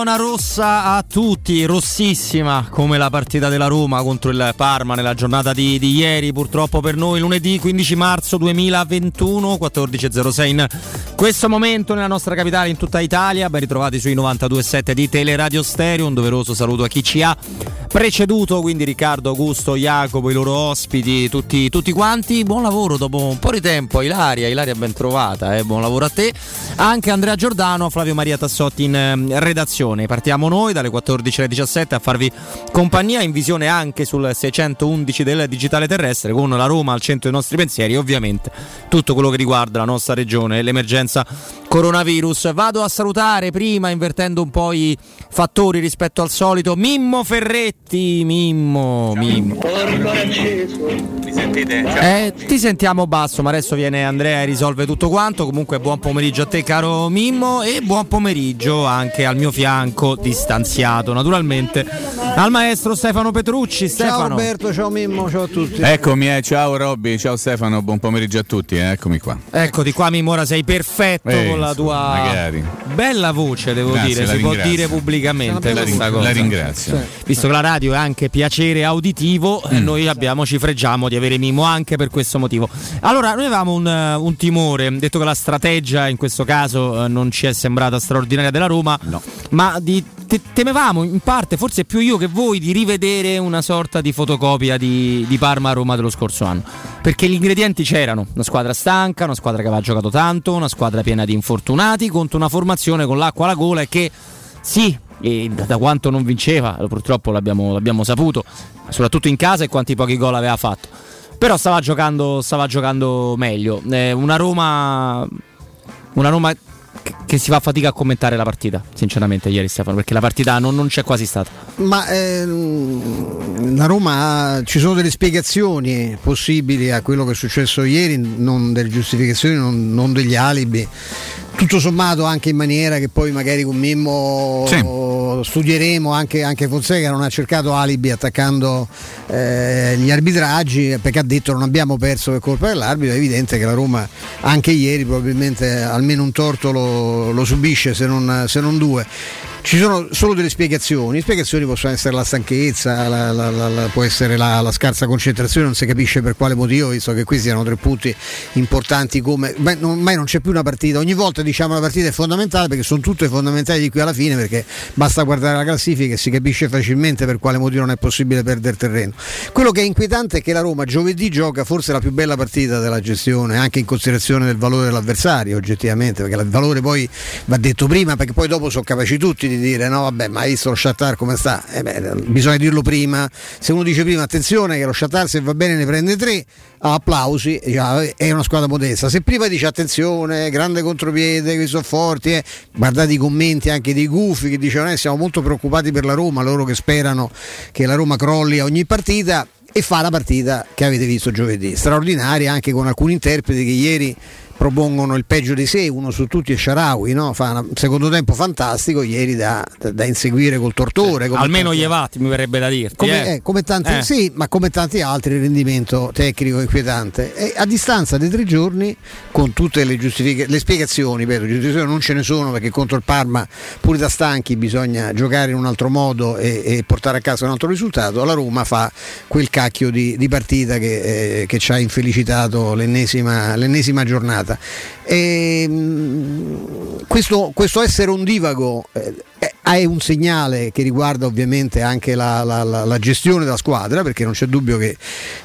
zona, rossa a tutti, rossissima come la partita della Roma contro il Parma nella giornata di, di ieri, purtroppo per noi lunedì 15 marzo 2021, 14.06 in questo momento nella nostra capitale in tutta Italia, ben ritrovati sui 92.7 di Teleradio Stereo, un doveroso saluto a chi ci ha preceduto, quindi Riccardo, Augusto, Jacopo, i loro ospiti, tutti, tutti quanti, buon lavoro dopo un po' di tempo, Ilaria, Ilaria ben trovata, eh? buon lavoro a te, anche Andrea Giordano, Flavio Maria Tassotti in eh, redazione. Partiamo noi dalle 14 alle 17 a farvi compagnia in visione anche sul 611 del digitale terrestre con la Roma al centro dei nostri pensieri e ovviamente tutto quello che riguarda la nostra regione e l'emergenza coronavirus. Vado a salutare prima invertendo un po' i fattori rispetto al solito Mimmo Ferretti, Mimmo, Mimmo. Mi sentite? Eh, ti sentiamo basso, ma adesso viene Andrea e risolve tutto quanto. Comunque buon pomeriggio a te caro Mimmo e buon pomeriggio anche al mio fianco distanziato naturalmente al maestro Stefano Petrucci. Stefano. Ciao Roberto, ciao Mimmo, ciao a tutti. Eccomi, eh, ciao Robby, ciao Stefano, buon pomeriggio a tutti, eh, eccomi qua. Eccoti qua Mimmo, ora sei perfetto Eh, con la tua magari. bella voce, devo Grazie, dire, si può ringrazio. dire pubblicamente La, questa ring- cosa. la ringrazio. Visto che la radio è anche piacere auditivo, Mm. eh, noi abbiamo, ci freggiamo di avere Mimo anche per questo motivo. Allora, noi avevamo un, eh, un timore, detto che la strategia in questo caso eh, non ci è sembrata straordinaria della Roma, No. ma di, te- temevamo in parte, forse più io che voi, di rivedere una sorta di fotocopia di, di Parma-Roma dello scorso anno. Perché gli ingredienti c'erano, una squadra stanca, una squadra che aveva giocato tanto, una squadra piena di infortunati, contro una formazione con l'acqua alla gola e che sì, e da quanto non vinceva, purtroppo l'abbiamo, l'abbiamo saputo, soprattutto in casa e quanti pochi gol aveva fatto. Però stava giocando, stava giocando meglio. Eh, una Roma. Una Roma che, si fa fatica a commentare la partita, sinceramente, ieri Stefano, perché la partita non, non c'è quasi stata. Ma ehm, la Roma ci sono delle spiegazioni possibili a quello che è successo ieri, non delle giustificazioni, non, non degli alibi. Tutto sommato anche in maniera che poi magari con Mimmo studieremo anche, anche Fonseca non ha cercato alibi attaccando eh, gli arbitraggi perché ha detto non abbiamo perso per colpa dell'arbitro, è evidente che la Roma anche ieri probabilmente almeno un torto lo, lo subisce se non, se non due. Ci sono solo delle spiegazioni, le spiegazioni possono essere la stanchezza, la- la- la- può essere la, scarsa concentrazione, non si capisce per quale motivo, visto che questi erano tre punti importanti come... Beh, non- ormai non c'è più una partita, ogni volta diciamo la partita è fondamentale perché sono tutte fondamentali di qui alla fine perché basta guardare la classifica e si capisce facilmente per quale motivo non è possibile perdere terreno. Quello che è inquietante è che la Roma giovedì gioca forse la più bella partita della gestione, anche in considerazione del valore dell'avversario oggettivamente, perché il valore poi va detto prima perché poi dopo sono capaci tutti di dire no vabbè ma hai visto lo Shakhtar come sta? Eh beh, bisogna dirlo prima, se uno dice prima attenzione che lo Shakhtar se va bene ne prende tre, applausi, dice, "Ah, è una squadra modesta, se prima dice attenzione, grande contropiede, che sono forti, eh", guardate i commenti anche dei gufi che dicevano eh, siamo molto preoccupati per la Roma, loro che sperano che la Roma crolli a ogni partita e fa la partita che avete visto giovedì, straordinaria anche con alcuni interpreti che ieri propongono il peggio di sé, uno su tutti è Sharawi, no? fa un secondo tempo fantastico, ieri da, da- inseguire col tortore. come Almeno tanti- gli evati, mi verrebbe da dirti. come, eh. eh, come tanti, Eh. sì, ma come tanti altri il rendimento tecnico inquietante. E a distanza di tre giorni, con tutte le, giustifica- le spiegazioni, ripeto, giustificazioni non ce ne sono perché contro il Parma, pure da stanchi, bisogna giocare in un altro modo e, e portare a casa un altro risultato. La Roma fa quel cacchio di, di partita che, eh, che ci ha infelicitato l'ennesima, l'ennesima giornata. E, mh, questo, questo essere ondivago eh, è- un segnale che riguarda ovviamente anche la, la- la- la gestione della squadra, perché non c'è dubbio che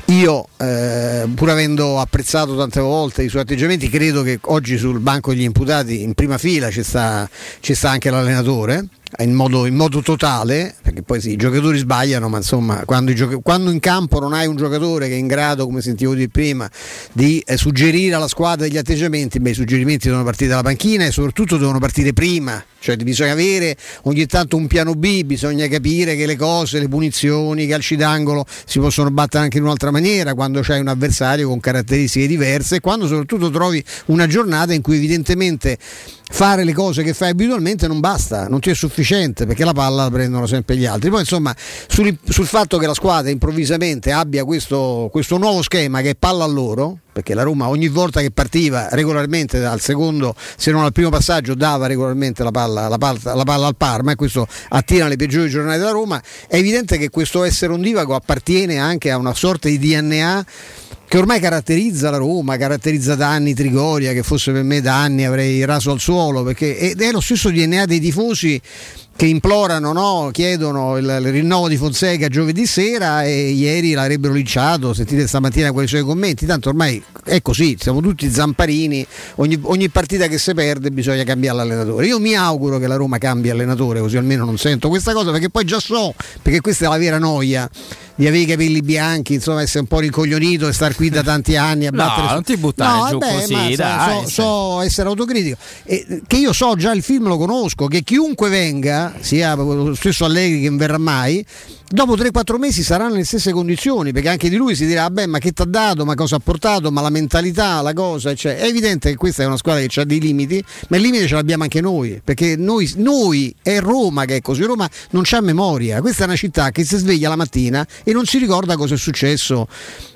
io, eh, pur avendo apprezzato tante volte i suoi atteggiamenti, credo che oggi sul banco degli imputati in prima fila ci sta, ci sta anche l'allenatore. In modo, in modo totale, perché poi sì, i giocatori sbagliano, ma insomma, quando, gioca- quando in campo non hai un giocatore che è in grado, come sentivo dire prima, di eh, suggerire alla squadra degli atteggiamenti, beh, i suggerimenti devono partire dalla panchina e soprattutto devono partire prima, cioè bisogna avere ogni tanto un piano B, bisogna capire che le cose, le punizioni, i calci d'angolo si possono battere anche in un'altra maniera quando c'hai un avversario con caratteristiche diverse e quando soprattutto trovi una giornata in cui evidentemente fare le cose che fai abitualmente non basta, non ti è sufficiente perché la palla la prendono sempre gli altri. Poi insomma sul, sul fatto che la squadra improvvisamente abbia questo, questo nuovo schema che è palla a loro, perché la Roma ogni volta che partiva regolarmente al secondo, se non al primo passaggio, dava regolarmente la palla, la palla, la palla al Parma e questo attira le peggiori giornate della Roma, è evidente che questo essere ondivago appartiene anche a una sorta di DNA che ormai caratterizza la Roma, caratterizza da anni Trigoria, che fosse per me da anni avrei raso al suolo, perché ed è lo stesso DNA dei tifosi che implorano, no? chiedono il, il, rinnovo di Fonseca giovedì sera e ieri l'avrebbero linciato, sentite stamattina quei suoi commenti, tanto ormai è così, siamo tutti zamparini, ogni, ogni partita che si perde bisogna cambiare l'allenatore. Io mi auguro che la Roma cambi allenatore, così almeno non sento questa cosa, perché poi già so, perché questa è la vera noia di avere i capelli bianchi, insomma, essere un po' rincoglionito e star qui da tanti anni a battere. No, non ti buttare no, giù vabbè, così, ma, dai, so, so, essere autocritico. E, che io so già il film lo conosco, che chiunque venga, sia lo stesso Allegri che non verrà mai, dopo 3-4 mesi saranno nelle stesse condizioni, perché anche di lui si dirà, beh, ma che ti ha dato, ma cosa ha portato, ma la mentalità, la cosa, cioè, è evidente che questa è una squadra che ha dei limiti, ma il limite ce l'abbiamo anche noi, perché noi, noi è Roma che è così, Roma non c'ha memoria, questa è una città che si sveglia la mattina e non si ricorda cosa è successo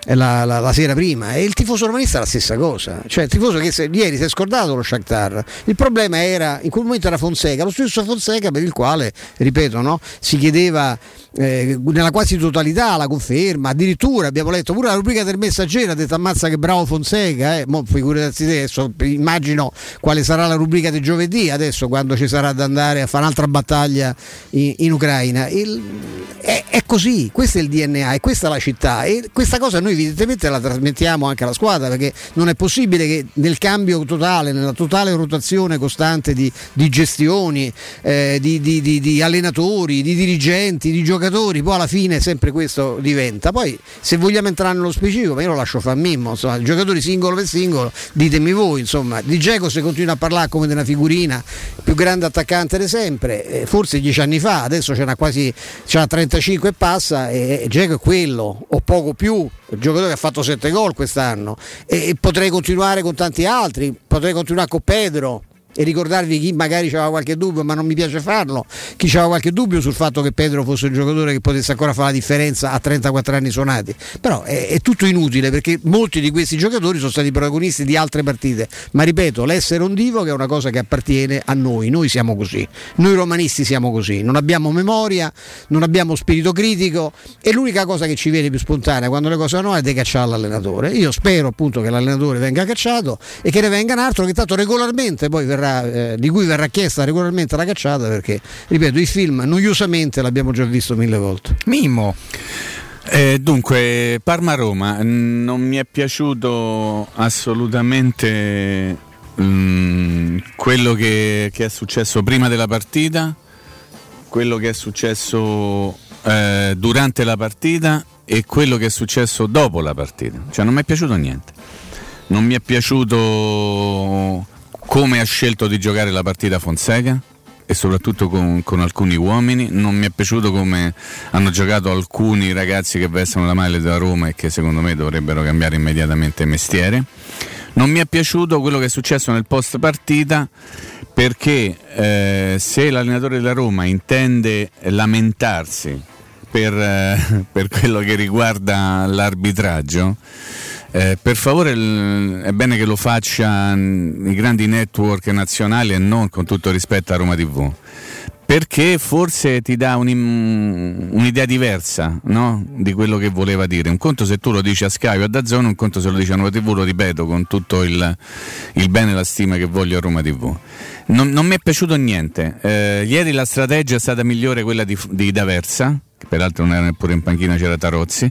la, la, la sera prima, e il tifoso romanista è la stessa cosa, cioè il tifoso che se, ieri si è scordato lo Shakhtar, il problema era, in quel momento era Fonseca, lo stesso Fonseca per il quale, ripeto, no, si chiedeva... Eh, nella quasi totalità la conferma, addirittura abbiamo letto pure la rubrica del messaggero, ha detto ammazza che bravo Fonseca, eh. Mo, figurati adesso, immagino quale sarà la rubrica di giovedì adesso quando ci sarà da andare a fare un'altra battaglia in, in Ucraina. Il, è, è, così, questo è il DNA, è questa la città e questa cosa noi evidentemente la trasmettiamo anche alla squadra perché non è possibile che nel cambio totale, nella totale rotazione costante di, di gestioni, eh, di, di, di allenatori, di dirigenti, di giocatori, giocatori, poi alla fine sempre questo diventa. Poi se vogliamo entrare nello specifico, ma io lo lascio fare Mimmo, insomma, giocatori singolo per singolo, ditemi voi, insomma, di Geco se continua a parlare come di una figurina, più grande attaccante di sempre, eh, forse dieci anni fa, adesso ce n'ha quasi c'ha 35 e passa e Geco è quello, o poco più, il giocatore che ha fatto 7 gol quest'anno e, e potrei continuare con tanti altri, potrei continuare con Pedro e ricordarvi chi magari aveva qualche dubbio, ma non mi piace farlo, chi aveva qualche dubbio sul fatto che Pedro fosse un giocatore che potesse ancora fare la differenza a 34 anni suonati. Però è, è tutto inutile perché molti di questi giocatori sono stati protagonisti di altre partite. Ma ripeto, l'essere ondivo che è una cosa che appartiene a noi, noi siamo così, noi romanisti siamo così, non abbiamo memoria, non abbiamo spirito critico e l'unica cosa che ci viene più spontanea quando le cose vanno è di cacciare l'allenatore. Io spero appunto che l'allenatore venga cacciato e che ne venga un altro che tanto regolarmente poi verrà verrà, eh, di cui verrà chiesta regolarmente la cacciata perché, ripeto, il film noiosamente l'abbiamo già visto mille volte. Mimmo. Eh, dunque, Parma-Roma non mi è piaciuto assolutamente mh, mm, quello che, che, è successo prima della partita, quello che è successo eh, durante la partita e quello che è successo dopo la partita. Cioè non mi è piaciuto niente. Non mi è piaciuto come ha scelto di giocare la partita Fonseca e soprattutto con, con, alcuni uomini. Non mi è piaciuto come hanno giocato alcuni ragazzi che vestono la maglia della Roma e che secondo me dovrebbero cambiare immediatamente mestiere. Non mi è piaciuto quello che è successo nel post partita perché eh, se l'allenatore della Roma intende lamentarsi per, eh, per quello che riguarda l'arbitraggio, eh, per favore è bene che lo faccia i grandi network nazionali e non con tutto rispetto a Roma TV perché forse ti dà un, un'idea diversa no? di quello che voleva dire. Un conto se tu lo dici a Sky o a Dazzone, un conto se lo dici a Roma TV, lo ripeto con tutto il, il bene e la stima che voglio a Roma TV. Non, non mi è piaciuto niente. Eh, ieri la strategia è stata migliore quella di, di D'Aversa che peraltro non era neppure in panchina, c'era Tarozzi.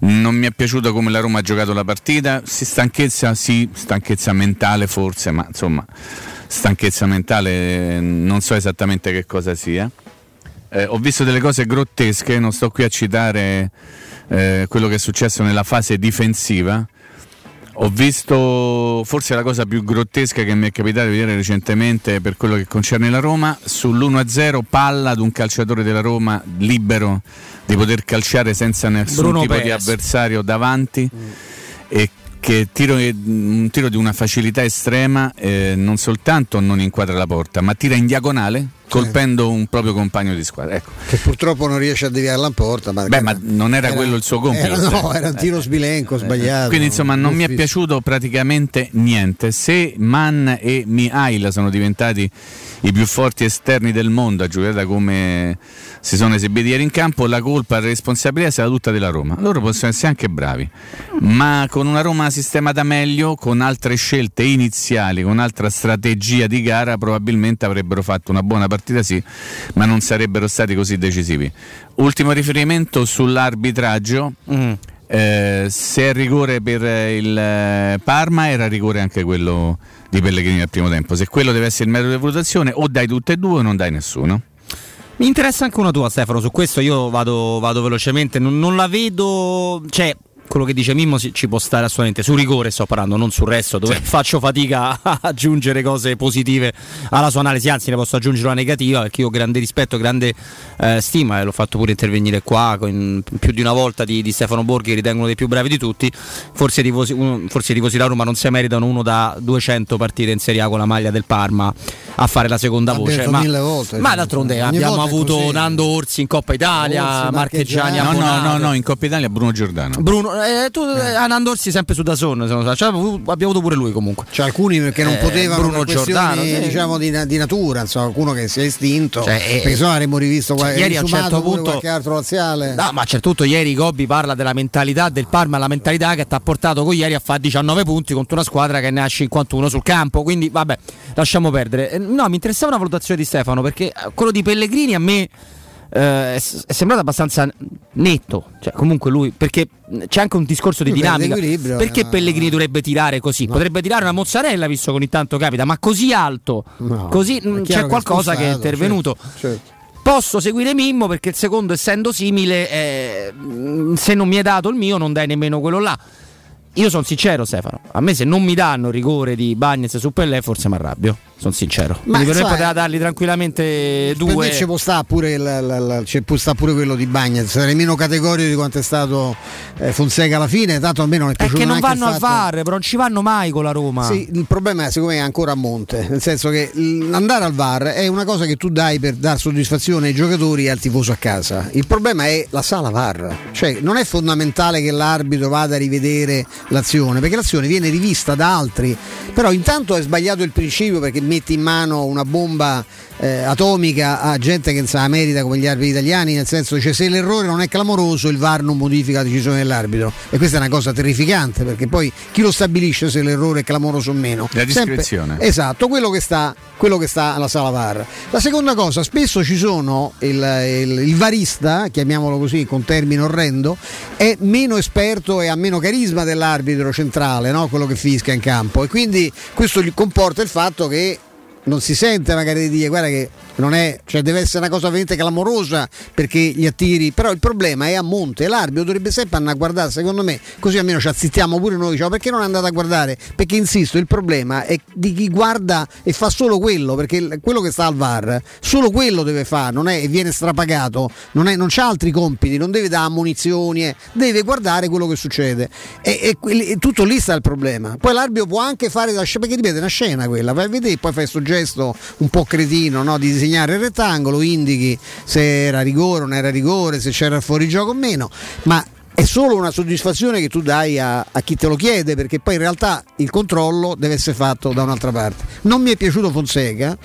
Non mi è piaciuto come la Roma ha giocato la partita, si stanchezza, sì, stanchezza mentale forse, ma insomma, stanchezza mentale non so esattamente che cosa sia. Eh, ho visto delle cose grottesche, non sto qui a citare eh, quello che è successo nella fase difensiva ho visto forse la cosa più grottesca che mi è capitato di vedere recentemente per quello che concerne la Roma, sull'1-0 palla ad un calciatore della Roma libero di poter calciare senza nessun Bruno tipo Perez. di avversario davanti mm. e che tiro, un tiro di una facilità estrema eh, non soltanto non inquadra la porta ma tira in diagonale colpendo un proprio compagno di squadra. Ecco. Che purtroppo non riesce a deviarla in porta. Ma, Beh, ma non era, era, quello il suo compito. Era, no, era un tiro sbilenco, eh, sbagliato. Quindi insomma non mi è piaciuto praticamente niente. Se Mann e Mihail sono diventati i più forti esterni del mondo a giocare come si sono esibiti ieri in campo, la colpa e la responsabilità sarà tutta della Roma. Loro possono essere anche bravi, ma con una Roma sistemata meglio, con altre scelte iniziali, con altra strategia di gara, probabilmente avrebbero fatto una buona partita, sì, ma non sarebbero stati così decisivi. Ultimo riferimento sull'arbitraggio. Mm. Eh, se è rigore per il eh, Parma era rigore anche quello di Pellegrini al primo tempo se quello deve essere il metodo di valutazione o dai tutte e due o non dai nessuno mi interessa anche una tua Stefano, su questo io vado, vado velocemente, non, non, la vedo, cioè quello che dice Mimmo ci può stare assolutamente su rigore sto parlando non sul resto dove sì. faccio fatica a aggiungere cose positive alla sua analisi anzi ne posso aggiungere una negativa perché io ho grande rispetto grande eh, stima e l'ho fatto pure intervenire qua con, più di una volta di, di Stefano Borghi ritengo uno dei più bravi di tutti forse i tifosi, forse i tifosi da Roma non si meritano uno da 200 partite in Serie A con la maglia del Parma a fare la seconda ha voce ma, volte, ma d'altronde abbiamo avuto Nando Orsi in Coppa Italia Orsi, Marcheggiani no, no, no, no, in Coppa Italia Bruno Giordano Bruno eh, tu eh. Anandorsi sempre su Dazon, cioè, abbiamo avuto pure lui comunque. C'è alcuni perché non eh, potevano Bruno Giordano, sì. diciamo di, di, natura, insomma, qualcuno che si è estinto. Cioè, eh, perché sennò avremmo rivisto qualche, ieri a un certo punto qualche altro laziale. No, ma a certo punto ieri Gobbi parla della mentalità del Parma, la mentalità che ti ha portato con ieri a fare 19 punti contro una squadra che ne ha 51 sul campo, quindi vabbè, lasciamo perdere. Eh, no, mi interessava una valutazione di Stefano perché quello di Pellegrini a me eh, è, sembrato abbastanza netto. Cioè, comunque lui, perché c'è anche un discorso di lui dinamica. Perché no. Pellegrini dovrebbe tirare così? No. Potrebbe tirare una mozzarella, visto che ogni tanto capita, ma così alto, no. così c'è qualcosa che è, che è intervenuto. Certo, certo. Posso seguire Mimmo perché il secondo, essendo simile, eh, se non mi è dato il mio, non dai nemmeno quello là. Io sono sincero, Stefano. A me se non mi danno rigore di Bagnez su Pellè, forse mi arrabbio sono sincero. Ma per me poteva darli tranquillamente due. Per me ci può stare pure, la, la, la, può stare pure quello di Bagnez, sarei meno categorico di quanto è stato eh, Fonseca alla fine, tanto almeno non è piaciuto. È che non vanno al VAR, però non ci vanno mai con la Roma. Sì, il problema è secondo me è ancora a monte, nel senso che andare al VAR è una cosa che tu dai per dar soddisfazione ai giocatori e al tifoso a casa. Il problema è la sala VAR, cioè non è fondamentale che l'arbitro vada a rivedere l'azione, perché l'azione viene rivista da altri, però intanto è sbagliato il principio perché metti in mano una bomba eh, atomica a gente che non sa merita come gli arbitri italiani, nel senso cioè, se l'errore non è clamoroso il VAR non modifica la decisione dell'arbitro e questa è una cosa terrificante perché poi chi lo stabilisce se l'errore è clamoroso o meno? La discrezione. Sempre, esatto, quello che, sta, quello che sta alla sala VAR. La seconda cosa, spesso ci sono il, il, il varista, chiamiamolo così con termine orrendo, è meno esperto e ha meno carisma dell'arbitro centrale, no? quello che fischia in campo e quindi questo comporta il fatto che non si sente magari di dire guarda che non è, cioè deve essere una cosa veramente clamorosa perché gli attiri, però il problema è a monte, l'arbitro dovrebbe sempre andare a guardare, secondo me, così almeno ci azzittiamo pure noi, diciamo perché non è andato a guardare? Perché insisto, il problema è di chi guarda e fa solo quello, perché quello che sta al VAR, solo quello deve fare, non è e viene strapagato, non, è, non c'ha altri compiti, non deve dare munizioni, eh, deve guardare quello che succede. E, e, e, tutto lì sta il problema. Poi l'arbitro può anche fare perché ripeto, è una scena quella, vai a vedere, poi fai questo gesto un po' cretino, no? di disegnare il rettangolo, indichi se era rigore o non era rigore, se c'era fuori gioco o meno, ma è solo una soddisfazione che tu dai a, a, chi te lo chiede, perché poi in realtà il controllo deve essere fatto da un'altra parte. Non mi è piaciuto Fonseca.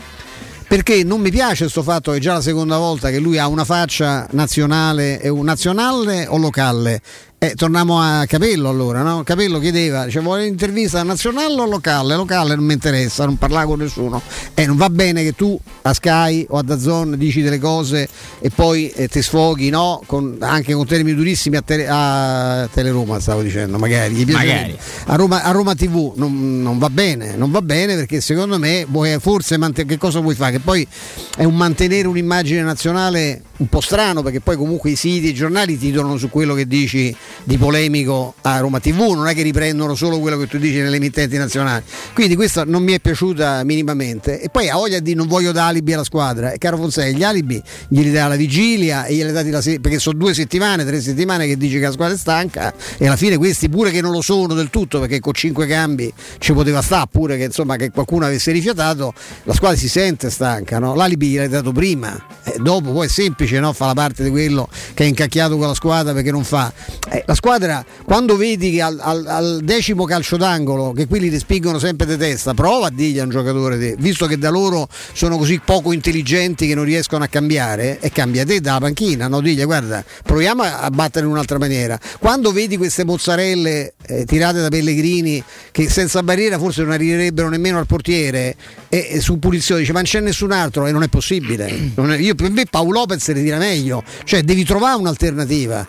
Perché non mi piace questo fatto che è già la seconda volta che lui ha una faccia nazionale, nazionale o locale eh, torniamo a Capello allora, no? Capello chiedeva, cioè, vuole un'intervista nazionale o locale? Locale non mi interessa, non parlare con nessuno. Eh, non va bene che tu a Sky o a Dazon dici delle cose e poi eh, ti sfoghi, no? Con, anche con termini durissimi a, tele, a Teleroma, stavo dicendo, magari. magari. A, Roma, a, Roma, TV non, non, va bene, non va bene perché secondo me vuoi forse manten- che cosa vuoi fare? Che poi è un mantenere un'immagine nazionale un po' strano perché poi comunque i siti, i giornali titolano su quello che dici di polemico a Roma TV, non è che riprendono solo quello che tu dici nelle emittenti nazionali. Quindi questa non mi è piaciuta minimamente. E poi ha voglia di non voglio da alibi alla squadra. E caro Fonseca, gli alibi glieli dà la vigilia e glieli dati la se- perché sono due settimane, tre settimane che dice che la squadra è stanca e alla fine questi pure che non lo sono del tutto perché con cinque cambi ci poteva stare pure che insomma che qualcuno avesse rifiatato, la squadra si sente stanca, no? l'alibi gliel'hai dato prima, eh, dopo poi è semplice no? fa la parte di quello che è incacchiato con la squadra perché non fa. Eh, la squadra quando vedi che al, al, al, decimo calcio d'angolo che quelli ti spingono sempre di testa, prova a dirgli a un giocatore, te, visto che da loro sono così poco intelligenti che non riescono a cambiare, e cambia te dalla panchina, no? digli guarda proviamo a battere in un'altra maniera. Quando vedi queste mozzarelle eh, tirate da Pellegrini che senza barriera forse non arriverebbero nemmeno al portiere e, e su punizione dice ma non c'è nessun altro e non è possibile. Non è, io per me Paolo Lopez le tira meglio, cioè devi trovare un'alternativa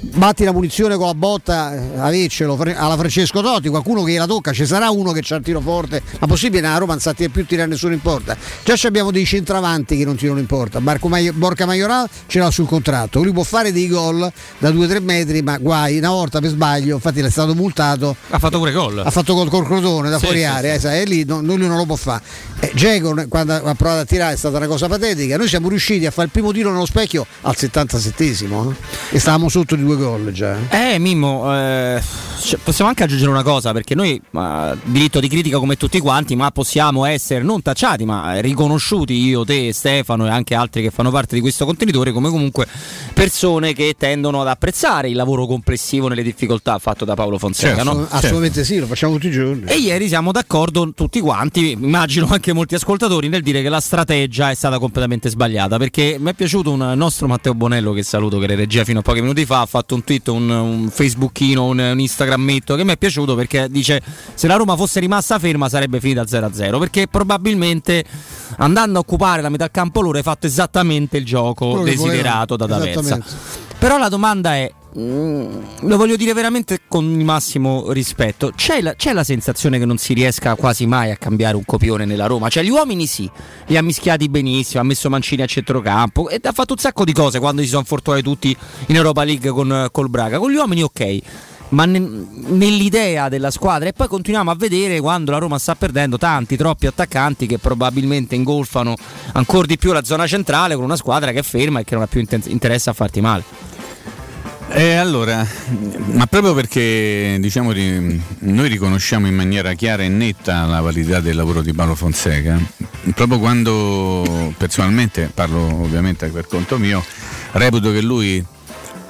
batti la munizione con la botta, eh, avercelo alla Francesco Totti, qualcuno che la tocca, ci sarà uno che c'ha il tiro forte, ma possibile nella Roma non sa più tirare nessuno in porta. Già abbiamo dei centravanti che non tirano in porta, Marco Maio, Borca Maioral ce l'ha sul contratto, lui può fare dei gol da 2-3 metri, ma guai, una volta per sbaglio, infatti l'è stato multato. Ha fatto pure gol. Ha fatto gol col Crotone da sì, fuori sì, area, sì. Eh, lì no, lui non lo può fare. Eh, Geco quando ha provato a tirare è stata una cosa patetica, noi siamo riusciti a fare il primo tiro nello specchio al 77esimo no? e stavamo sotto di due gol già. Eh, Mimmo, eh, possiamo anche aggiungere una cosa, perché noi, eh, diritto di critica come tutti quanti, ma possiamo essere non tacciati, ma riconosciuti, io, te, Stefano e anche altri che fanno parte di questo contenitore, come comunque persone che tendono ad apprezzare il lavoro complessivo nelle difficoltà fatto da Paolo Fonseca. Certo, no? Assolutamente certo. sì, lo facciamo tutti i giorni. E ieri siamo d'accordo tutti quanti, immagino anche molti ascoltatori, nel dire che la strategia è stata completamente sbagliata, perché mi è piaciuto un nostro Matteo Bonello, che saluto, che era regia fino a pochi minuti fa, fatto un tweet, un, un Facebookino, un, un Instagrammetto che mi è piaciuto perché dice se la Roma fosse rimasta ferma sarebbe finita al 0-0 perché probabilmente andando a occupare la metà campo loro hai fatto esattamente il gioco Quello desiderato da D'Aversa. Però la domanda è Mm, lo voglio dire veramente con il massimo rispetto. C'è la, c'è la, sensazione che non si riesca quasi mai a cambiare un copione nella Roma. Cioè, gli uomini sì, li ha mischiati benissimo. Ha messo Mancini a centrocampo e ha fatto un sacco di cose quando si sono fortunati tutti in Europa League con col Braga. Con gli uomini, ok. Ma ne, nell'idea della squadra, e poi continuiamo a vedere quando la Roma sta perdendo tanti, troppi attaccanti che probabilmente ingolfano ancora di più la zona centrale con una squadra che è ferma e che non ha più interesse a farti male. Eh, allora, ma proprio perché diciamo, noi riconosciamo in maniera chiara e netta la validità del lavoro di Paolo Fonseca, proprio quando personalmente, parlo ovviamente per conto mio, reputo che lui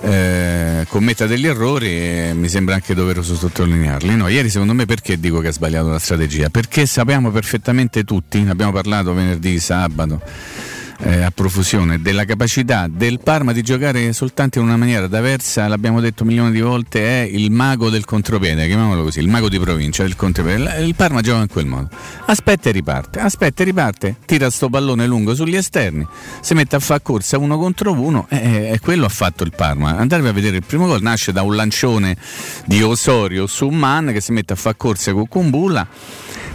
eh, commetta degli errori e mi sembra anche doveroso sottolinearli. No, ieri secondo me perché dico che ha sbagliato la strategia? Perché sappiamo perfettamente tutti, abbiamo parlato venerdì, sabato eh, a profusione della capacità del Parma di giocare soltanto in una maniera diversa, l'abbiamo detto milioni di volte, è il mago del contropiede, chiamiamolo così, il mago di provincia del contropiede. Il Parma gioca in quel modo. Aspetta e riparte, aspetta e riparte, tira sto pallone lungo sugli esterni, si mette a fare corsa uno contro uno e, e quello ha fatto il Parma. Andatevi a vedere il primo gol, nasce da un lancione di Osorio su Man che si mette a fare corsa con Kumbulla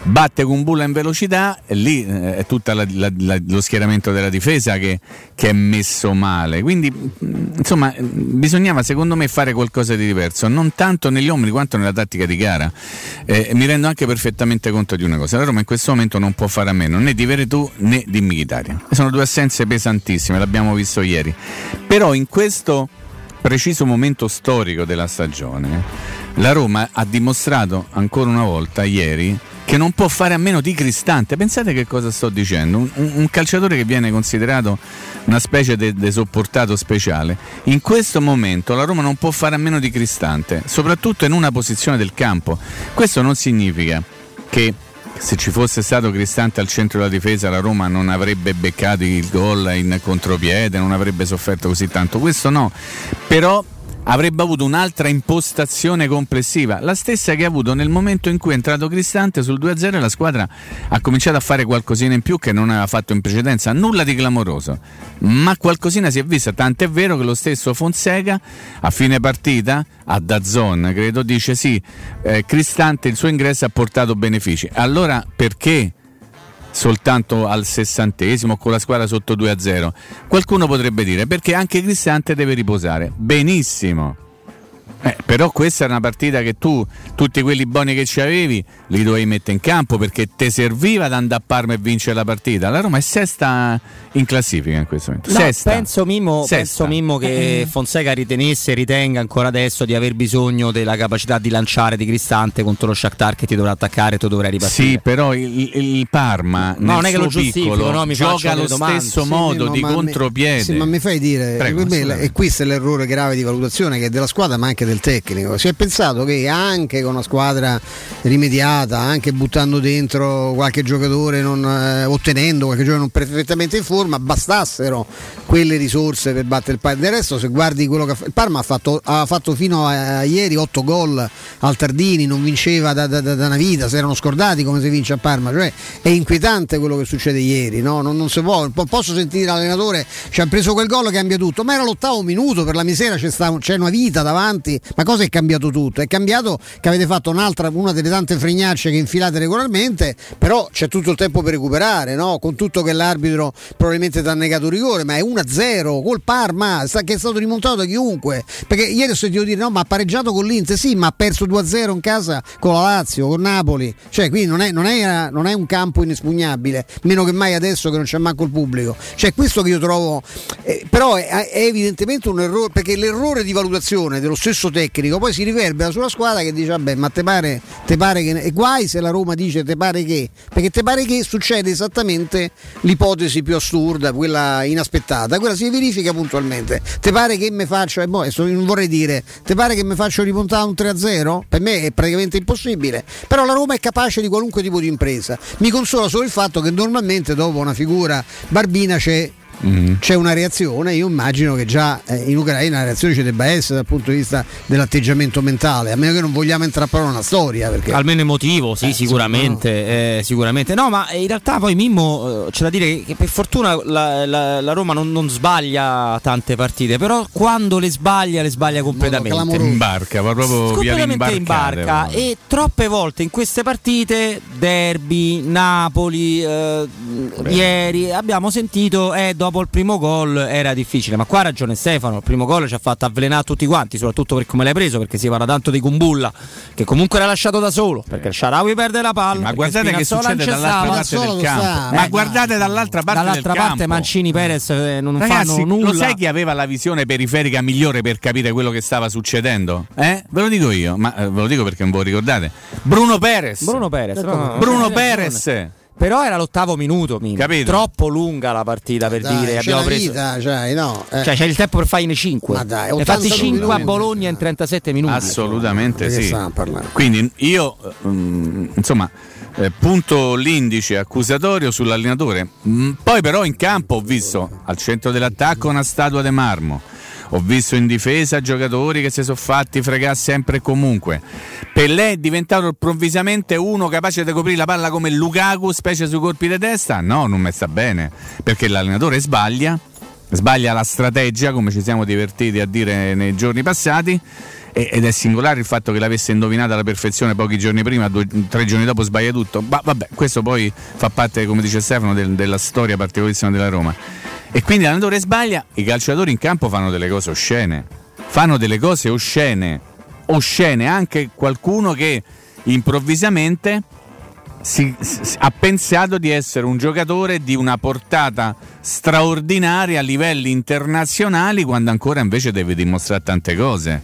batte Kumbulla in velocità e lì eh, è tutto lo schieramento della difesa che, che, è messo male. Quindi, mm, insomma, bisognava secondo me fare qualcosa di diverso, non tanto negli uomini quanto nella tattica di gara. Eh, mi rendo anche perfettamente conto di una cosa: la Roma in questo momento non può fare a meno né di Veretù né di Mkhitaryan. Sono due assenze pesantissime, l'abbiamo visto ieri. Però in questo preciso momento storico della stagione, la Roma ha dimostrato ancora una volta ieri che non può fare a meno di Cristante. Pensate che cosa sto dicendo? Un, un calciatore che viene considerato una specie di sopportato speciale. In questo momento la Roma non può fare a meno di Cristante, soprattutto in una posizione del campo. Questo non significa che se ci fosse stato Cristante al centro della difesa la Roma non avrebbe beccato il gol in contropiede, non avrebbe sofferto così tanto. Questo no. Però avrebbe avuto un'altra impostazione complessiva, la stessa che ha avuto nel momento in cui è entrato Cristante sul 2-0 e la squadra ha cominciato a fare qualcosina in più che non aveva fatto in precedenza, nulla di clamoroso, ma qualcosina si è vista, tant'è vero che lo stesso Fonseca a fine partita a Dazzon credo dice sì, eh, Cristante il suo ingresso ha portato benefici, allora perché? Soltanto al sessantesimo con la squadra sotto 2-0. Qualcuno potrebbe dire perché anche Cristante deve riposare. Benissimo. Eh, però questa è una partita che tu, tutti quelli buoni che ci avevi, li dovevi mettere in campo perché ti serviva ad andare a Parma e vincere la partita. La Roma è sesta in classifica in questo momento. No, sesta. Penso, Mimmo, penso Mimmo che eh. Fonseca ritenesse e ritenga ancora adesso di aver bisogno della capacità di lanciare di Cristante contro lo Shakhtar che ti dovrà attaccare e tu dovrai ripartire. Sì, però il, il Parma no, non è che lo giustifico, no, mi gioca allo stesso modo sì, di contropiede. Sì, ma mi fai dire, Prego, me, e questo è l'errore grave di valutazione che è della squadra ma anche del tecnico. Si è pensato che anche con una squadra rimediata, anche buttando dentro qualche giocatore, non, eh, ottenendo qualche giocatore non perfettamente in forma, bastassero quelle risorse per battere il Parma. Del resto, se guardi quello che ha il Parma ha fatto, ha fatto fino a, a ieri 8 gol al Tardini, non vinceva da, da, da, una vita, si erano scordati come si vince a Parma. Cioè, è inquietante quello che succede ieri, no? non, non, si può. Posso sentire l'allenatore ci ha preso quel gol che cambia tutto, ma era l'ottavo minuto, per la misera c'è, sta, c'è una vita davanti ma cosa è cambiato tutto? È cambiato che avete fatto un'altra, una delle tante fregnacce che infilate regolarmente, però c'è tutto il tempo per recuperare, no? Con tutto che l'arbitro probabilmente ti ha negato rigore, ma è 1-0 col Parma, che è stato rimontato da chiunque. Perché ieri ho sentito dire no, ma ha pareggiato con l'Inter, sì, ma ha perso 2-0 in casa con la Lazio, con Napoli. Cioè, quindi non è, non è, non è un campo inespugnabile, meno che mai adesso che non c'è manco il pubblico. Cioè, questo che io trovo. Eh, però è, è evidentemente un errore, perché l'errore di valutazione dello stesso tecnico, poi si riverbera sulla squadra che dice vabbè ma te pare, te pare che... E guai se la Roma dice te pare che, perché te pare che succede esattamente l'ipotesi più assurda, quella inaspettata, quella si verifica puntualmente. Te pare che mi faccio, e boh, non vorrei dire, te pare che mi faccio rimontare un 3-0? Per me è praticamente impossibile, però la Roma è capace di qualunque tipo di impresa. Mi consola solo il fatto che normalmente dopo una figura barbina c'è mm. c'è una reazione, io immagino che già eh, in Ucraina la reazione ci debba essere dal punto di vista dell'atteggiamento mentale, a meno che non vogliamo entrare proprio in una storia. Perché... Almeno emotivo, sì, eh, sicuramente, eh, sicuramente. No, ma in realtà poi Mimmo eh, c'è da dire che per fortuna la, la, la Roma non, non, sbaglia tante partite, però quando le sbaglia, le sbaglia completamente. Imbarca, va proprio completamente imbarca. E troppe volte in queste partite, derby, Napoli, eh, ieri, abbiamo sentito, eh, dopo dopo il primo gol era difficile, ma qua ha ragione Stefano, il primo gol ci ha fatto avvelenare tutti quanti, soprattutto per come l'hai preso, perché si parla tanto di Kumbulla, che comunque era lasciato da solo, perché il Sharawi perde la palla. Ma guardate che succede dall'altra parte del campo. Sta, ma eh, guardate dall'altra parte dall'altra parte campo. Mancini Perez eh, non Ragazzi, fanno nulla. Lo sai chi aveva la visione periferica migliore per capire quello che stava succedendo? Eh? Ve lo dico io, ma eh, ve lo dico perché non ve lo ricordate. Bruno Perez. Bruno Perez. No, Bruno Perez. Però era l'ottavo minuto, Capito. troppo lunga la partita per dai, dire abbiamo preso. Vita, cioè, no, eh. cioè, c'è il tempo per farne 5. Ma dai, ne fatti 5 a Bologna in 37 minuti. Assolutamente sì. Quindi io um, insomma eh, punto l'indice accusatorio sull'allenatore. Mm, poi però in campo ho visto al centro dell'attacco una statua di marmo ho visto in difesa giocatori che si sono fatti fregare sempre e comunque. Pellè è diventato improvvisamente uno capace di coprire la palla come Lukaku, specie sui colpi di testa? No, non mi sta bene, perché l'allenatore sbaglia, sbaglia la strategia, come ci siamo divertiti a dire nei giorni passati ed è singolare il fatto che l'avesse indovinata alla perfezione pochi giorni prima, due, tre giorni dopo sbaglia tutto. Ma vabbè, questo poi fa parte, come dice Stefano, del, della storia particolarissima della Roma. E quindi l'allenatore sbaglia, i calciatori in campo fanno delle cose oscene. Fanno delle cose oscene. Oscene anche qualcuno che improvvisamente si, si, ha pensato di essere un giocatore di una portata straordinaria a livelli internazionali quando ancora invece deve dimostrare tante cose.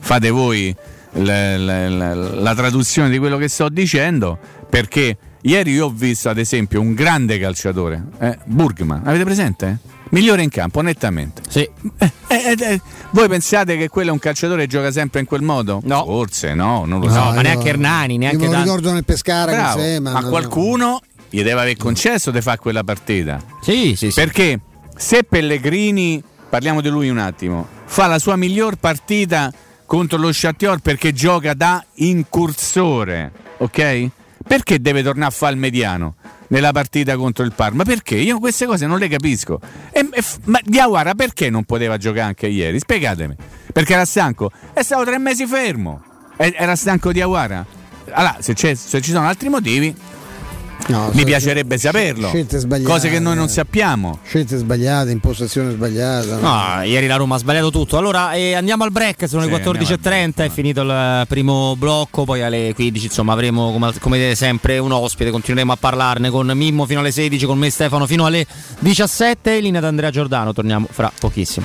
Fate voi la, la, la, la traduzione di quello che sto dicendo perché Ieri io ho visto ad esempio un grande calciatore, eh, Burgman, avete presente? Migliore in campo, nettamente. Sì. Eh, eh, eh, voi pensate che quello è un calciatore che gioca sempre in quel modo? No. Forse no, non lo no, so. ma neanche Hernani, neanche... Io me lo ricordo nel Pescara Bravo, sé, ma, ma qualcuno gli deve aver concesso di fare quella partita. Sì, sì, sì. Perché se Pellegrini, parliamo di lui un attimo, fa la sua miglior partita contro lo Chattior perché gioca da incursore, ok? Perché deve tornare a fare il mediano nella partita contro il Parma? Perché? Io queste cose non le capisco. E, e, ma Diawara perché non poteva giocare anche ieri? Spiegatemi. Perché era stanco? È stato tre mesi fermo. Era stanco Diawara? Allora, se, se ci sono altri motivi, No, Mi piacerebbe saperlo. Cose che noi non sappiamo. Scelte sbagliate, impostazione sbagliata. No, ieri la Roma ha sbagliato tutto. Allora eh, andiamo al break, sono sì, le 14.30, è finito il primo blocco, poi alle 15 insomma avremo come, come sempre un ospite, continueremo a parlarne con Mimmo fino alle 16, con me Stefano fino alle 17, in linea da Andrea Giordano, torniamo fra pochissimo.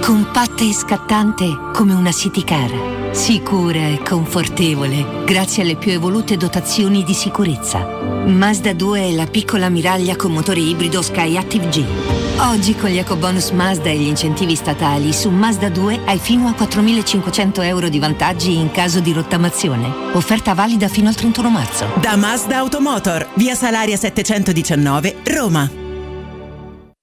compatta e scattante come una city car. Sicura e confortevole grazie alle più evolute dotazioni di sicurezza. Mazda 2 è la piccola ammiraglia con motore ibrido Skyactiv G. Oggi con gli ecobonus Mazda e gli incentivi statali su Mazda 2 hai fino a 4.500 euro di vantaggi in caso di rottamazione. Offerta valida fino al 31 marzo. Da Mazda Automotor, via Salaria 719, Roma.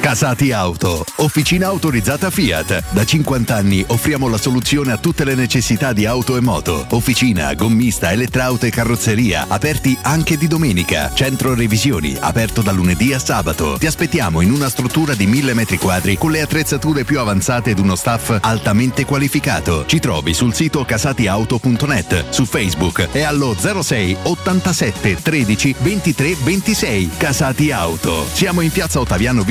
Casati Auto, officina autorizzata Fiat. Da 50 anni offriamo la soluzione a tutte le necessità di auto e moto. Officina, gommista, elettrauto e carrozzeria, aperti anche di domenica. Centro revisioni, aperto da lunedì a sabato. Ti aspettiamo in una struttura di 1000 metri quadri con le attrezzature più avanzate ed uno staff altamente qualificato. Ci trovi sul sito casatiauto.net, su Facebook e allo 06 87 13 23 26. Casati Auto. Siamo in piazza Ottaviano B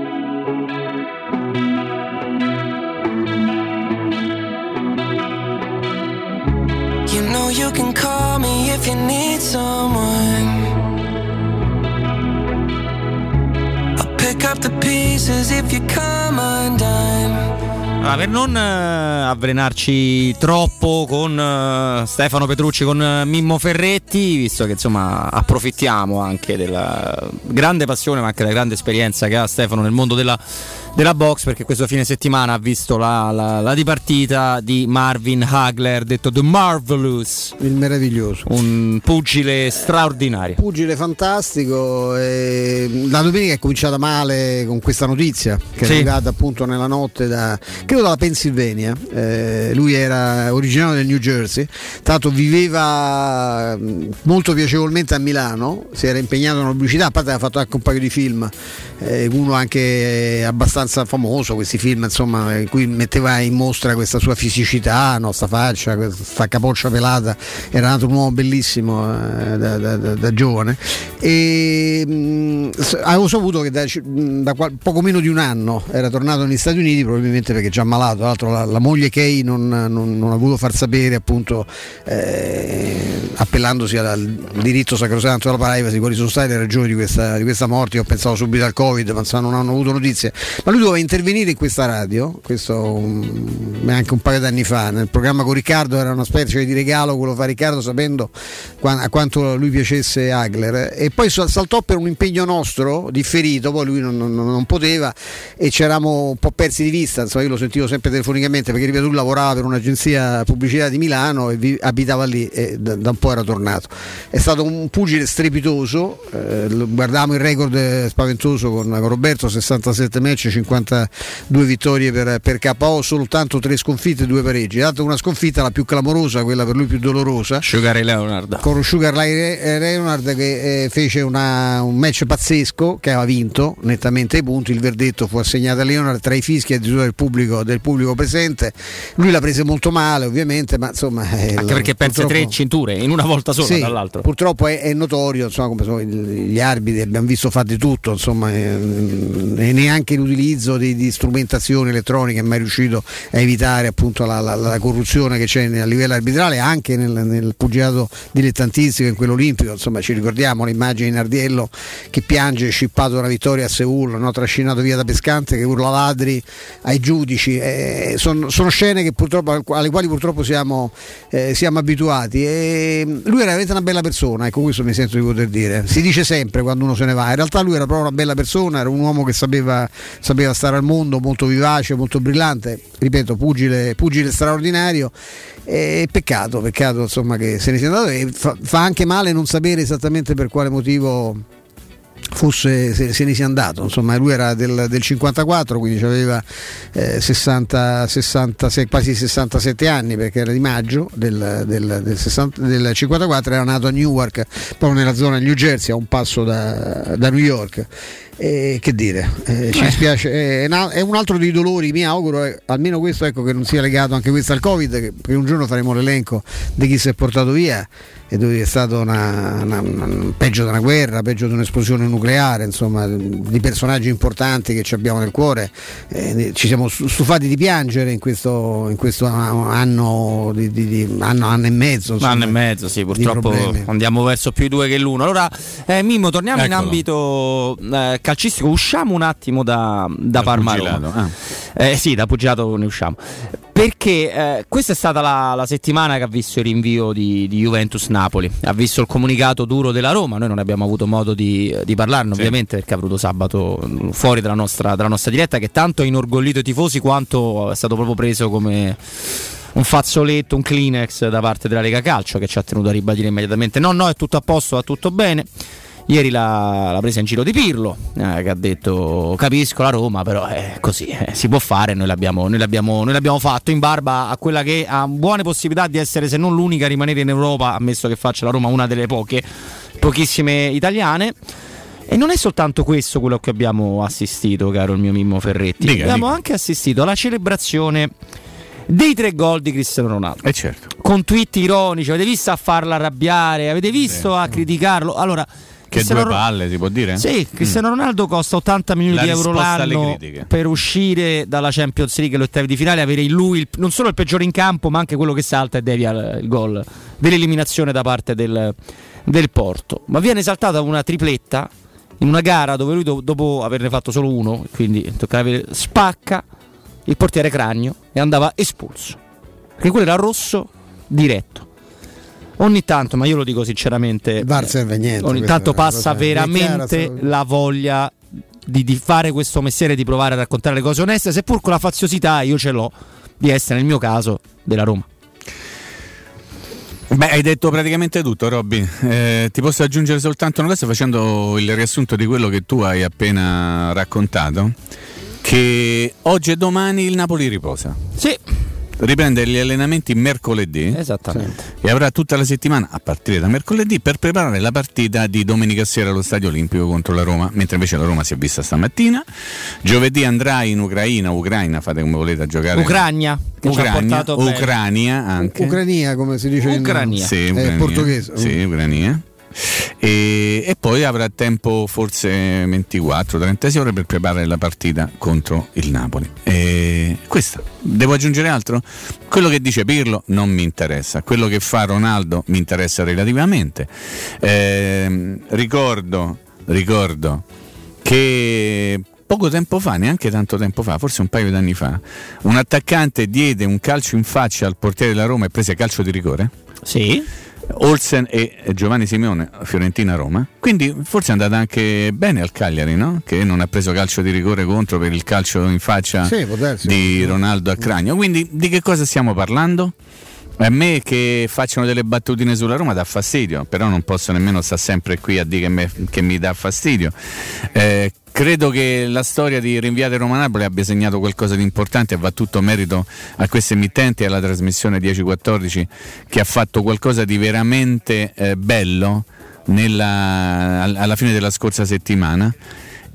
You can call me if you need someone. I'll pick up the pieces if you come undone. Allora, per non eh, avvelenarci troppo con eh, Stefano Petrucci, con eh, Mimmo Ferretti, visto che insomma approfittiamo anche della grande passione ma anche della grande esperienza che ha Stefano nel mondo della, della box, perché questo fine settimana ha visto la, la, la dipartita di Marvin Hagler, detto The Marvelous. Il meraviglioso. Un pugile straordinario. Pugile fantastico. La domenica è cominciata male con questa notizia che Sì. è arrivata appunto nella notte da credo dalla Pennsylvania. Eh, lui era originario del New Jersey, l'altro viveva molto piacevolmente a Milano, si era impegnato nella pubblicità, a parte aveva fatto anche un paio di film, eh, uno anche abbastanza famoso, questi film insomma, in cui metteva in mostra questa sua fisicità, no, sta faccia, questa capoccia pelata, era nato un uomo bellissimo eh, da, da- da- da giovane. E mh, s- avevo saputo che mh, da qual- poco meno di un anno era tornato negli Stati Uniti probabilmente perché già ammalato, tra l'altro la, la moglie Kay non, non- non ha voluto far sapere appunto eh, appellandosi al, diritto sacrosanto della privacy quali sono state le ragioni di questa, di questa morte, io pensavo subito al covid ma insomma, non hanno avuto notizie, ma lui doveva intervenire in questa radio, questo um, anche un paio d'anni fa, nel programma con Riccardo era una specie di regalo quello fa Riccardo sapendo a quanto lui piacesse Hagler e poi sal- saltò per un impegno nostro differito, poi lui non, non- non poteva e ci eravamo un po' persi di vista, insomma io lo sentivo sempre telefonicamente perché ripeto lui lavorava per un'agenzia pubblicità di Milano e vi- abitava lì e da, da un po' era tornato. È stato un pugile strepitoso, eh, guardavamo il record eh, spaventoso con, con Roberto, 67 match, 52 vittorie per, per KO, soltanto 3 sconfitte e 2 pareggi. Dato una sconfitta la più clamorosa, quella per lui più dolorosa Sugar Ray Leonard. con Sugar Leonard che eh, fece una- un match pazzesco che aveva vinto nettamente i punti il verdetto fu assegnato a Leonard tra i fischi addirittura del pubblico, del pubblico presente lui la prese molto male ovviamente ma insomma eh, Anche perché perse tre cinture in una volta sola, sì, tra l'altro. Purtroppo è, è notorio, insomma, come sono gli arbitri, abbiamo visto fare di tutto, insomma, eh, e neanche l'utilizzo di, di strumentazioni elettroniche è mai riuscito a evitare appunto la, la- la corruzione che c'è a livello arbitrale, anche nel, nel pugilato dilettantistico, in quello olimpico, insomma, ci ricordiamo l'immagine di Nardiello che piange scippato una vittoria a Seul, no? trascinato via da pescante che urla ladri ai giudici, eh, son- sono scene alle quali purtroppo siamo, eh, siamo abituati e lui era veramente una bella persona, ecco questo mi sento di poter dire. Si dice sempre quando uno se ne va, in realtà lui era proprio una bella persona, era un uomo che sapeva, sapeva stare al mondo, molto vivace, molto brillante, ripeto, pugile, pugile straordinario. E peccato, peccato insomma che se ne sia andato. E fa, fa anche male non sapere esattamente per quale motivo fosse se, se ne sia andato. Insomma lui era del, del 54 quindi aveva eh, 60, 66, quasi 67 anni perché era di maggio del, del, del 60 del 54 era nato a Newark proprio nella zona del New Jersey a un passo da, da New York e che dire, eh, ci dispiace, è, una- è un altro dei dolori, mi auguro, eh, almeno questo ecco, che non sia legato anche questo al Covid, che, un giorno faremo l'elenco di chi si è portato via e dove è stato una, una- una- peggio di una guerra, peggio di un'esplosione nucleare, insomma, di personaggi importanti che ci abbiamo nel cuore. Eh, ci siamo stu- stufati di piangere in questo, in questo anno, di, di- di- anno, anno e mezzo. Insomma, anno e mezzo, sì, purtroppo andiamo verso più i due che l'uno. Allora, eh, Mimmo, torniamo in Eccolo. ambito eh, calcistico, usciamo un attimo da, da Parma Roma. ah. Eh, sì, da pugilato ne usciamo. Perché eh, questa è stata la, la settimana che ha visto il rinvio di, di Juventus-Napoli, ha visto il comunicato duro della Roma, noi non abbiamo avuto modo di, di parlarne ovviamente perché ha avuto sabato fuori dalla nostra, dalla nostra diretta che tanto ha inorgoglito i tifosi quanto è stato proprio preso come un fazzoletto, un Kleenex da parte della Lega Calcio che ci ha tenuto a ribadire immediatamente no, no, è tutto a posto, va tutto bene. Ieri la, la presa in giro di Pirlo, eh, che ha detto capisco la Roma, però è così, eh, si può fare, noi l'abbiamo, noi, l'abbiamo, noi l'abbiamo fatto in barba a quella che ha buone possibilità di essere se non l'unica a rimanere in Europa, ammesso che faccia la Roma una delle poche, pochissime italiane. E non è soltanto questo quello che abbiamo assistito, caro il mio Mimmo Ferretti. Dica, abbiamo dica. anche assistito alla celebrazione dei tre gol di Cristiano Ronaldo. Eh certo. Con tweet ironici, avete visto a farla arrabbiare, avete visto a criticarlo. Allora, Che due palle, si può dire? Sì, Cristiano Ronaldo costa 80 milioni La di euro l'anno per uscire dalla Champions League e l'ottavi di finale, avere in lui il- non solo il peggiore in campo, ma anche quello che salta e devia il, gol dell'eliminazione da parte del, del Porto. Ma viene esaltata una tripletta in una gara dove lui do- dopo averne fatto solo uno, quindi toccava spacca il portiere Cragno e andava espulso. Perché quello era rosso diretto. Ogni tanto, ma io lo dico sinceramente, Il VAR serve a niente, ogni tanto passa veramente la voglia di, di fare questo mestiere, di provare a raccontare le cose oneste, seppur con la faziosità io ce l'ho di essere nel mio caso della Roma. Beh, hai detto praticamente tutto, Robby. Eh, ti posso aggiungere soltanto una cosa facendo il riassunto di quello che tu hai appena raccontato. Che oggi e domani il Napoli riposa. Sì. Riprende gli allenamenti mercoledì. Esattamente. E avrà tutta la settimana, a partire da mercoledì, per preparare la partita di domenica sera allo Stadio Olimpico contro la Roma, mentre invece la Roma si è vista stamattina. Giovedì andrà in Ucraina, Ucraina, fate come volete a giocare. Ucrania, Ucrania. Ucrania anche. Ucrania, come si dice Ucrania. in Sì, è Ucrania. portoghese. Sì, Ucrania. E, e poi avrà tempo forse 24-30 ore per preparare la partita contro il Napoli. E questa, devo aggiungere altro? Quello che dice Pirlo non mi interessa, quello che fa Ronaldo mi interessa relativamente. Ehm, ricordo, ricordo che poco tempo fa, neanche tanto tempo fa, forse un paio di anni fa, un attaccante diede un calcio in faccia al portiere della Roma e prese calcio di rigore. Sì. Olsen e Giovanni Simeone, Fiorentina-Roma. Quindi forse è andata anche bene al Cagliari, no? Che non ha preso calcio di rigore contro per il calcio in faccia Sì, di Ronaldo a Cragno. Quindi di che cosa stiamo parlando? A me che facciano delle battutine sulla Roma dà fastidio, però non posso nemmeno stare sempre qui a dire che, me- che mi dà fastidio. Eh, credo che la storia di Rinviate Roma-Napoli abbia segnato qualcosa di importante e va tutto merito a queste emittenti e alla trasmissione 10-14 che ha fatto qualcosa di veramente eh, bello nella- al- alla fine della scorsa settimana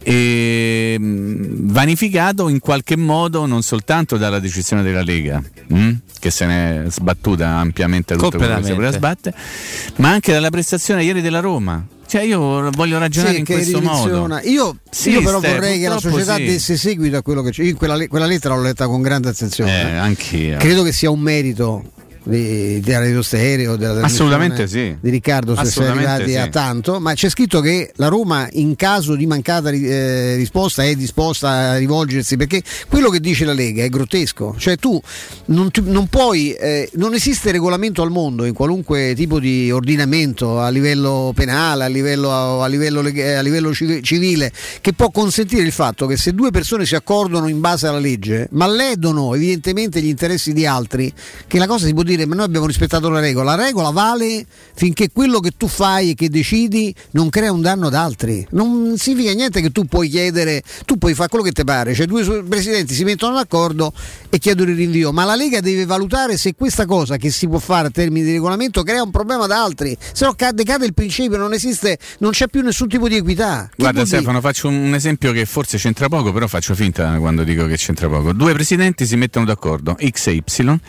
e mh, vanificato in qualche modo non soltanto dalla decisione della Lega mh, che se ne è sbattuta ampiamente tutto quello che si voleva Completamente. sbattere ma anche dalla prestazione ieri della Roma cioè io voglio ragionare Sì, in questo modo. Io, Sì, io però Ste, vorrei che la società sì. desse seguito a quello che c'è. Io quella, quella lettera l'ho letta con grande attenzione. Eh, anch'io. Credo che sia un merito di, di Radio Stereo, della Assolutamente sì. di Riccardo se si è Assolutamente arrivati sì. a tanto, ma c'è scritto che la Roma in caso di mancata eh, risposta è disposta a rivolgersi perché quello che dice la Lega è grottesco, cioè tu non, ti- non puoi, eh, non esiste regolamento al mondo in qualunque tipo di ordinamento a livello penale, a livello, a livello a livello civi- civile che può consentire il fatto che se due persone si accordano in base alla legge ma ledono evidentemente gli interessi di altri, che la cosa si può dire ma noi abbiamo rispettato la regola, la regola vale finché quello che tu fai e che decidi non crea un danno ad altri, non significa niente che tu puoi chiedere, tu puoi fare quello che ti pare, cioè due presidenti si mettono d'accordo e chiedono il rinvio, ma la Lega deve valutare se questa cosa che si può fare a termini di regolamento crea un problema ad altri, se no cade, cade il principio, non esiste, non c'è più nessun tipo di equità. Che Guarda vuol dire? Stefano, faccio un esempio che forse c'entra poco, però faccio finta quando dico che c'entra poco. Due presidenti si mettono d'accordo, X e Y.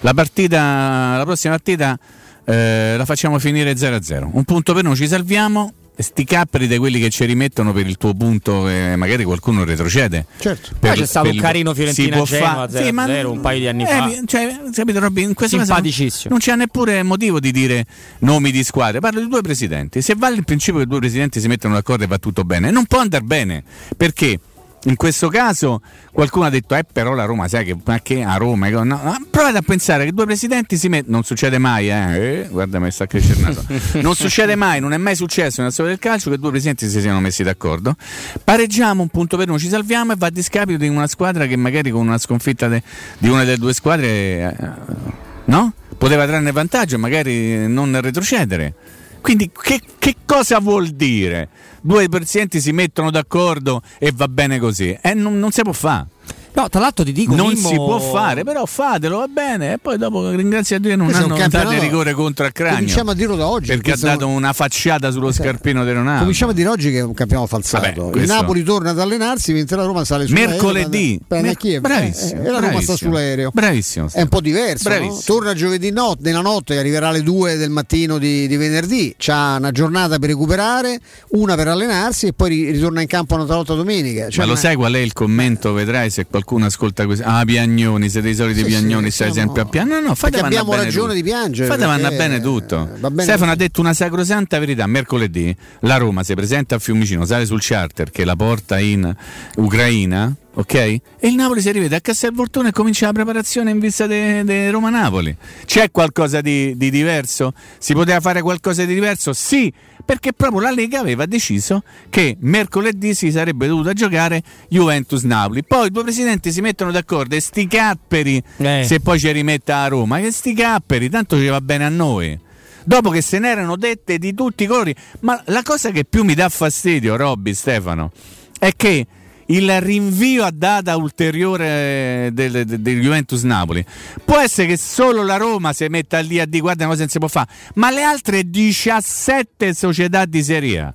La partita, la prossima partita eh, la facciamo finire 0-0. Un punto per noi, ci salviamo. Sti capperi di quelli che ci rimettono per il tuo punto, eh, magari qualcuno retrocede. Certo. Poi c'è stato un carino Fiorentina può Genoa fa- sì, ma- 0-0 un paio di anni eh, fa. Cioè, capito, Robby, in questo caso non c'è neppure motivo di dire nomi di squadre, parlo di due presidenti. Se vale il principio che due presidenti si mettono d'accordo e va tutto bene, non può andare bene perché. In questo caso qualcuno ha detto, eh però la Roma, sai che, ma che a Roma? No, no, provate a pensare che due presidenti si mettono, non succede mai, eh, eh, guarda mi sta crescendo il naso. non succede mai, non è mai successo nella storia del calcio che due presidenti si siano messi d'accordo. Pareggiamo un punto per noi, ci salviamo e va a discapito di una squadra che magari con una sconfitta de- di una delle due squadre, eh, no? Poteva trarne vantaggio e magari non retrocedere. Quindi che, che cosa vuol dire? Due presidenti si mettono d'accordo e va bene così. Eh, non, non si può fare. No, tra l'altro ti dico non Mimmo- si può fare, però fatelo, va bene. E poi dopo ringrazia Dio non Questo hanno dato campionato- rigore contro il cranio. Cominciamo a dirlo da oggi. Perché ha dato una facciata sullo scarpino di Ronaldo. Cominciamo a dire oggi che è un campionato falsato. Vabbè, Il questo- Napoli torna ad allenarsi mentre la Roma sale su Mercoledì. A Mer- Kiev. bravissimo, Eh, e la Roma sta sull'aereo. Bravissimo. È un po' diverso. no? Torna giovedì notte, nella notte, arriverà alle 2 del mattino di, di venerdì. C'ha una giornata per recuperare, una per allenarsi e poi ri- ritorna in campo una volta domenica. Cioè, Ma lo sai qual è il commento? Vedrai se qualcuno ascolta questo. Ah, piagnoni, siete i soliti Sì, piagnoni, sì, stai siamo- sempre a piano. No, no, fate Perché vanno abbiamo ragione tutto. di piangere, Fate vanno perché, bene tutto. va bene Stefano tutto. ha detto una sacrosanta verità. Mercoledì la Roma si presenta a Fiumicino, sale sul charter che la porta in Ucraina. Ok? E il Napoli si rivede a Castelvolturno e comincia la preparazione in vista di Roma-Napoli. C'è qualcosa di, di diverso? Si poteva fare qualcosa di diverso? Sì, perché proprio la Lega aveva deciso che mercoledì si sarebbe dovuta giocare Juventus-Napoli. Poi i due presidenti si mettono d'accordo e sti capperi, Eh. se poi ci rimetta a Roma, che sti capperi, tanto ci va bene a noi. Dopo che se ne erano dette di tutti i colori, ma la cosa che più mi dà fastidio, Robby, Stefano, è che il rinvio a data ulteriore del, del- del Juventus Napoli può essere che solo la Roma si metta lì a dire guarda cosa non si può fare, ma le altre 17 società di Serie A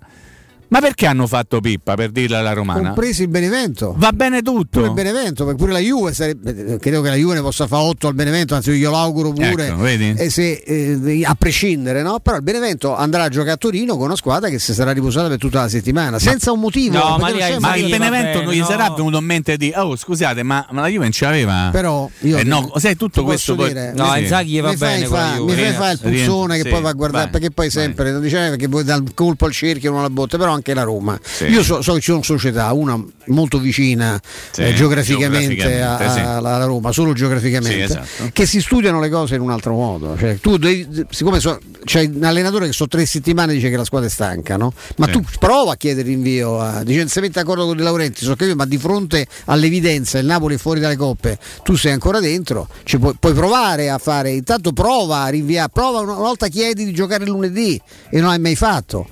ma perché hanno fatto pippa per dirla alla romana? Compresi il Benevento. Va bene tutto. Pure il Benevento, perché pure la Juve sarebbe, credo che la Juve ne possa fare 8 al Benevento, anzi io l'auguro pure, Ecco, vedi? e se, eh, a prescindere, no? però il Benevento andrà a giocare a Torino con una squadra che si sarà riposata per tutta la settimana, senza un motivo. No, ma lì Ma il. Benevento bene, non gli no. sarà venuto in mente di oh scusate ma, ma la Juve non ce l'aveva Però io eh, no, sai tutto questo poi dire, No, Sì. Inzaghi va mi fai bene fa, mi fai fa il puzzone che poi va a guardare vai, perché poi sempre non diceva che vuoi dare il colpo al cerchio non alla botte però anche la Roma Sì. io so, so che ci sono società una molto vicina Sì, eh, geograficamente, geograficamente, a- sì. alla Roma solo geograficamente esatto. che si studiano le cose in un altro modo cioè, tu devi- siccome so- c'è un allenatore che sono tre settimane dice che la squadra è stanca no? ma tu prova a chiedere rinvio a, dice se mette d'accordo con De Laurenti so che- ma di fronte all'evidenza il Napoli è fuori dalle coppe tu sei ancora dentro ci puoi, puoi provare a fare intanto prova a rinviare prova una, una volta chiedi di giocare lunedì e non hai mai fatto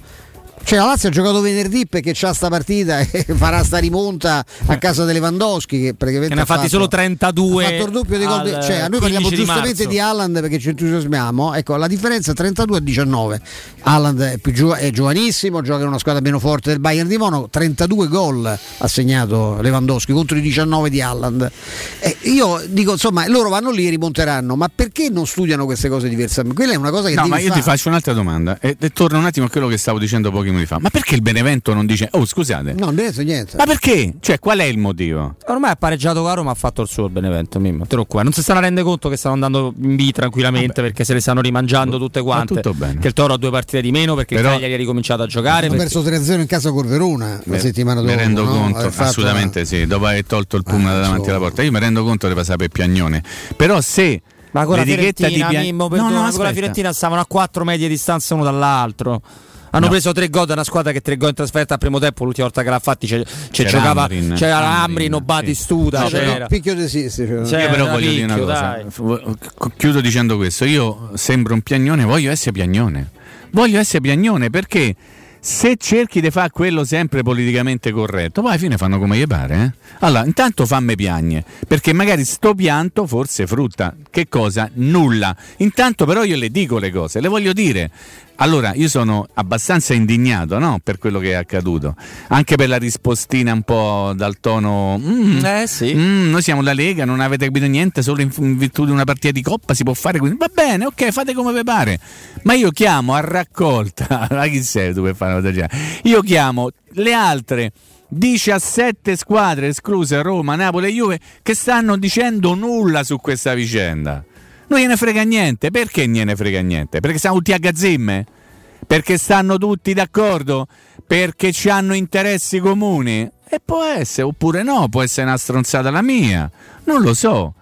cioè la Lazio ha giocato venerdì perché c'ha sta partita e farà sta rimonta a casa di Lewandowski che praticamente Che ne ha fatti fatto- solo 32 ha fatto il doppio di gol al cioè a noi 15 parliamo di giustamente marzo. di Haaland perché ci entusiasmiamo. Ecco la differenza è 32 a 19 Haaland è, più è giovanissimo gioca in una squadra meno forte del Bayern di Monaco 32 gol ha segnato Lewandowski contro i 19 di Haaland. Eh, io dico insomma loro vanno lì e rimonteranno ma perché non studiano queste cose diversamente? Quella è una cosa che No, devi ma io fare. ti faccio un'altra domanda e, e torno un attimo a quello che stavo dicendo pochi minuti fa. Ma perché il Benevento non dice "Oh, scusate"? no non essere niente Ma perché? Cioè, qual è il motivo? Ormai ha pareggiato con la Roma, ha fatto il suo il Benevento. Mimmo, te lo qua. Non si stanno rende conto che stanno andando in B tranquillamente perché se le stanno rimangiando tutte quante. tutto bene. Che il Toro ha due partite di meno perché Però- il Cagliari ha ricominciato a giocare. hanno perché- perso 3-0 in casa col Verona la settimana dopo Mi rendo no? conto, fatto assolutamente sì, dopo aver tolto il Puma Ah, da davanti insomma. alla porta. Io mi rendo conto di passare per Piagnone. Però se Ma con la l'etichetta di Fiorentina, Pia- Mimmo, No, perdona, no, con la. Fiorentina stavano a 4 medie distanza uno dall'altro. Hanno No. preso tre gol da una squadra che tre gol in trasferta al primo tempo, l'ultima volta che l'ha fatti c'è, c'è C'era giocava Amrin, c'era Amrin, Amrin, o Batistuta, No, però c'era. picchio di sì, sì, cioè. Cioè, Io però voglio dire una cosa. dai. Chiudo dicendo questo. Io sembro un piagnone, voglio essere piagnone. Voglio essere piagnone perché se cerchi di fare quello sempre politicamente corretto, poi alla fine fanno come gli pare. eh. Allora, intanto fammi piagne, perché magari sto pianto forse frutta. Che cosa? Nulla. Intanto però io le dico le cose, le voglio dire. Allora, io sono abbastanza indignato no? per quello che è accaduto, anche per la rispostina un po' dal tono... "Mm, Eh sì. Mm, noi siamo la Lega, non avete capito niente, solo in, in virtù di una partita di coppa si può fare quindi va bene, ok, fate come vi pare. Ma io chiamo a raccolta, ma chi sei tu per fare una cosa? Io chiamo le altre 17 squadre escluse Roma, Napoli e Juve che stanno dicendo nulla su questa vicenda. Non gliene frega niente, perché gliene frega niente? Perché siamo tutti a gazzimme? Perché stanno tutti d'accordo? Perché ci hanno interessi comuni? E può essere, oppure no, può essere una stronzata la mia, non lo so.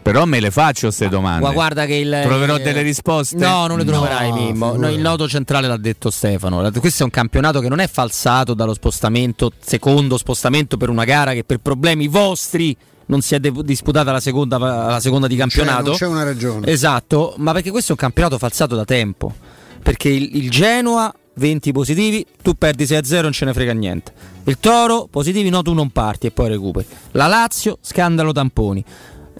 Però me le faccio queste domande. Ma guarda che il Troverò eh, delle risposte? No, non le troverai, No, Mimmo. No, il nodo centrale l'ha detto Stefano. Questo è un campionato che non è falsato dallo spostamento, secondo spostamento per una gara che per problemi vostri non si è de- disputata la seconda, la seconda di Cioè, campionato. non c'è una ragione Esatto, ma perché questo è un campionato falsato da tempo. perché il, il Genoa 20 positivi, tu perdi 6-0 non ce ne frega niente. Il Toro positivi no tu non parti e poi recuperi. La Lazio scandalo tamponi.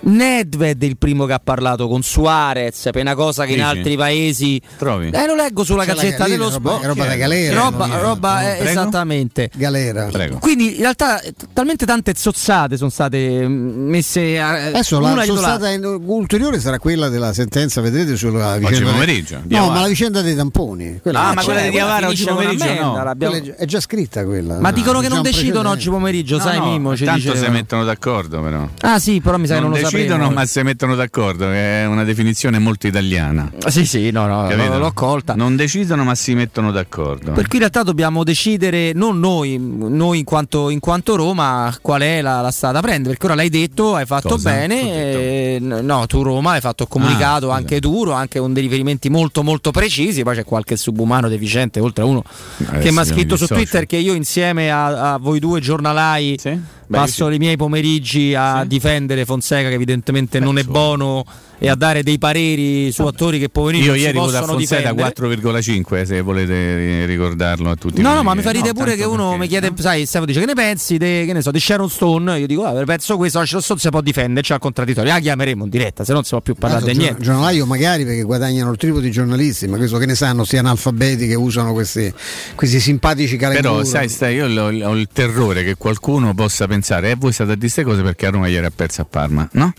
Nedved è il primo che ha parlato con Suarez per una cosa che in Dici? altri paesi Trovi? eh, lo leggo sulla C'è gazzetta galera, dello roba- sport è roba da galera, roba, roba, no, eh, esattamente Galera. Prego. quindi in realtà talmente tante zozzate sono state mm, messe a, Adesso una la in- ulteriore sarà quella della sentenza, vedrete sulla vicenda. pomeriggio, di no, ma la vicenda dei tamponi. Quella Ah, ma quella di Diavara oggi con pomeriggio no. è, già scritta quella. ma No, dicono che non decidono oggi pomeriggio sai no, Mimmo ci tanto dice si mettono d'accordo però. ah sì però mi sa che non non lo decidono ma si mettono d'accordo, che è una definizione molto italiana. sì sì no no Capito? l'ho colta Non decidono ma si mettono d'accordo. Per cui in realtà dobbiamo decidere, non noi, noi in quanto, in quanto Roma, qual è la, la strada da prendere. Perché ora l'hai detto, hai fatto Cosa? bene. eh, no, tu Roma hai fatto comunicato, Ah, anche duro, anche con dei riferimenti molto molto precisi. Poi c'è qualche subumano deficiente, oltre a uno che Adesso mi ha scritto su. Twitter che io insieme a, a voi due giornalai Beh, passo sì. i miei pomeriggi a difendere Fonseca che evidentemente non è buono e a dare dei pareri su attori che poverini Io ieri voto a Fonseca difendere. 4,5 se volete ri- ricordarlo a tutti. No, no, ma mi fa ridere no, pure che uno perché- mi chiede, sai, Stefano dice che ne pensi de, che ne so, di Sharon Stone? Io dico, ah, penso questo, Sharon Stone si può difendere, c'è al contraddittorio, la chiameremo in diretta, se non si può più parlare di niente. giornalaio magari perché guadagnano il triplo di giornalisti, ma questo che ne sanno, sti analfabeti che usano questi, questi simpatici calendari. Però sai, stai, io ho, ho il terrore che qualcuno possa pensare, eh, voi state a dire queste cose perché a Roma ieri ha perso a Parma, no?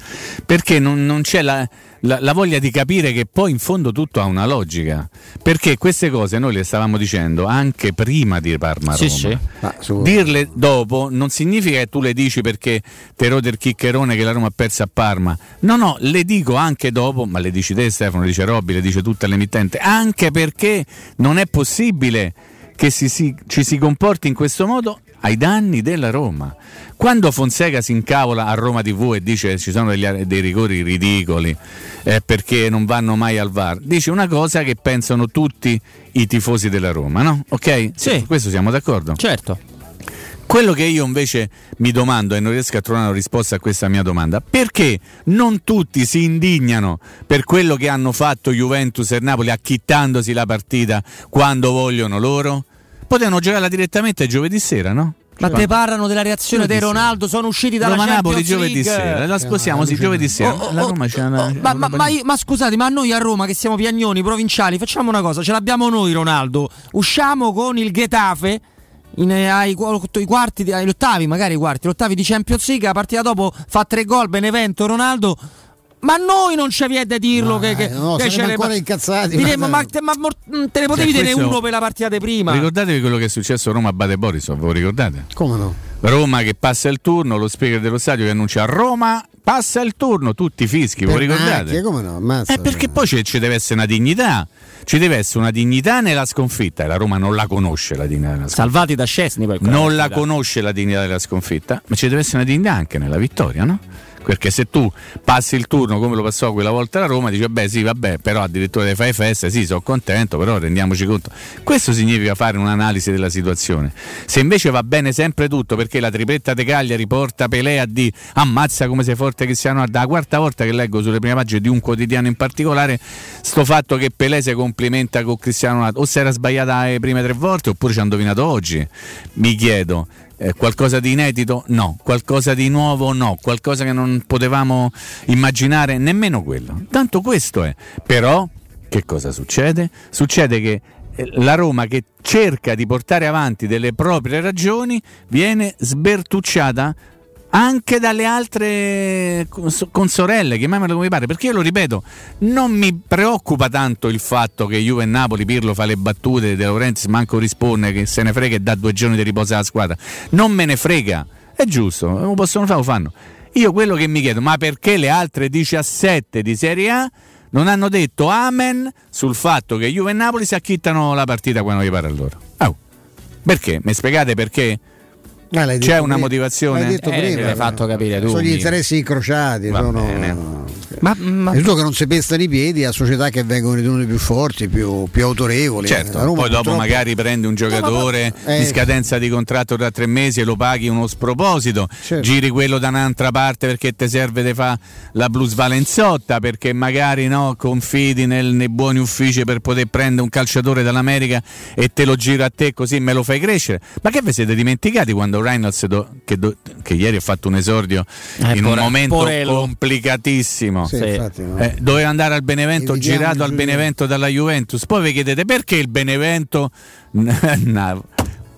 Perché non, non c'è la, la- la voglia di capire che poi in fondo tutto ha una logica. Perché queste cose noi le stavamo dicendo anche prima di Parma-Roma. Sì, sì. Dirle dopo non significa che tu le dici perché te rode il chiccherone che la Roma ha perso a Parma. No, no, le dico anche dopo, ma le dici te Stefano, le dice Robby, le dice tutta l'emittente, anche perché non è possibile che si- si- ci si comporti in questo modo ai danni della Roma. Quando Fonseca si incavola a Roma TV e dice che ci sono degli- dei rigori ridicoli eh, perché non vanno mai al VAR, dice una cosa che pensano tutti i tifosi della Roma, no? Ok? Sì. Su questo siamo d'accordo? Certo. Quello che io invece mi domando e non riesco a trovare una risposta a questa mia domanda, perché non tutti si indignano per quello che hanno fatto Juventus e Napoli accittandosi la partita quando vogliono loro? Potevano giocarla direttamente giovedì sera, no? Ma te parlano della reazione di Ronaldo, sono usciti dalla Roma-Napoli Champions giovedì League. sera, la sposiamo sì giovedì sera. Oh, oh, la Roma c'è una, Ma, ma- ma ma scusate, ma noi a Roma che siamo piagnoni, provinciali, facciamo una cosa, ce l'abbiamo noi Ronaldo, usciamo con il Getafe in- eh, ai, ai quarti, agli ottavi, magari ai quarti, ottavi di Champions League, la partita dopo fa tre gol, Benevento, Ronaldo. Ma a noi non ci viene da dirlo che, che, no, che ce ancora incazzati, Diremmo, ma- ma, te, ma mor- te ne potevi Cioè, tenere uno per la partita di prima. Ricordatevi quello che è successo a Roma a Bade Borisov, ve lo ricordate? Come no? Roma che passa il turno, lo speaker dello stadio che annuncia Roma passa il turno, tutti i fischi, ve lo ricordate? Come no? Ammazza. Eh, perché poi ci, ci deve essere una dignità, ci deve essere una dignità nella sconfitta e la Roma non la conosce la dignità della sconfitta. Salvati da Scesni poi. Non la conosce la dignità della sconfitta, ma ci deve essere una dignità anche nella vittoria, no? Perché se tu passi il turno come lo passò quella volta la Roma, dici vabbè sì, vabbè, però addirittura le fai feste, sì, sono contento, però rendiamoci conto. Questo significa fare un'analisi della situazione. Se invece va bene sempre tutto perché la tripletta de Cagliari porta Pelé a di ammazza come sei forte Cristiano Ronaldo, la quarta volta che leggo sulle prime pagine di un quotidiano in particolare sto fatto che Pelé si complimenta con Cristiano Ronaldo, o si era sbagliata le prime tre volte oppure ci ha indovinato oggi. Mi chiedo, eh, qualcosa di inedito? No. Qualcosa di nuovo? No. Qualcosa che non potevamo immaginare? Nemmeno quello. Tanto questo è. Però, che cosa succede? Succede che eh, la Roma che cerca di portare avanti delle proprie ragioni viene sbertucciata anche dalle altre cons- consorelle, chiamiamole come pare, perché io lo ripeto, non mi preoccupa tanto il fatto che Juve e Napoli Pirlo fa le battute, De Laurentiis manco risponde, che se ne frega e dà due giorni di riposo alla squadra, non me ne frega, è giusto, lo possono fare, lo fanno. Io quello che mi chiedo, ma perché le altre 17 di Serie A non hanno detto amen sul fatto che Juve e Napoli si acchittano la partita quando gli pare a loro? Oh. Perché? Mi spiegate perché? Eh, l'hai C'è detto una motivazione? L'hai detto Eh, prima, l'hai fatto capire tu, Sono gli interessi incrociati. Va sono- bene. Ma, ma... È tutto che non si pestano i piedi a società che vengono ritenute più forti, più, più autorevoli. Certo, Roma poi dopo purtroppo- magari prendi un giocatore Eh. di scadenza di contratto da tre mesi e lo paghi uno sproposito, Certo. giri quello da un'altra parte perché ti serve di fare la blues valenzotta, perché magari no, confidi nel- nei buoni uffici per poter prendere un calciatore dall'America e te lo giro a te così me lo fai crescere. Ma che vi siete dimenticati quando Reynolds, do- che, do- che ieri ha fatto un esordio Eh, in un momento porello. complicatissimo, Sì, infatti, no. eh, doveva andare al Benevento, girato al. Benevento dalla Juventus. Poi vi chiedete perché il Benevento. No,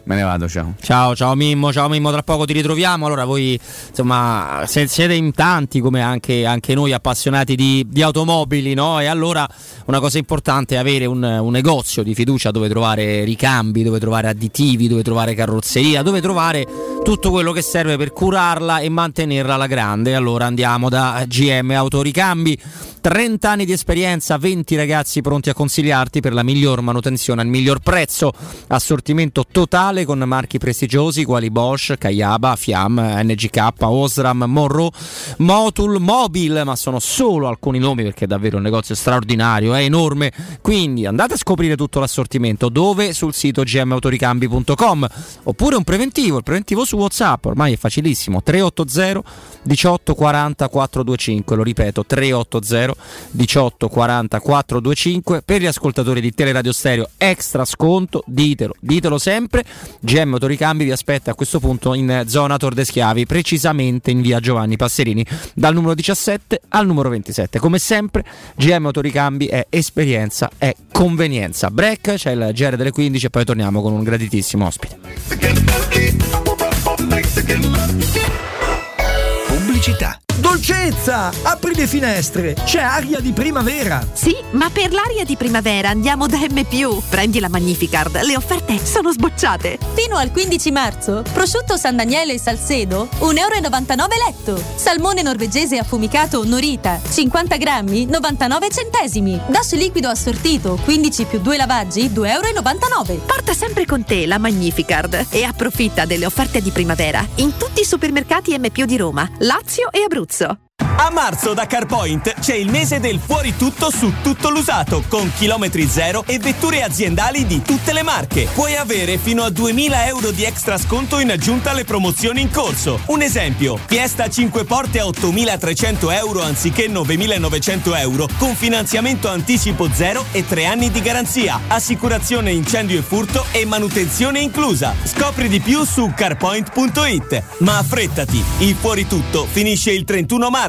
me ne vado, ciao. Ciao, ciao Mimmo, ciao Mimmo, tra poco ti ritroviamo. Allora voi insomma siete in tanti come anche, anche noi appassionati di, di automobili, no? E allora una cosa importante è avere un, un negozio di fiducia dove trovare ricambi, dove trovare additivi, dove trovare carrozzeria, dove trovare tutto quello che serve per curarla e mantenerla alla grande. Allora andiamo da GM Autoricambi. 30 anni di esperienza, 20 ragazzi pronti a consigliarti per la miglior manutenzione al miglior prezzo. Assortimento totale con marchi prestigiosi quali Bosch, Kayaba, Fiam, NGK, Osram, Monroe, Motul, Mobil, ma sono solo alcuni nomi perché è davvero un negozio straordinario, è enorme. Quindi andate a scoprire tutto l'assortimento dove? Sul sito gmautoricambi.com oppure un preventivo, il preventivo su WhatsApp, ormai è facilissimo, 380 18 40 425, lo ripeto, 380 18 40 425 per gli ascoltatori di Teleradio Stereo extra sconto, ditelo, ditelo sempre. GM Autoricambi vi aspetta a questo punto in zona Tor de Schiavi, precisamente in via Giovanni Passerini, dal numero 17 al numero 27. Come sempre, GM Autoricambi è esperienza, è convenienza. Break, c'è il GR delle 15 e poi torniamo con un graditissimo ospite. Pubblicità. Dolcezza! Apri le finestre! C'è aria di primavera! Sì, ma per l'aria di primavera andiamo da M. Prendi la Magnificard, le offerte sono sbocciate. Fino al 15 marzo, prosciutto San Daniele e Salcedo, 1,99 euro letto. Salmone norvegese affumicato Norita, 50 grammi, 99 centesimi. Dash liquido assortito, 15 più 2 lavaggi, 2,99 euro. Porta sempre con te la Magnificard e approfitta delle offerte di primavera in tutti i supermercati M. di Roma, Lazio e Abruzzo. co. A marzo da CarPoint c'è il mese del fuori tutto su tutto l'usato con chilometri zero e vetture aziendali di tutte le marche. Puoi avere fino a 2000 euro di extra sconto in aggiunta alle promozioni in corso. Un esempio, Fiesta 5 porte a 8300 euro anziché 9900 euro con finanziamento anticipo zero e 3 anni di garanzia, assicurazione incendio e furto e manutenzione inclusa. Scopri di più su carpoint.it. Ma affrettati, il fuori tutto finisce il 31 marzo.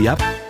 Yep. app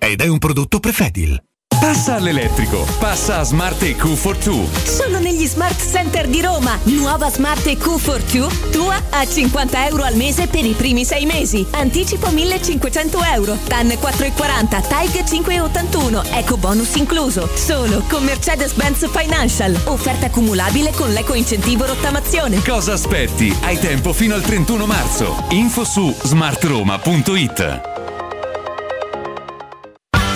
ed è un prodotto Prefedil. Passa all'elettrico, passa a Smart EQ for 2. Sono negli Smart Center di Roma. Nuova Smart EQ for 2, tua a 50 euro al mese per i primi sei mesi. Anticipo 1500 euro. TAN 4,40, TAIG 5,81, Eco bonus incluso. Solo con Mercedes-Benz Financial. Offerta cumulabile con l'eco incentivo rottamazione. Cosa aspetti? Hai tempo fino al 31 marzo. Info su smartroma.it.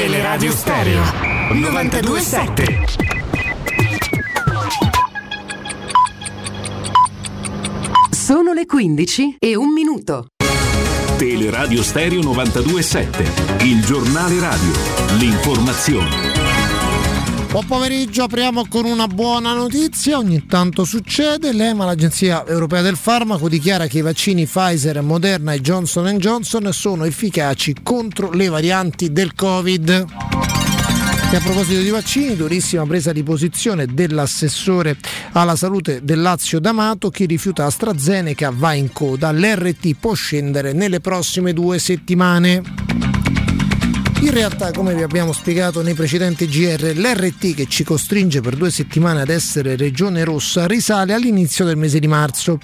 Teleradio Stereo 927 Sono le 15 e un minuto. Teleradio Stereo 927, il giornale radio, l'informazione. Buon pomeriggio, apriamo con una buona notizia, ogni tanto succede, l'EMA, l'Agenzia Europea del Farmaco, dichiara che i vaccini Pfizer, Moderna e Johnson Johnson sono efficaci contro le varianti del Covid. E a proposito di vaccini, durissima presa di posizione dell'assessore alla salute del Lazio D'Amato, chi rifiuta AstraZeneca va in coda, l'RT può scendere nelle prossime due settimane. In realtà, come vi abbiamo spiegato nei precedenti GR, l'RT che ci costringe per due settimane ad essere regione rossa risale all'inizio del mese di marzo.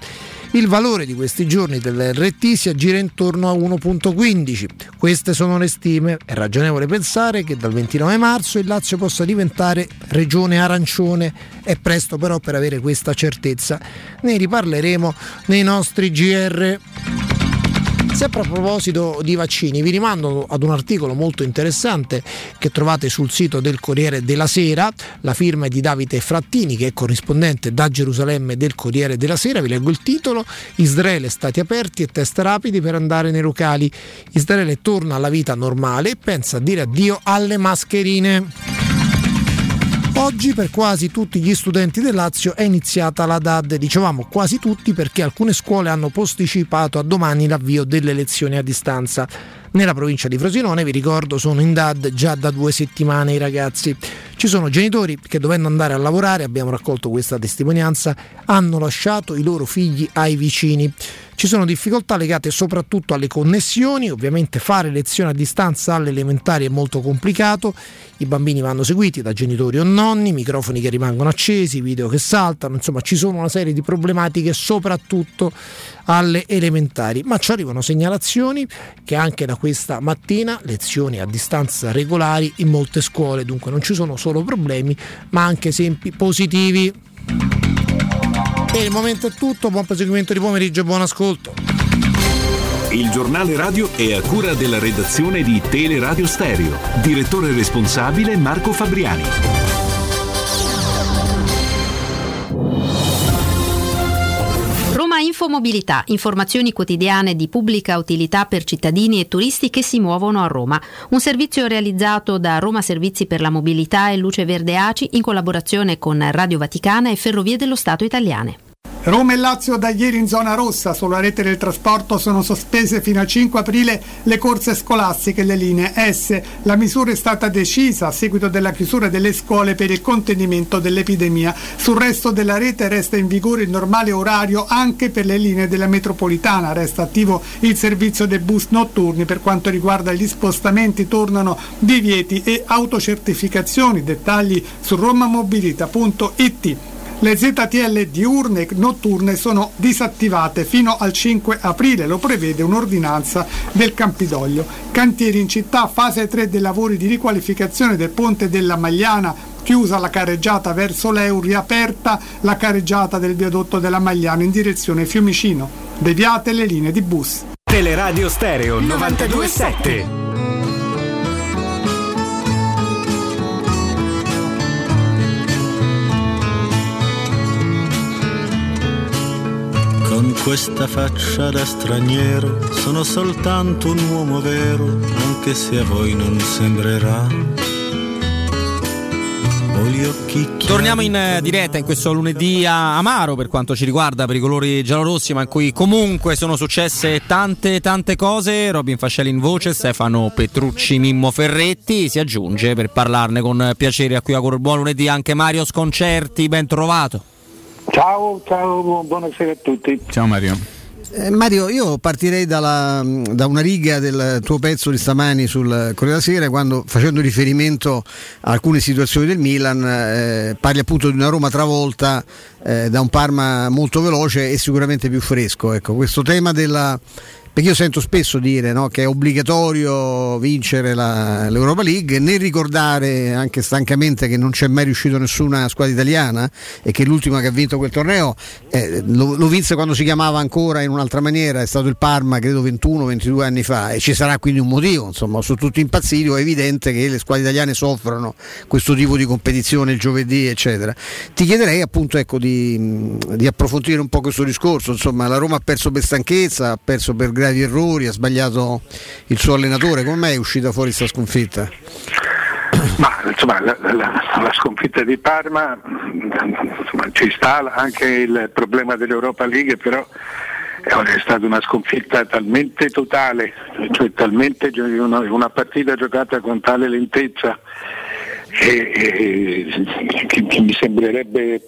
Il valore di questi giorni dell'RT si aggira intorno a 1.15. Queste sono le stime. È ragionevole pensare che dal 29 marzo il Lazio possa diventare regione arancione. È presto però per avere questa certezza. Ne riparleremo nei nostri GR. Sempre a proposito di vaccini, vi rimando ad un articolo molto interessante che trovate sul sito del Corriere della Sera. La firma è di Davide Frattini, che è corrispondente da Gerusalemme del Corriere della Sera. Vi leggo il titolo: Israele stati aperti e test rapidi per andare nei locali. Israele torna alla vita normale e pensa a dire addio alle mascherine. Oggi per quasi tutti gli studenti del Lazio è iniziata la DAD, dicevamo quasi tutti perché alcune scuole hanno posticipato a domani l'avvio delle lezioni a distanza. Nella provincia di Frosinone, vi ricordo, sono in DAD già da due settimane i ragazzi. Ci sono genitori che dovendo andare a lavorare, abbiamo raccolto questa testimonianza, hanno lasciato i loro figli ai vicini. Ci sono difficoltà legate soprattutto alle connessioni, ovviamente fare lezioni a distanza alle elementari è molto complicato, i bambini vanno seguiti da genitori o nonni, microfoni che rimangono accesi, video che saltano, insomma ci sono una serie di problematiche soprattutto alle elementari, ma ci arrivano segnalazioni che anche da questa mattina lezioni a distanza regolari in molte scuole, dunque non ci sono solo problemi ma anche esempi positivi. Per il momento è tutto, buon proseguimento di pomeriggio e buon ascolto. Il giornale radio è a cura della redazione di Teleradio Stereo. Direttore responsabile Marco Fabriani. Roma Infomobilità, informazioni quotidiane di pubblica utilità per cittadini e turisti che si muovono a Roma. Un servizio realizzato da Roma Servizi per la Mobilità e Luce Verde ACI in collaborazione con Radio Vaticana e Ferrovie dello Stato italiane. Roma e Lazio da ieri in zona rossa, sulla rete del trasporto sono sospese fino al 5 aprile le corse scolastiche e le linee S. La misura è stata decisa a seguito della chiusura delle scuole per il contenimento dell'epidemia. Sul resto della rete resta in vigore il normale orario anche per le linee della metropolitana. Resta attivo il servizio dei bus notturni. Per quanto riguarda gli spostamenti tornano divieti e autocertificazioni. Dettagli su romamobilita.it. Le ZTL diurne e notturne sono disattivate fino al 5 aprile, lo prevede un'ordinanza del Campidoglio. Cantieri in città, fase 3 dei lavori di riqualificazione del ponte della Magliana, chiusa la careggiata verso l'Eur, riaperta la careggiata del viadotto della Magliana in direzione Fiumicino. Deviate le linee di bus. Teleradio Stereo 927. Questa faccia da straniero sono soltanto un uomo vero, anche se a voi non sembrerà. Torniamo in eh, diretta in questo lunedì amaro per quanto ci riguarda per i colori giallorossi, ma in cui comunque sono successe tante tante cose. Robin Fascelli in voce, Stefano Petrucci, Mimmo Ferretti si aggiunge per parlarne con piacere a qui a Cor- buon lunedì anche Mario Sconcerti, ben trovato. Ciao, ciao, bu- buonasera a tutti. Ciao Mario. Eh, Mario, io partirei dalla- da una riga del tuo pezzo di stamani sul Corriere della Sera, quando facendo riferimento a alcune situazioni del Milan, eh, parli appunto di una Roma travolta eh, da un Parma molto veloce e sicuramente più fresco. Ecco, questo tema della. Perché io sento spesso dire no, che è obbligatorio vincere la- l'Europa League, nel ricordare anche stancamente che non c'è mai riuscito nessuna squadra italiana e che l'ultima che ha vinto quel torneo eh, lo, lo vinse quando si chiamava ancora in un'altra maniera, è stato il Parma credo 21-22 anni fa e ci sarà quindi un motivo, insomma sono tutti impazziti, è evidente che le squadre italiane soffrono questo tipo di competizione il giovedì eccetera. Ti chiederei appunto ecco, di, di approfondire un po' questo discorso, insomma la Roma ha perso per stanchezza, ha perso per gravi errori, ha sbagliato il suo allenatore, come mai è uscita fuori questa sconfitta? Ma insomma, la, la- la sconfitta di Parma, insomma, ci sta anche il problema dell'Europa League, però è è stata una sconfitta talmente totale, cioè talmente una, una partita giocata con tale lentezza e- e- che, che mi sembrerebbe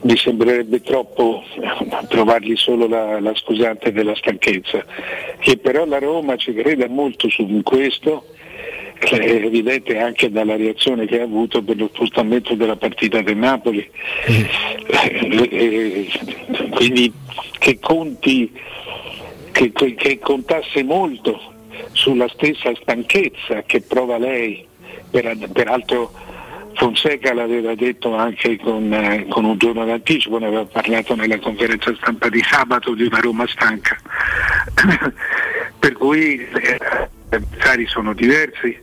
mi sembrerebbe troppo trovargli solo la, la scusante della stanchezza, che però la Roma ci crede molto su questo, è evidente anche dalla reazione che ha avuto per lo spostamento della partita del Napoli. Eh, eh, quindi che conti, che, che- contasse molto sulla stessa stanchezza che prova lei, per- peraltro Fonseca l'aveva detto anche con, eh, con un giorno d'anticipo, ne aveva parlato nella conferenza stampa di sabato di una Roma stanca. per cui eh, gli avversari sono diversi,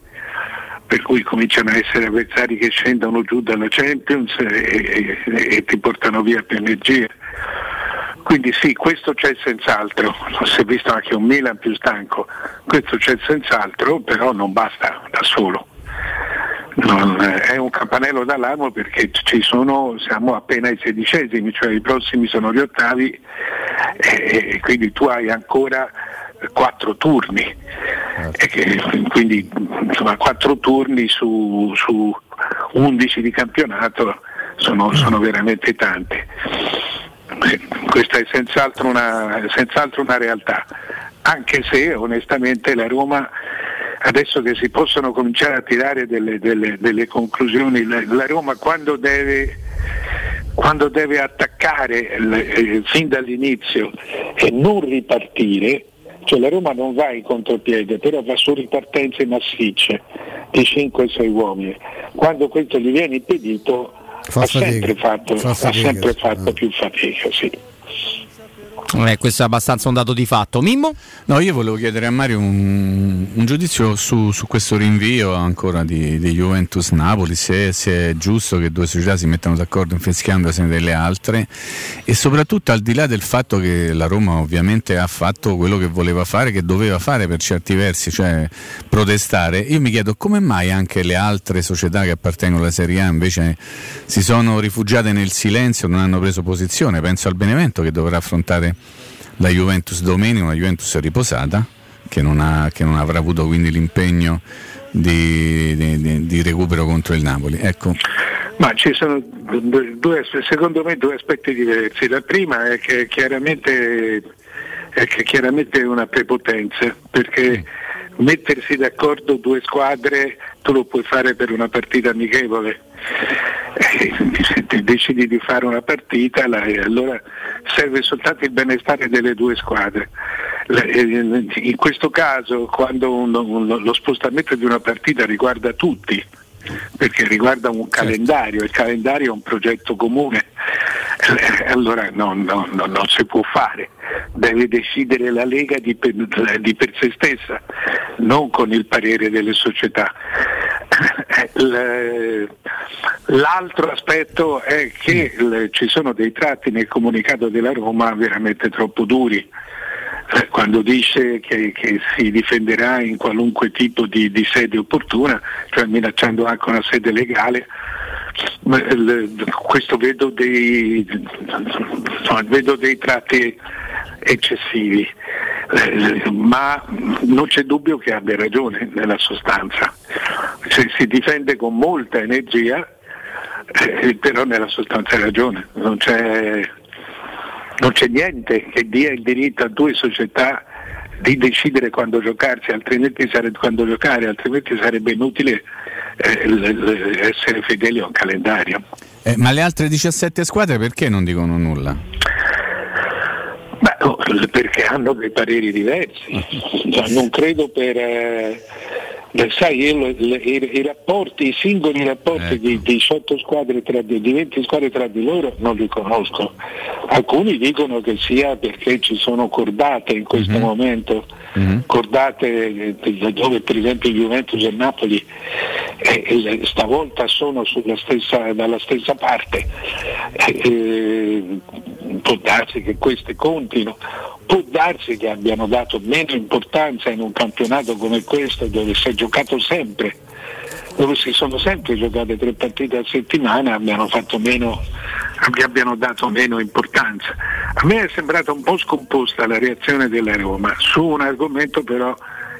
per cui cominciano a essere avversari che scendono giù dalla Champions e, e- e ti portano via più energia. Quindi sì, questo c'è senz'altro, si è visto anche un Milan più stanco, questo c'è senz'altro, però non basta da solo. Non- è un campanello d'allarme perché ci sono, siamo appena ai sedicesimi, cioè i prossimi sono gli ottavi e, e quindi tu hai ancora quattro turni. E che- quindi insomma, quattro turni su, su 11 di campionato sono, sono veramente tanti. Eh, Questa è senz'altro una, senz'altro una realtà, anche se onestamente la Roma adesso che si possono cominciare a tirare delle, delle- delle conclusioni, la, la Roma quando deve, quando deve attaccare eh, fin dall'inizio e non ripartire, cioè la Roma non va in contropiede, però va su ripartenze massicce di 5-6 uomini. Quando questo gli viene impedito Fa ha fatica. sempre fatto, Fa ha sempre fatto più fatica. Sì. Eh, questo è abbastanza un dato di fatto. Mimmo? No, io volevo chiedere a Mario un, un giudizio su, su, questo rinvio ancora di, di Juventus-Napoli, se, se, è giusto che due società si mettano d'accordo infischiandosene delle altre e soprattutto al di là del fatto che la Roma ovviamente ha fatto quello che voleva fare, che doveva fare per certi versi, cioè protestare, io mi chiedo come mai anche le altre società che appartengono alla Serie A invece si sono rifugiate nel silenzio, non hanno preso posizione, penso al Benevento che dovrà affrontare la Juventus domenica, una Juventus riposata che non, ha, che non avrà avuto quindi l'impegno di, di, di, recupero contro il Napoli. Ecco. Ma ci sono due, secondo me due aspetti diversi. La prima è che chiaramente è che chiaramente è una prepotenza, perché mm. Mettersi d'accordo due squadre tu lo puoi fare per una partita amichevole. Eh, se decidi di fare una partita, allora serve soltanto il benestare delle due squadre. Eh, in questo caso, quando lo spostamento di una partita riguarda tutti, perché riguarda un certo. calendario, il calendario è un progetto comune, allora no, no, no, non si può fare, deve decidere la Lega di per, di per sé stessa, non con il parere delle società. L'altro aspetto è che ci sono dei tratti nel comunicato della Roma veramente troppo duri eh, quando dice che, che, si difenderà in qualunque tipo di, di, sede opportuna, cioè minacciando anche una sede legale, questo vedo dei, vedo dei tratti eccessivi, eh, ma non c'è dubbio che abbia ragione nella sostanza. Cioè, si difende con molta energia, eh, però nella sostanza ha ragione, non c'è, non c'è niente che dia il diritto a due società di decidere quando giocarsi, altrimenti sarebbe, quando giocare, altrimenti sarebbe inutile eh, essere fedeli a un calendario. Eh, ma le altre 17 squadre perché non dicono nulla? Beh, oh, perché hanno dei pareri diversi, cioè, non credo per... Eh, sai, io, i, i, rapporti, i singoli rapporti ecco. di, 18 squadre tra di, di 20 squadre tra di loro non li conosco. Alcuni dicono che sia perché ci sono cordate in questo mm-hmm. momento, mm-hmm. cordate eh, dove per esempio Juventus e Napoli eh, eh, stavolta sono stessa, dalla stessa parte. Eh, eh, può darsi che queste contino, può darsi che abbiano dato meno importanza in un campionato come questo dove si è giocato sempre, dove si sono sempre giocate tre partite a settimana, abbiano, meno, abbiano dato meno importanza. A me è sembrata un po' scomposta la reazione della Roma su un argomento però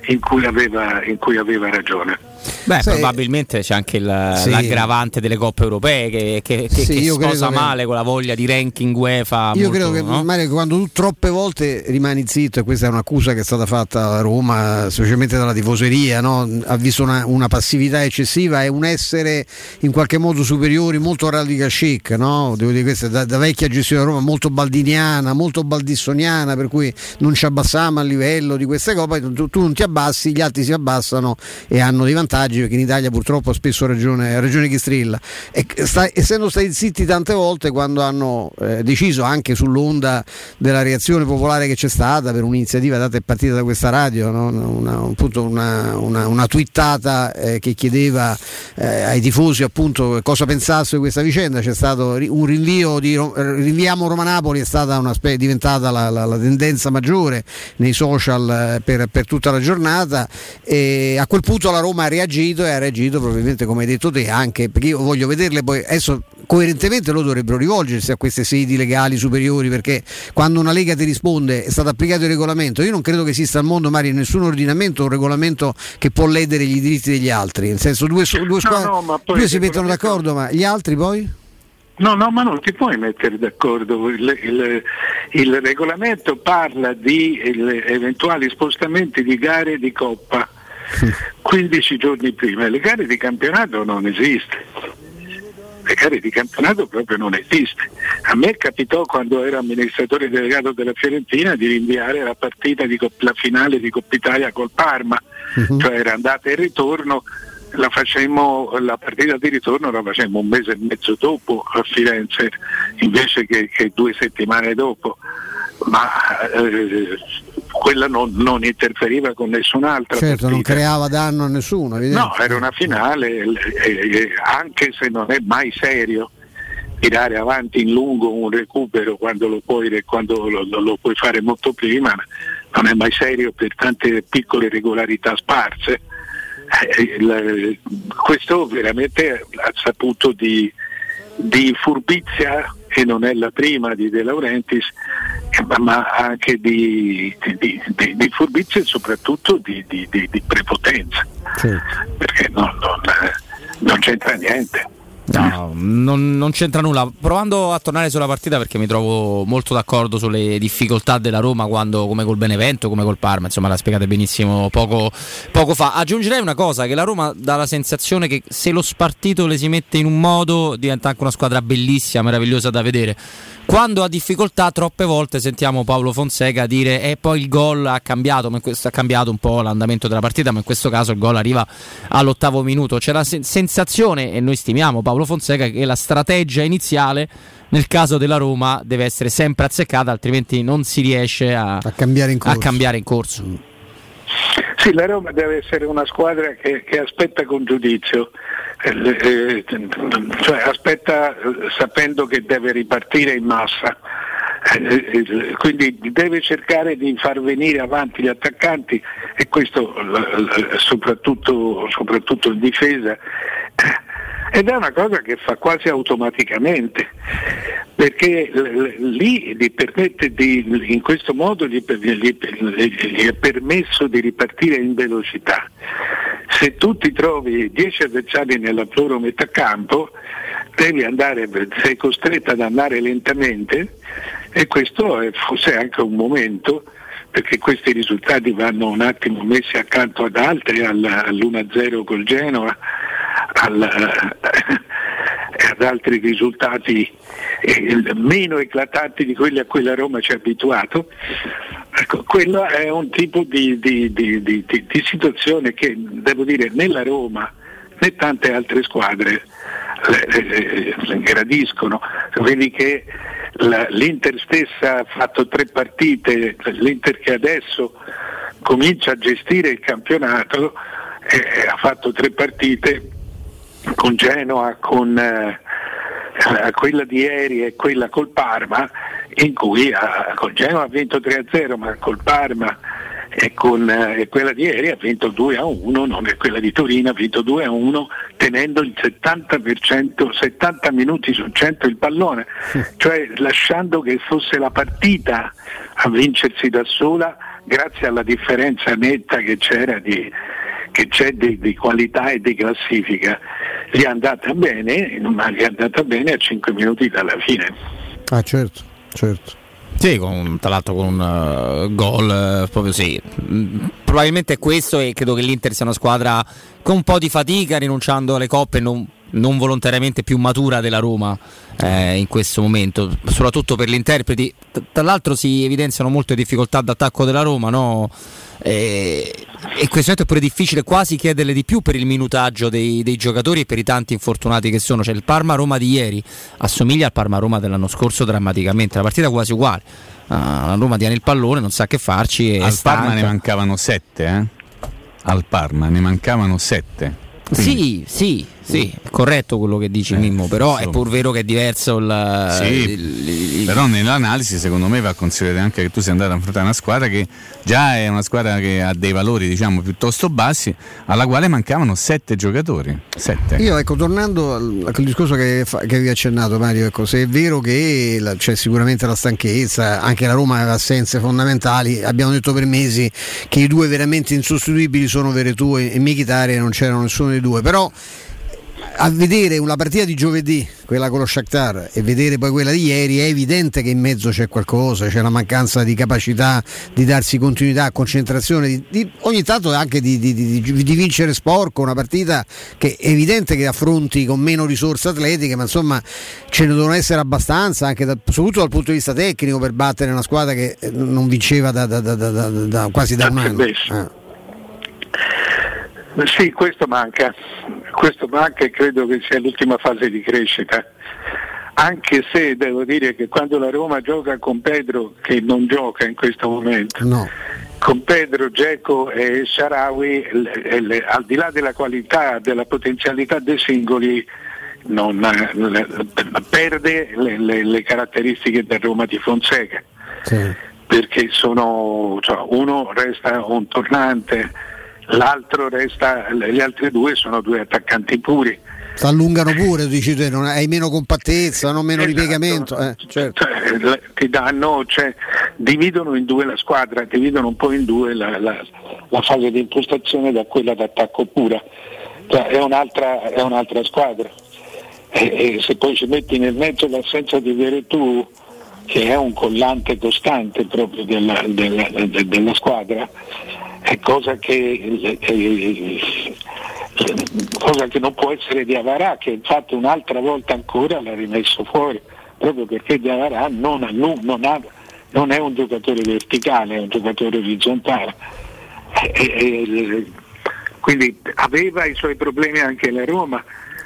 in cui aveva, in cui aveva ragione. Beh, sì. probabilmente c'è anche il, sì. l'aggravante delle coppe europee che, che, che, sì, che sposa male che... con la voglia di ranking UEFA. Io molto, credo che no? Mario, quando tu troppe volte rimani zitto, e questa è un'accusa che è stata fatta a Roma, specialmente dalla tifoseria, no? ha visto una, una, passività eccessiva e un essere in qualche modo superiori, molto radical chic, no? Devo dire questa da, da vecchia gestione a Roma, molto baldiniana, molto baldissoniana, per cui non ci abbassiamo a livello di queste coppe, tu, tu non ti abbassi, gli altri si abbassano e hanno dei vantaggi vantaggi perché in Italia purtroppo spesso ragione, ragione chi strilla. E sta, essendo stati zitti tante volte quando hanno eh, deciso anche sull'onda della reazione popolare che c'è stata per un'iniziativa data e partita da questa radio no? una, appunto una, una, una twittata eh, che chiedeva eh, ai tifosi appunto cosa pensassero di questa vicenda. C'è stato un rinvio di rinviamo Roma-Napoli è stata una spe- diventata la, la, la, tendenza maggiore nei social eh, per, per tutta la giornata. E a quel punto la Roma ha reagito reagito e ha reagito probabilmente come hai detto te anche perché io voglio vederle poi adesso coerentemente loro dovrebbero rivolgersi a queste sedi legali superiori perché quando una lega ti risponde è stato applicato il regolamento io non credo che esista al mondo Mario nessun ordinamento un regolamento che può ledere gli diritti degli altri nel senso due, due squadre no, no, due si mettono d'accordo ma gli altri poi? No, no, ma non ti puoi mettere d'accordo. Il, il, il regolamento parla di eventuali spostamenti di gare di coppa 15 giorni prima. Le gare di campionato non esiste. Le gare di campionato proprio non esiste. A me capitò quando ero amministratore delegato della Fiorentina di rinviare la partita di la finale di Coppa Italia col Parma, uh-huh. cioè era andata e ritorno la, facemmo, la partita di ritorno la facemmo un mese e mezzo dopo a Firenze invece che, che due settimane dopo ma eh, quella non, non interferiva con nessun'altra. Certo, non partita. creava danno a nessuno, evidente. No, era una finale, eh, eh, anche se non è mai serio tirare avanti in lungo un recupero quando lo puoi, quando lo, lo- puoi fare molto prima, non è mai serio per tante piccole regolarità sparse. Eh, il- questo veramente ha saputo di, di furbizia e non è la prima di De Laurentiis, eh, ma- anche di, di- di- di furbizia e soprattutto di, prepotenza, perché non, non, non c'entra niente. No, non, non c'entra nulla. Provando a tornare sulla partita perché mi trovo molto d'accordo sulle difficoltà della Roma quando, come col Benevento, come col Parma, insomma l'ha spiegate benissimo poco, poco fa. Aggiungerei una cosa, che la Roma dà la sensazione che se lo spartito le si mette in un modo diventa anche una squadra bellissima, meravigliosa da vedere. Quando ha difficoltà troppe volte sentiamo Paolo Fonseca dire e poi il gol ha cambiato, ma in questo ha cambiato un po' l'andamento della partita, ma in questo caso il gol arriva all'ottavo minuto. C'è la sen- sensazione, e noi stimiamo Paolo Fonseca, che la strategia iniziale nel caso della Roma deve essere sempre azzeccata, altrimenti non si riesce a, cambiare in corso. a cambiare in corso. Sì, la Roma deve essere una squadra che, che aspetta con giudizio, eh, eh, cioè aspetta eh, sapendo che deve ripartire in massa. Eh, eh, quindi deve cercare di far venire avanti gli attaccanti e questo soprattutto, soprattutto in difesa ed è una cosa che fa quasi automaticamente perché lì gli permette di, in questo modo gli, gli- gli è permesso di ripartire in velocità. Se tu ti trovi 10 avversari nella loro metà campo, andare, sei costretto ad andare lentamente e questo è forse anche un momento perché questi risultati vanno un attimo messi accanto ad altri, al- all'1-0 col Genoa, al- e ad altri risultati eh, meno eclatanti di quelli a cui la Roma ci ha abituato. Ecco, quello è un tipo di, di- di- di- situazione che devo dire nella Roma né tante altre squadre gradiscono. Vedi che la- l'Inter stessa ha fatto tre partite, l'Inter che adesso comincia a gestire il campionato eh, ha fatto tre partite con Genoa, con eh, eh, quella di ieri e quella col Parma, in cui ha, con Genoa ha vinto 3-0, ma col Parma e con eh, quella di ieri ha vinto 2-1, non è quella di Torino, ha vinto 2-1 tenendo il 70%, 70 minuti su 100 il pallone, cioè lasciando che fosse la partita a vincersi da sola grazie alla differenza netta che c'era di, che c'è di, di qualità e di classifica. Gli è andata bene, ma gli è andata bene a 5 minuti dalla fine. Ah, certo, certo. Sì, con- tra l'altro con un eh, gol eh, proprio sì. Mm, Probabilmente è questo e credo che l'Inter sia una squadra con un po' di fatica, rinunciando alle coppe, non, non volontariamente più matura della Roma eh, in questo momento, soprattutto per gli interpreti. Tra l'altro si evidenziano molte difficoltà d'attacco della Roma, no? Eh, e questo momento è pure difficile quasi chiederle di più per il minutaggio dei, dei giocatori e per i tanti infortunati che sono. Cioè il Parma-Roma di ieri assomiglia al Parma-Roma dell'anno scorso drammaticamente, la partita è quasi uguale. Ah, la Roma tiene il pallone, non sa che farci. È Al Parma ne mancavano sette, eh? Al Parma ne mancavano sette. Sì, sì, sì, è corretto quello che dici Mimmo, però è pur vero che è diverso il, Sì, il- il- però nell'analisi secondo me va considerato anche che tu sei andato a affrontare una squadra che già è una squadra che ha dei valori diciamo piuttosto bassi, alla quale mancavano sette giocatori. Sette. Io ecco, tornando al, a quel discorso che, che avevi accennato Mario, ecco, se è vero che la- c'è sicuramente la stanchezza, anche la Roma aveva assenze fondamentali, abbiamo detto per mesi che i due veramente insostituibili sono Veretù e, e Mkhitaryan, non c'erano nessuno dei due, però a vedere una partita di giovedì, quella con lo Shakhtar, e vedere poi quella di ieri, è evidente che in mezzo c'è qualcosa, c'è una mancanza di capacità di darsi continuità, concentrazione, di, di- ogni tanto anche di, di- di- di- di vincere sporco, una partita che è evidente che affronti con meno risorse atletiche, ma insomma ce ne devono essere abbastanza, anche da- soprattutto dal punto di vista tecnico, per battere una squadra che non vinceva da, da- da- da- da- da- quasi da un anno. Eh. Sì, questo manca, questo manca e credo che sia l'ultima fase di crescita. anche se devo dire che quando la Roma gioca con Pedro, che non gioca in questo momento, con Pedro, Geco e le- al di là della qualità, della potenzialità dei singoli, non, eh, perde le, le- le caratteristiche del Roma di Fonseca. Perché sono, cioè, uno resta un tornante, l'altro resta, gli altri due sono due attaccanti puri. Si allungano pure, dici te, non hai meno compattezza, non meno Esatto. ripiegamento. eh, certo. Cioè, le- ti danno, cioè, dividono in due la squadra, dividono un po' in due la, la- la fase di impostazione da quella d'attacco pura. Cioè, è, un'altra, è un'altra squadra. E, e se poi ci metti nel mezzo l'assenza di Veretù, che è un collante costante proprio della, della- de- della squadra, è cosa che, eh, cosa che non può essere di Avarà, che infatti un'altra volta ancora l'ha rimesso fuori, proprio perché di Avarà non, non non è un giocatore verticale, è un giocatore orizzontale. E- e- quindi aveva i suoi problemi anche la Roma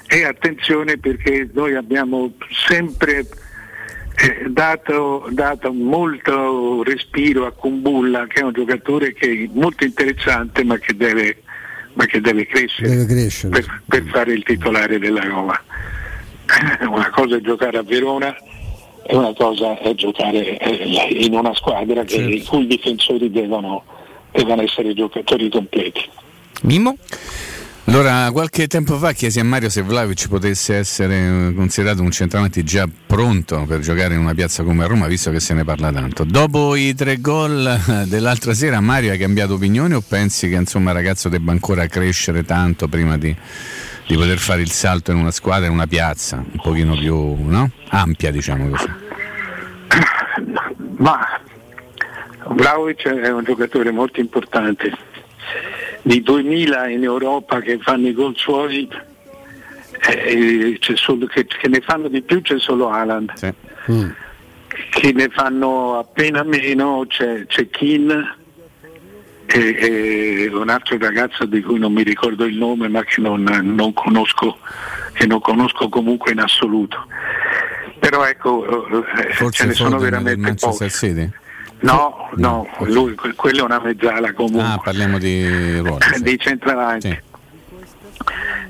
e attenzione perché noi abbiamo sempre eh, dato, dato molto respiro a Kumbulla che è un giocatore che è molto interessante ma che deve, ma che deve crescere, Deve crescere. Per, per fare il titolare della Roma. Una cosa è giocare a Verona e una cosa è giocare eh, in una squadra che, i cui difensori devono, devono essere giocatori completi. Mimmo? Allora, qualche tempo fa chiesi a Mario se Vlaovic potesse essere eh, considerato un centravanti già pronto per giocare in una piazza come Roma, visto che se ne parla tanto. Dopo i tre gol eh, dell'altra sera, Mario ha cambiato opinione o pensi che insomma il ragazzo debba ancora crescere tanto prima di, di poter fare il salto in una squadra, in una piazza un pochino più no? ampia, diciamo così? Ma Vlaovic è un giocatore molto importante. Di 2000 in Europa che fanno i gol suoi, eh, c'è solo- che, che ne fanno di più c'è solo Haaland. Che ne fanno appena meno c'è, c'è Keane e, e un altro ragazzo di cui non mi ricordo il nome ma che non, non conosco, che non conosco comunque in assoluto. Però ecco, eh, Forse ce ne sono veramente pochi. No, no, lui, que- quello è una mezzala comunque. Ah, parliamo di ruoli. sì. dei centravanti.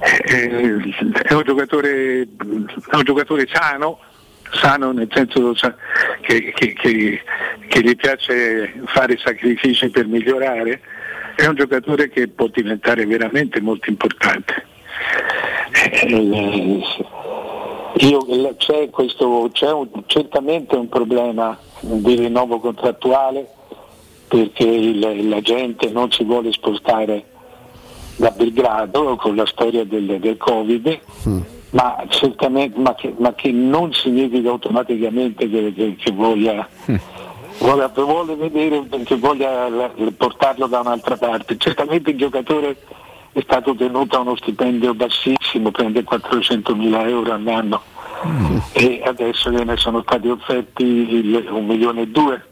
Eh, è, un giocatore, è un giocatore sano, sano nel senso che, che- che- che gli piace fare sacrifici per migliorare, è un giocatore che può diventare veramente molto importante. Eh, io- c'è, questo, c'è un- certamente un problema di rinnovo contrattuale perché il- la gente non si vuole spostare da Belgrado con la storia del, del Covid, ma, certamente, ma, che, ma che non significa automaticamente che, che- che voglia, vuole, vuole vedere che voglia portarlo da un'altra parte. Certamente il giocatore è stato tenuto a uno stipendio bassissimo, prende 400 mila euro all'anno e adesso gliene sono stati offerti un milione e due.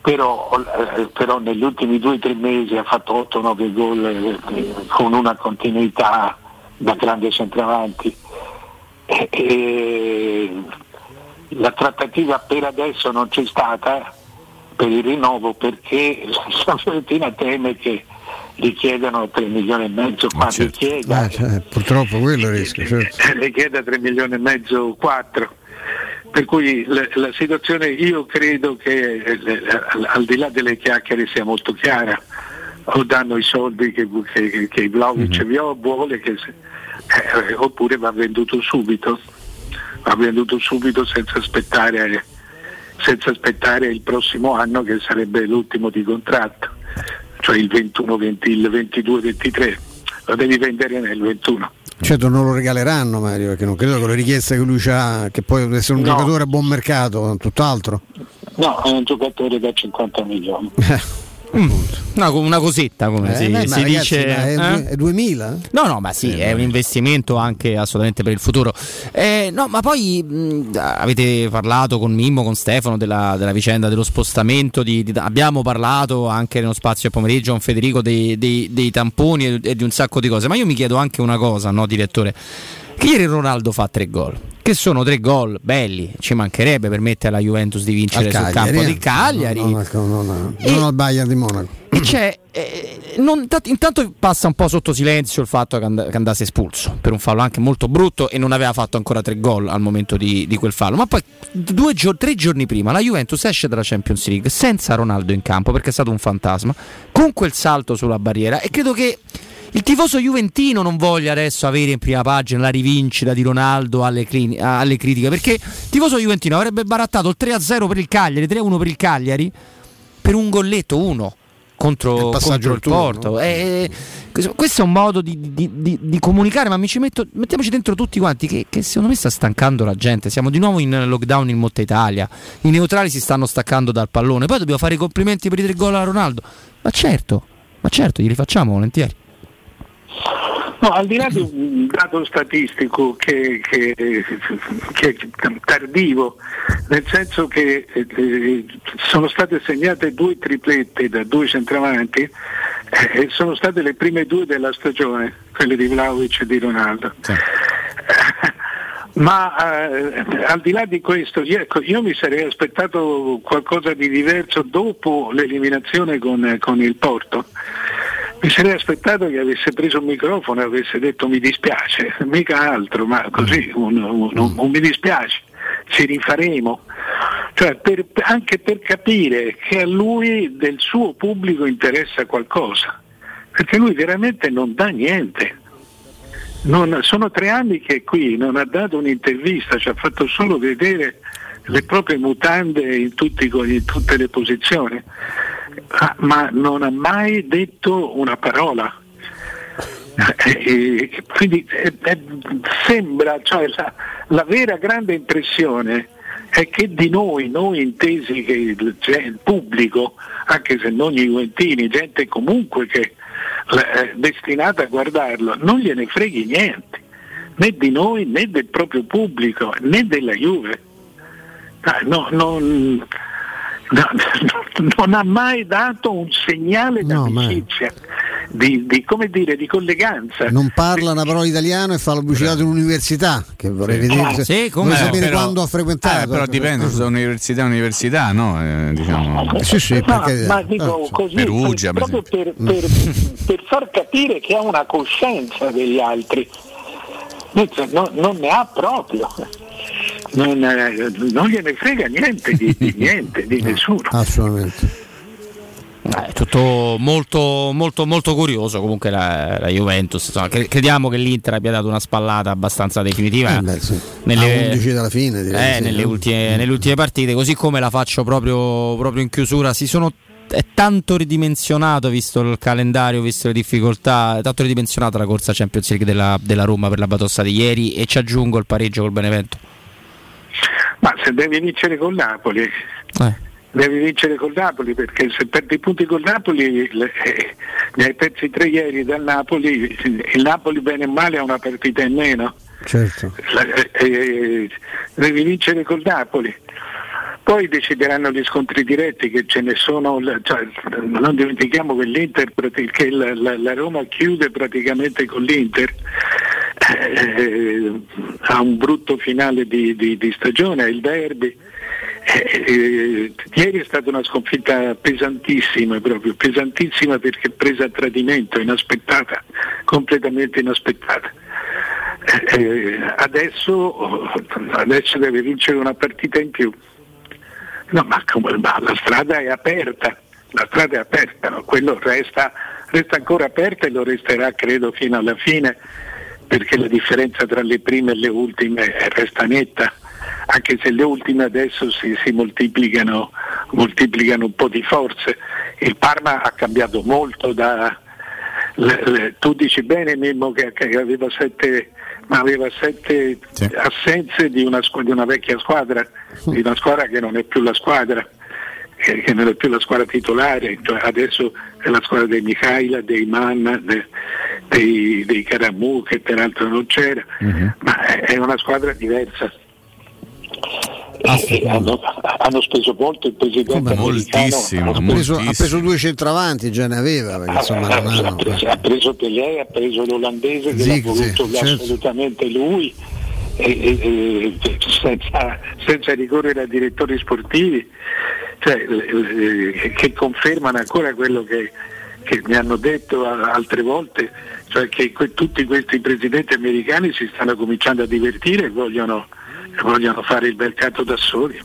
Però, eh, però negli ultimi due o tre mesi ha fatto 8-9 gol eh, con una continuità da grande centravanti. E- e la trattativa per adesso non c'è stata per il rinnovo perché la Fiorentina teme che gli chiedano 3 milioni e mezzo, quando chieda Eh, cioè, purtroppo quello rischio. certo. le chieda 3 milioni e mezzo, 4. Per cui la, la situazione io credo che eh, al, di là delle chiacchiere sia molto chiara. O danno i soldi che, che, che Vlaovic mm vuole, che eh, oppure va venduto subito, va venduto subito senza aspettare, senza aspettare il prossimo anno che sarebbe l'ultimo di contratto, cioè il 21, 20, il 22, 23. Lo devi vendere nel 21. Certo non lo regaleranno Mario, perché non credo che le richieste che lui ha, che poi deve essere un No. giocatore a buon mercato, tutt'altro. No, è un giocatore da 50 milioni. Una, una cosetta come Eh, si, beh, si ragazzi, dice. è, eh? è 2000? No, no, ma sì, è un investimento anche assolutamente per il futuro. Eh, no, ma poi mh, avete parlato con Mimmo, con Stefano della, della vicenda dello spostamento. di- di- abbiamo parlato anche nello spazio del pomeriggio con Federico dei, dei- dei tamponi e, e di un sacco di cose. Ma io mi chiedo anche una cosa, no, direttore? Che ieri Ronaldo fa tre gol. Che sono tre gol belli, ci mancherebbe per mettere alla Juventus di vincere sul campo di Cagliari. Non, non- non- non al Bayern di Monaco. E eh, non- intanto, intanto passa un po' sotto silenzio il fatto che, and- che andasse espulso per un fallo anche molto brutto e non aveva fatto ancora tre gol al momento di, di quel fallo. Ma poi due gio- tre giorni prima la Juventus esce dalla Champions League senza Ronaldo in campo perché è stato un fantasma, con quel salto sulla barriera e credo che il tifoso juventino non voglia adesso avere in prima pagina la rivincita di Ronaldo alle, clini- alle critiche perché il tifoso juventino avrebbe barattato il 3-0 per il Cagliari, 3-1 per il Cagliari per un golletto uno contro, passaggio contro il Porto. no? Eh, questo, questo è un modo di, di- di- di comunicare, ma mi ci metto, mettiamoci dentro tutti quanti che, che secondo me sta stancando la gente. Siamo di nuovo in lockdown in molta Italia. I neutrali si stanno staccando dal pallone. Poi dobbiamo fare i complimenti per i tre gol a Ronaldo. Ma certo, ma certo, glieli facciamo volentieri. No, al di là di un dato statistico che, che- che è tardivo, nel senso che eh, eh, sono state segnate due triplette da due centravanti eh, e sono state le prime due della stagione, quelle di Vlaovic e di Ronaldo. Ma eh, al di là di questo, io, ecco, io mi sarei aspettato qualcosa di diverso dopo l'eliminazione con, con il Porto. Mi sarei aspettato che avesse preso un microfono e avesse detto mi dispiace, mica altro, ma così un, un- un- un mi dispiace, ci rifaremo. Cioè, per- anche per capire che a lui del suo pubblico interessa qualcosa, perché lui veramente non dà niente. Non- sono tre anni che è qui, non ha dato un'intervista, ci ha fatto solo vedere le proprie mutande in, tutti- in tutte le posizioni, ma non ha mai detto una parola. E- e quindi eh, eh, sembra, cioè, la, la vera grande impressione è che di noi, noi intesi che il, cioè, il pubblico, anche se non gli Juventini, gente comunque che è destinata a guardarlo, non gliene freghi niente, né di noi né del proprio pubblico né della Juve. Ah, no, non, no, non ha mai dato un segnale d'amicizia, di, di, come dire, di colleganza. Non parla una parola italiano e fa la pubblicità di un'università, che vorrei vedere. Sì, vorrei sapere però- quando ha frequentato. Eh, però dipende da università a università, no? Eh, diciamo. Sì, sì, No, perché- ma dico eh, così, Perugia, per proprio per, per- per far capire che ha una coscienza degli altri. Invece no- non ne ha proprio. Non, eh, non gliene frega niente di, di niente, di nessuno. Assolutamente. È tutto molto, molto, molto curioso. Comunque la, la Juventus. insomma, cre- crediamo che l'Inter abbia dato una spallata abbastanza definitiva. Eh beh, sì. nelle, A 11 dalla fine, direi eh, sì, nelle, ultime, nelle ultime partite, così come la faccio proprio, proprio in chiusura. Si sono è tanto ridimensionato visto il calendario, visto le difficoltà, è tanto ridimensionata la corsa Champions League della, della Roma per la batossa di ieri e ci aggiungo il pareggio col Benevento. Ma se devi vincere con Napoli, Eh. devi vincere col Napoli perché se perdi i punti col Napoli, le- eh, ne hai persi tre ieri dal Napoli, il Napoli bene o male ha una partita in meno. Certo. La- eh, eh, devi vincere col Napoli. Poi decideranno gli scontri diretti che ce ne sono, cioè, non dimentichiamo che, l'Inter, che la, la- la Roma chiude praticamente con l'Inter, eh, ha un brutto finale di, di- di stagione, il derby. Eh, eh, ieri è stata una sconfitta pesantissima, proprio pesantissima perché presa a tradimento, inaspettata, completamente inaspettata. Eh, eh, adesso, adesso deve vincere una partita in più. No, ma, ma la strada è aperta, la strada è aperta, no? quello resta, resta ancora aperta e lo resterà credo fino alla fine, perché la differenza tra le prime e le ultime resta netta, anche se le ultime adesso si, si moltiplicano, moltiplicano un po' di forze. Il Parma ha cambiato molto da, le- le- tu dici bene Mimmo che, che aveva sette, ma aveva sette assenze di una, di una vecchia squadra, di una squadra che non è più la squadra, che, che non è più la squadra titolare, cioè adesso la squadra dei Mikhaila, dei Manna, de- dei, dei Karamu che peraltro non c'era, ma è, una squadra diversa. E hanno, hanno speso molto il presidente americano ha preso, ha preso due centravanti, già ne aveva. Perché, insomma, ha, non hanno- ha preso, ha preso Pelé, ha preso l'olandese che Zig, l'ha voluto certo. assolutamente lui, e- e- e senza, senza ricorrere a direttori sportivi, cioè, eh, che confermano ancora quello che, che mi hanno detto altre volte, cioè che que- tutti questi presidenti americani si stanno cominciando a divertire e vogliono, vogliono fare il mercato da soli.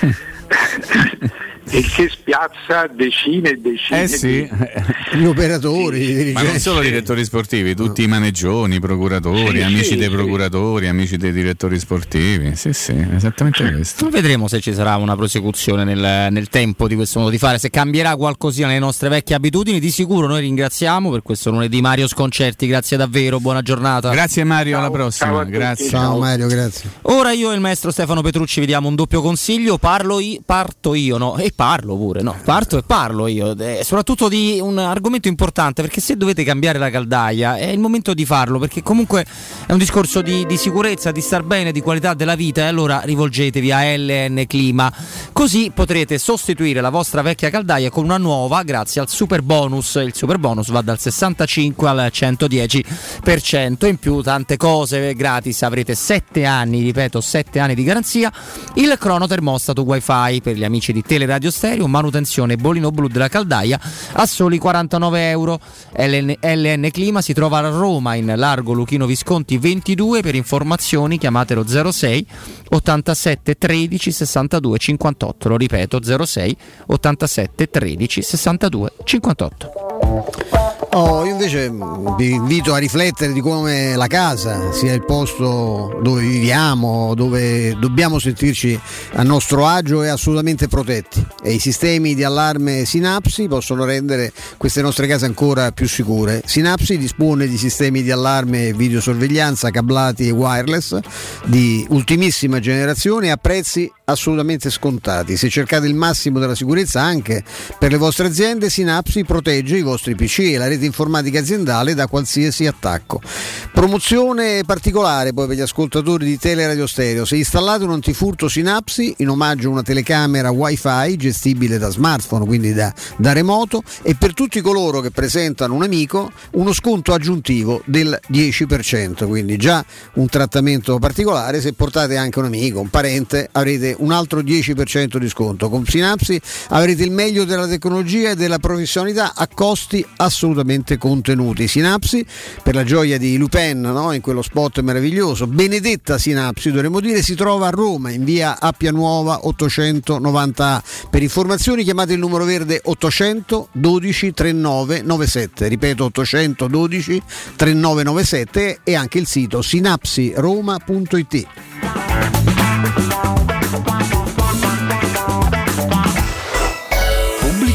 Il che spiazza decine e decine Eh sì. Gli operatori, i Ma non solo direttori sportivi, tutti i maneggioni, i procuratori, Sì, amici sì, dei sì. procuratori, amici dei direttori sportivi. Sì, sì, esattamente questo. Vedremo se ci sarà una prosecuzione nel, nel tempo di questo modo di fare, se cambierà qualcosina nelle nostre vecchie abitudini. Di sicuro noi ringraziamo per questo lunedì Mario Sconcerti, grazie davvero, buona giornata. Grazie Mario, alla prossima. Grazie. Ciao Mario, grazie. Ora io e il maestro Stefano Petrucci vi diamo un doppio consiglio, parlo io, parto io, no? E parlo pure, no? Parto e parlo io, eh, soprattutto di un argomento importante, perché se dovete cambiare la caldaia è il momento di farlo, perché comunque è un discorso di, di sicurezza, di star bene, di qualità della vita, e allora rivolgetevi a LN Clima, così potrete sostituire la vostra vecchia caldaia con una nuova grazie al super bonus, il super bonus va dal 65 al 110%, in più tante cose gratis, avrete 7 anni, ripeto 7 anni di garanzia, il crono termostato wifi per gli amici di Teleradio Stereo, manutenzione bolino blu della caldaia a soli 49 euro. LN, LN Clima si trova a Roma in largo Luchino Visconti 22, per informazioni chiamatelo 06 87 13 62 58, lo ripeto 06 87 13 62 58. Oh, io invece vi invito a riflettere di come la casa sia il posto dove viviamo, dove dobbiamo sentirci a nostro agio e assolutamente protetti. E i sistemi di allarme Sinapsi possono rendere queste nostre case ancora più sicure. Sinapsi dispone di sistemi di allarme e videosorveglianza cablati e wireless di ultimissima generazione a prezzi assolutamente scontati. Se cercate il massimo della sicurezza anche per le vostre aziende, Sinapsi protegge i vostri PC e la rete informatica aziendale da qualsiasi attacco. Promozione particolare poi per gli ascoltatori di Teleradio Stereo. Se installate un antifurto Sinapsi in omaggio a una telecamera wifi gestibile da smartphone, quindi da, da remoto, e per tutti coloro che presentano un amico uno sconto aggiuntivo del 10%, quindi già un trattamento particolare. Se portate anche un amico, un parente, avrete un altro 10% di sconto. Con Sinapsi avrete il meglio della tecnologia e della professionalità a costi assolutamente contenuti. Sinapsi, per la gioia di Lupin, no? in quello spot meraviglioso, Benedetta Sinapsi, dovremmo dire, si trova a Roma in via Appia Nuova 890A. Per informazioni chiamate il numero verde 800 12 39 97, ripeto 812 3997 e anche il sito sinapsiroma.it.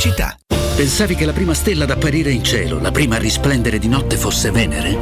Pubblicità. Pensavi che la prima stella ad apparire in cielo, la prima a risplendere di notte fosse Venere?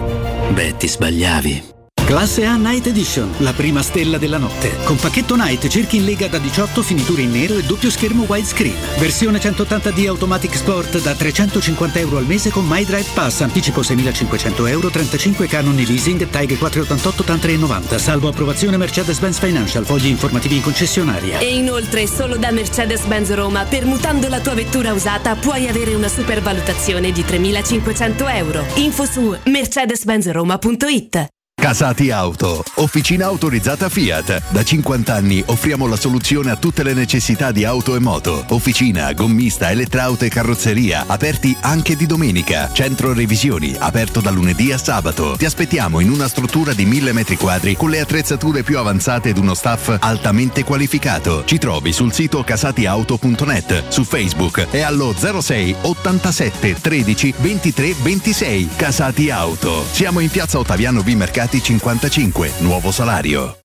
Beh, ti sbagliavi. Classe A Night Edition, la prima stella della notte. Con pacchetto Night cerchi in lega da 18 finiture in nero e doppio schermo widescreen. Versione 180D Automatic Sport da 350 euro al mese con My Drive Pass, anticipo 6.500 euro, 35 canoni leasing, TAG 488 TAN 390, salvo approvazione Mercedes-Benz Financial, fogli informativi in concessionaria. E inoltre solo da Mercedes-Benz Roma, permutando la tua vettura usata, puoi avere una supervalutazione di 3.500 euro. Info su mercedes-benzroma.it Casati Auto, officina autorizzata Fiat. Da 50 anni offriamo la soluzione a tutte le necessità di auto e moto. Officina, gommista, elettrauto e carrozzeria, aperti anche di domenica. Centro revisioni, aperto da lunedì a sabato. Ti aspettiamo in una struttura di 1000 metri quadri con le attrezzature più avanzate ed uno staff altamente qualificato. Ci trovi sul sito casatiauto.net, su Facebook e allo 06 87 13 23 26. Casati Auto. Siamo in piazza Ottaviano B Mercati 55, nuovo salario.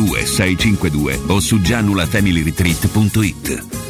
32 822 652 o su gianulafamilyretreat.it.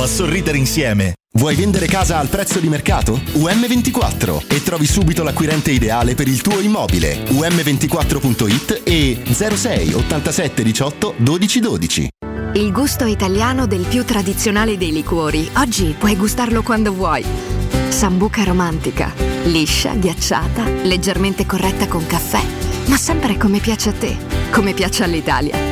a sorridere insieme. Vuoi vendere casa al prezzo di mercato? UM24 e trovi subito l'acquirente ideale per il tuo immobile. UM24.it e 06 87 18 12 12. Il gusto italiano del più tradizionale dei liquori. Oggi puoi gustarlo quando vuoi. Sambuca romantica. Liscia, ghiacciata, leggermente corretta con caffè. Ma sempre come piace a te, come piace all'Italia.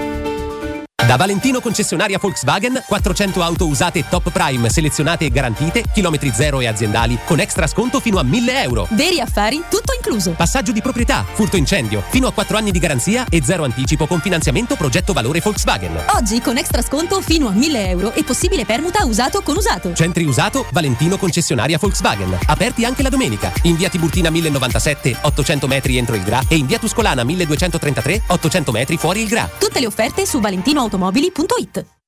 Da Valentino concessionaria Volkswagen, 400 auto usate top prime, selezionate e garantite, chilometri zero e aziendali, con extra sconto fino a 1000 euro. Veri affari, tutto incluso. Passaggio di proprietà, furto incendio, fino a 4 anni di garanzia e zero anticipo con finanziamento progetto valore Volkswagen. Oggi con extra sconto fino a 1000 euro e possibile permuta usato con usato. Centri usato, Valentino concessionaria Volkswagen. Aperti anche la domenica. In via Tiburtina 1097, 800 metri entro il Gra e in via Tuscolana 1233, 800 metri fuori il Gra. Tutte le offerte su valentinoautomobili.it.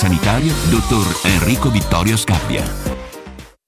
sanitario, dottor Enrico Vittorio Scappia.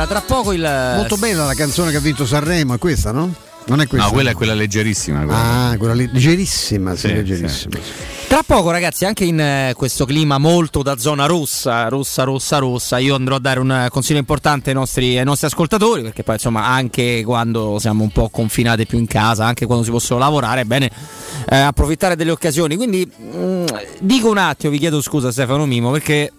Allora, tra poco il. Molto bella la canzone che ha vinto Sanremo, è questa, no? Non è questa? No, quella è quella leggerissima. quella. Ah, quella leggerissima, sì, Sì, leggerissima. Tra Tra poco, ragazzi, anche in eh, questo clima molto da zona rossa, rossa, rossa, rossa, io andrò a dare un eh, consiglio importante ai nostri, ai nostri ascoltatori, perché poi insomma anche quando siamo un po' confinati più in casa, anche quando si possono lavorare, è bene eh, approfittare delle occasioni. Quindi mh, dico un attimo, vi chiedo scusa Stefano Mimo, perché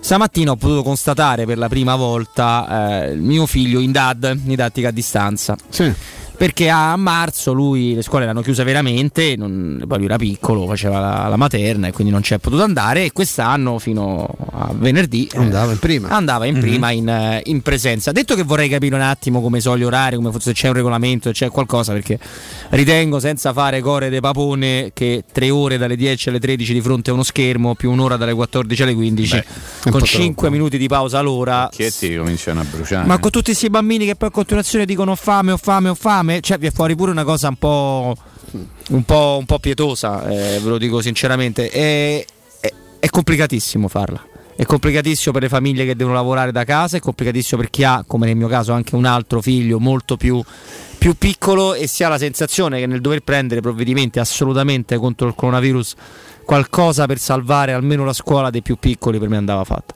stamattina ho potuto constatare per la prima volta eh, mio figlio in DAD, didattica a distanza. Sì. Perché a marzo lui le scuole l'hanno chiuse veramente, non- poi lui era piccolo, faceva la, la materna e quindi non c'è potuto andare e quest'anno fino a venerdì eh, Andava in prima. andava in Mhm. prima in, eh, in presenza. Detto che vorrei capire un attimo come sono gli orari, come se c'è un regolamento, se c'è qualcosa, perché ritengo senza fare core de papone che tre ore dalle 10 alle 13 di fronte a uno schermo più un'ora dalle 14 alle 15 Beh, con po' 5 troppo. minuti di pausa all'ora. Occhietti cominciano a bruciare. Ma con tutti questi bambini che poi a continuazione dicono ho fame, ho fame, ho fame, cioè vi è fuori pure una cosa un po', un po', un po' pietosa, eh, ve lo dico sinceramente. È, è- è complicatissimo farla. È complicatissimo per le famiglie che devono lavorare da casa, è complicatissimo per chi ha, come nel mio caso, anche un altro figlio molto più, più piccolo e si ha la sensazione che nel dover prendere provvedimenti assolutamente contro il coronavirus qualcosa per salvare almeno la scuola dei più piccoli per me andava fatta.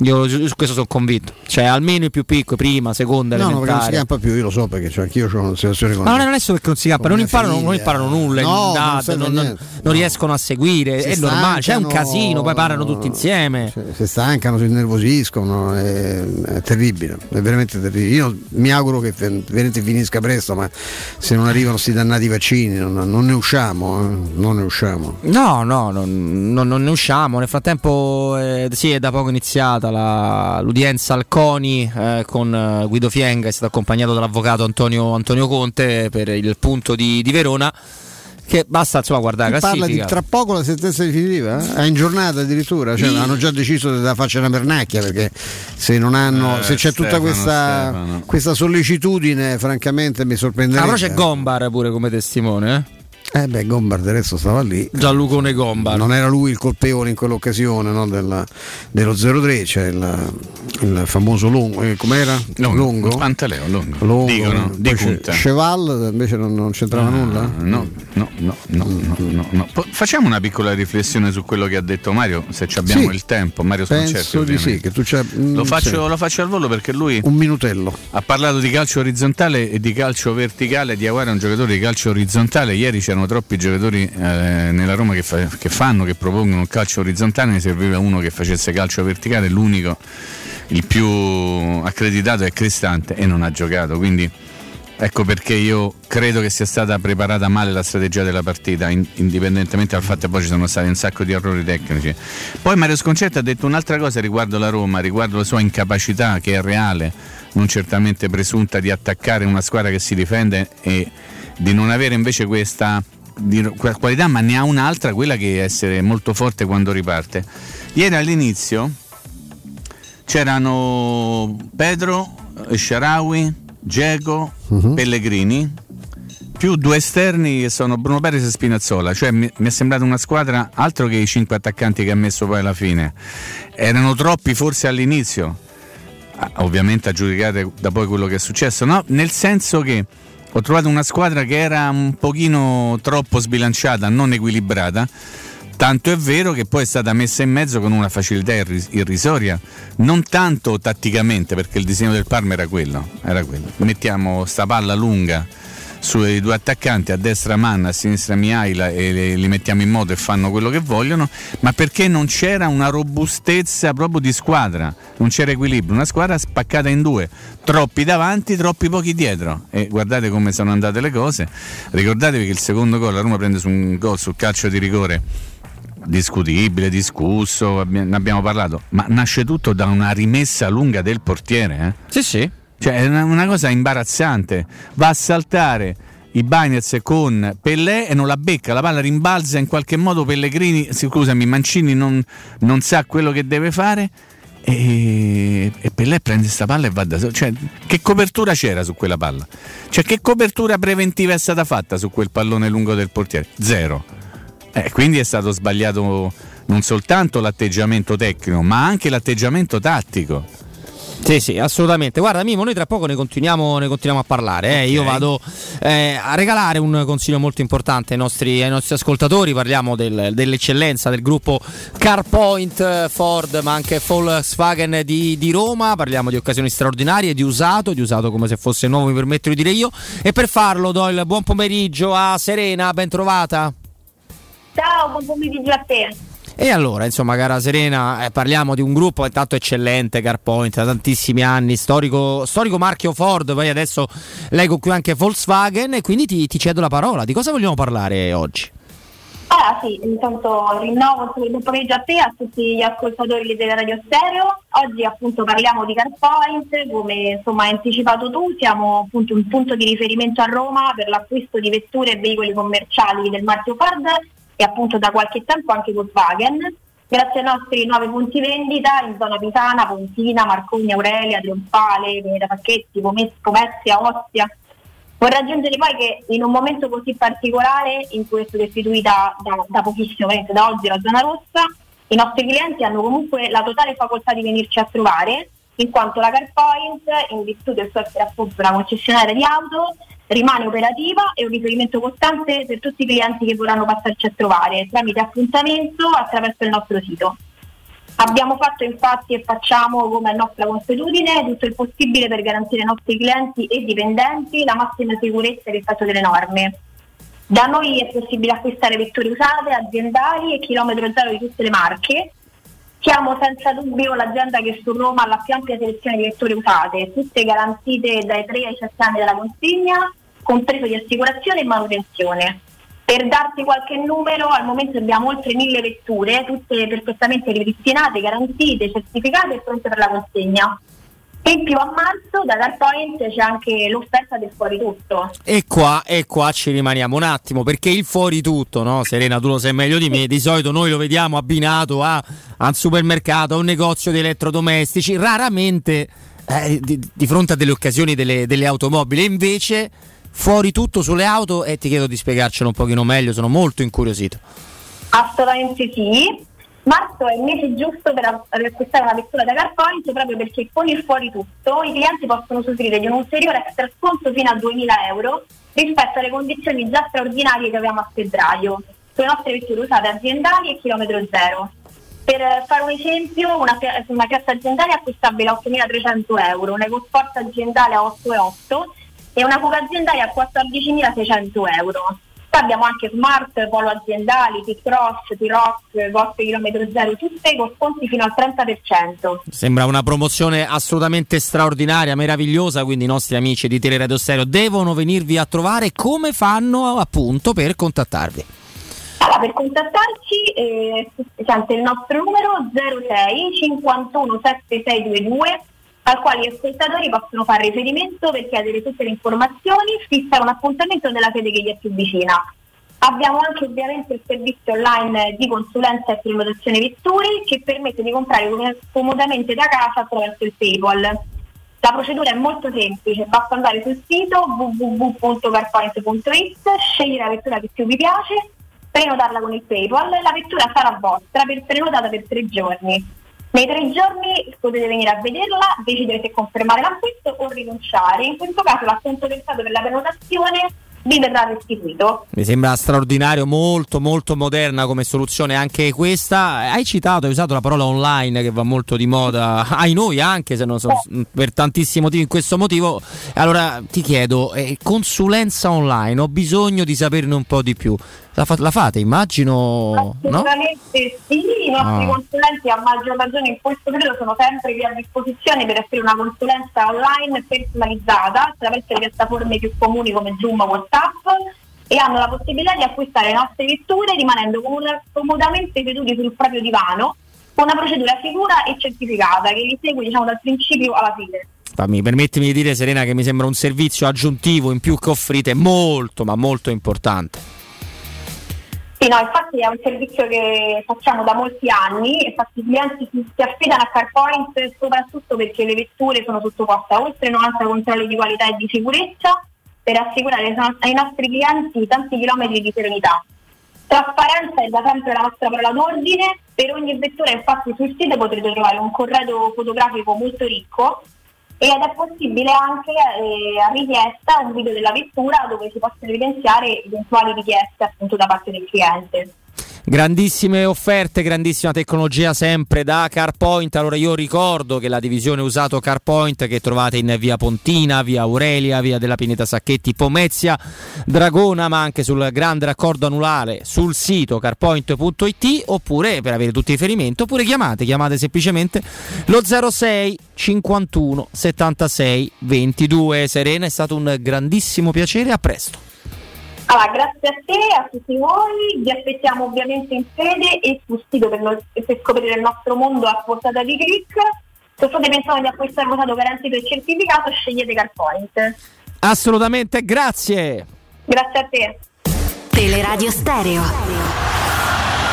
Io su questo sono convinto. Cioè, almeno i più piccoli, prima, seconda, No, no, perché non si elementare. campa più, io lo so perché cioè, anch'io ho una situazione con Ma non è, solo perché non si campa, non imparano, non imparano nulla, No, in non non, non- riescono a seguire, Si è normale, c'è un stancano, casino, poi parlano tutti insieme. si stancano, si innervosiscono, è, è terribile, è veramente terribile. Io mi auguro che veramente finisca presto, ma se non arrivano questi dannati vaccini non, non ne usciamo, eh, non ne usciamo. No, no, non ne usciamo. Nel frattempo, eh, sì, è da poco iniziata la- l'udienza al CONI eh, con eh, Guido Fienga, è stato accompagnato dall'avvocato Antonio, Antonio Conte per il punto di, di Verona. Che basta insomma guardare la Parla di tra poco la sentenza definitiva? eh? È in giornata addirittura, cioè, Sì. hanno già deciso da farci una pernacchia perché se non hanno, Eh, se c'è tutta Stefano, questa, Stefano. questa sollecitudine, francamente mi Ah, sorprenderebbe. però c'è Gombar pure come testimone, eh? Eh beh, Gombard del resto stava lì. Gianlucone Gombar. Non era lui il colpevole in quell'occasione no, della- dello 0-3, c'è il, il famoso Longo, eh, com'era? Longo. Pantaleo, Longo. Longo, Dicono, di punta. Cheval invece non, non c'entrava Ah, nulla? No, no, no, no, no, no, no. Po- Facciamo una piccola riflessione su quello che ha detto Mario, se ci abbiamo Sì. il tempo. Mario Sconcerti, Penso di sì, che tu c'è, mm, Lo faccio, sì. lo faccio al volo perché lui un minutello. ha parlato di calcio orizzontale e di calcio verticale. Diawara è un giocatore di calcio orizzontale. Ieri c'erano troppi giocatori eh, nella Roma che, fa- che fanno, che propongono il calcio orizzontale. Ne serviva uno che facesse calcio verticale. L'unico, il più accreditato è Cristante e non ha giocato. Quindi ecco perché io credo che sia stata preparata male la strategia della partita, in- indipendentemente dal fatto che poi ci sono stati un sacco di errori tecnici. Poi Mario Sconcerti ha detto un'altra cosa riguardo la Roma, riguardo la sua incapacità che è reale, non certamente presunta, di attaccare una squadra che si difende e di non avere invece questa qualità, ma ne ha un'altra, quella che è essere molto forte quando riparte. Ieri all'inizio c'erano Pedro, Sharawi, Geco, Pellegrini, più due esterni che sono Bruno Perez e Spinazzola, cioè mi, mi è sembrata una squadra altro che i cinque attaccanti che ha messo poi alla fine. Erano troppi forse all'inizio, Ah, ovviamente a giudicare da poi quello che è successo, no? Nel senso che ho trovato una squadra che era un pochino troppo sbilanciata, non equilibrata. Tanto è vero che poi è stata messa in mezzo con una facilità irris- irrisoria, non tanto tatticamente, perché il disegno del Parma era quello, era quello. Mettiamo sta palla lunga sui due attaccanti, a destra Manna, a sinistra Miaila e li mettiamo in moto e fanno quello che vogliono, ma perché non c'era una robustezza proprio di squadra, non c'era equilibrio, una squadra spaccata in due, troppi davanti, troppi pochi dietro e guardate come sono andate le cose, ricordatevi che il secondo gol la Roma prende su un gol sul calcio di rigore discutibile, discusso, ne abbiamo parlato, ma nasce tutto da una rimessa lunga del portiere. Eh? Sì, sì. Cioè, è una, una cosa imbarazzante. Va a saltare i Bagnets con Pellè e non la becca, la palla rimbalza in qualche modo Pellegrini, scusami, Mancini non, non sa quello che deve fare e, e Pellè prende sta palla e va da solo. Cioè, che copertura c'era su quella palla? Cioè, che copertura preventiva è stata fatta su quel pallone lungo del portiere? Zero. Eh, quindi è stato sbagliato non soltanto l'atteggiamento tecnico, ma anche l'atteggiamento tattico. Sì, sì, assolutamente. Guarda, Mimo, noi tra poco ne continuiamo, ne continuiamo a parlare. eh. Io vado eh, a regalare un consiglio molto importante ai nostri, ai nostri ascoltatori. Parliamo del- dell'eccellenza del gruppo CarPoint eh, Ford, ma anche Volkswagen di, di Roma. Parliamo di occasioni straordinarie, di usato, di usato come se fosse nuovo, mi permetto di dire io. E per farlo do il buon pomeriggio a Serena, ben trovata. Ciao, buon pomeriggio a te. E allora, insomma, cara Serena, eh, parliamo di un gruppo intanto eccellente, CarPoint, da tantissimi anni, storico, storico marchio Ford, poi adesso leggo qui anche Volkswagen e quindi ti, ti cedo la parola. Di cosa vogliamo parlare oggi? Allora sì, intanto rinnovo il pomeriggio a te a tutti gli ascoltatori della Radio Stereo. Oggi appunto parliamo di CarPoint, come insomma hai anticipato tu, siamo appunto un punto di riferimento a Roma per l'acquisto di vetture e veicoli commerciali del marchio Ford e appunto da qualche tempo anche Volkswagen. Grazie ai nostri nuovi punti vendita in zona Pisana, Pontina, Marconi, Aurelia, Trionfale, Veneta Pacchetti, Pomezia, Ostia. Vorrei aggiungere poi che in un momento così particolare in cui è stata istituita da, da pochissimo, da oggi la zona rossa, i nostri clienti hanno comunque la totale facoltà di venirci a trovare, in quanto la CarPoint, in virtù del suo essere appunto una concessionaria di auto, rimane operativa e un riferimento costante per tutti i clienti che vorranno passarci a trovare tramite appuntamento attraverso il nostro sito. Abbiamo fatto infatti e facciamo come è nostra consuetudine tutto il possibile per garantire ai nostri clienti e dipendenti la massima sicurezza rispetto delle norme. Da noi è possibile acquistare vetture usate, aziendali e chilometro zero di tutte le marche. Siamo senza dubbio l'azienda che su Roma ha la più ampia selezione di vetture usate, tutte garantite dai 3 ai 7 anni della consegna, compreso di assicurazione e manutenzione. Per darti qualche numero, al momento abbiamo oltre mille vetture, tutte perfettamente ripristinate, garantite, certificate e pronte per la consegna. E in più a marzo da CarPoint c'è anche l'offerta del fuori tutto. E qua, e qua ci rimaniamo un attimo perché il fuori tutto, no? Serena, tu lo sai meglio di me. Di solito noi lo vediamo abbinato a, a un supermercato, a un negozio di elettrodomestici, raramente eh, di, di fronte a delle occasioni delle, delle automobili. Invece, fuori tutto sulle auto, e ti chiedo di spiegarcelo un pochino meglio, sono molto incuriosito. Assolutamente sì. Marzo è il mese giusto per, acquistare una vettura da CarPoint proprio perché con il fuori tutto i clienti possono usufruire di un ulteriore extra sconto fino a 2.000 euro rispetto alle condizioni già straordinarie che avevamo a febbraio sulle nostre vetture usate aziendali e chilometro zero. Per fare un esempio, una, una piazza aziendale è acquistabile a 8.300 euro, un EcoSport aziendale a 8.800 e una fuga aziendale a 14.600 euro. Poi abbiamo anche Smart, Polo aziendali, T-Cross, T-Rock, Vostre Chilometro Zero, tutte con sconti fino al 30%. Sembra una promozione assolutamente straordinaria, meravigliosa, quindi i nostri amici di Teleradio Stereo devono venirvi a trovare. Come fanno appunto per contattarvi? Allora, per contattarci eh, sente il nostro numero 06 51 7622 al quale gli ascoltatori possono fare riferimento per chiedere tutte le informazioni, fissare un appuntamento nella sede che gli è più vicina. Abbiamo anche ovviamente il servizio online di consulenza e prenotazione vetture che permette di comprare com- comodamente da casa attraverso il PayPal. La procedura è molto semplice, basta andare sul sito www.carpoint.it, scegliere la vettura che più vi piace, prenotarla con il PayPal e la vettura sarà vostra per prenotata per tre giorni. Nei tre giorni potete venire a vederla, decidere se confermare l'acquisto o rinunciare. In questo caso l'acconto pensato per la prenotazione vi verrà restituito. Mi sembra straordinario, molto molto moderna come soluzione anche questa. Hai citato, hai usato la parola online che va molto di moda, ai noi anche se non so, per tantissimi motivi in questo motivo. Allora ti chiedo, eh, consulenza online, ho bisogno di saperne un po' di più. La, fa- la fate, immagino, no? Assolutamente sì, i nostri Ah. consulenti a maggior ragione in questo periodo sono sempre qui a disposizione per offrire una consulenza online personalizzata attraverso le piattaforme più comuni come Zoom o WhatsApp e hanno la possibilità di acquistare le nostre vetture rimanendo comoda- comodamente seduti sul proprio divano con una procedura sicura e certificata che li segue diciamo, dal principio alla fine. Fammi, permettimi di dire Serena che mi sembra un servizio aggiuntivo in più che offrite molto ma molto importante. Sì, no, infatti è un servizio che facciamo da molti anni, infatti i clienti si, si affidano a CarPoint soprattutto perché le vetture sono sottoposte a oltre 90 controlli di qualità e di sicurezza per assicurare ai no- ai nostri clienti tanti chilometri di serenità. Trasparenza è da sempre la nostra parola d'ordine. Per ogni vettura, infatti, sul sito potrete trovare un corredo fotografico molto ricco ed è possibile anche eh, a richiesta un video della vettura dove si possono evidenziare eventuali richieste appunto da parte del cliente. Grandissime offerte, grandissima tecnologia sempre da CarPoint. Allora io ricordo che la divisione usato CarPoint che trovate in via Pontina, via Aurelia, via della Pineta Sacchetti, Pomezia, Dragona, ma anche sul grande raccordo anulare sul sito carpoint.it oppure per avere tutti i riferimenti, oppure chiamate, chiamate semplicemente lo 06 51 76 22. Serena, è stato un grandissimo piacere, a presto. Allora, grazie a te, a tutti voi, vi aspettiamo ovviamente in sede e sul sito per, lo- per scoprire il nostro mondo a portata di click. Se state pensando di acquistare votato garantito e certificato, scegliete CarPoint. Assolutamente, grazie. Grazie a te. Teleradio Stereo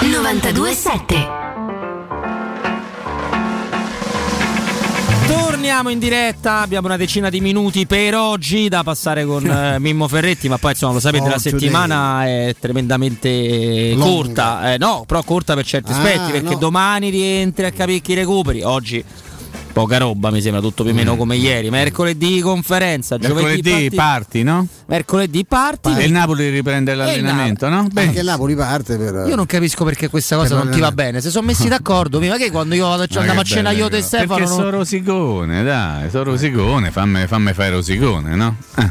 927 Torniamo in diretta, abbiamo una decina di minuti per oggi da passare con eh, Mimmo Ferretti, ma poi insomma lo sapete la Oh, settimana è tremendamente Lunga. corta, eh, no, però corta per certi Ah, aspetti perché no. domani rientri a capire chi recuperi, oggi poca roba mi sembra tutto più o meno come ieri, mercoledì conferenza, giovedì Mercoledì parti- parti, no? mercoledì parti E il Napoli riprende l'allenamento, no? Beh, Anche il Napoli parte per. Io non capisco perché questa cosa non ti va bene. Se sono messi d'accordo, prima che quando io vado andiamo a cena io e Stefano. Perché non- sono rosicone, dai, sono rosicone, fammi, fammi fare rosicone, no? Eh.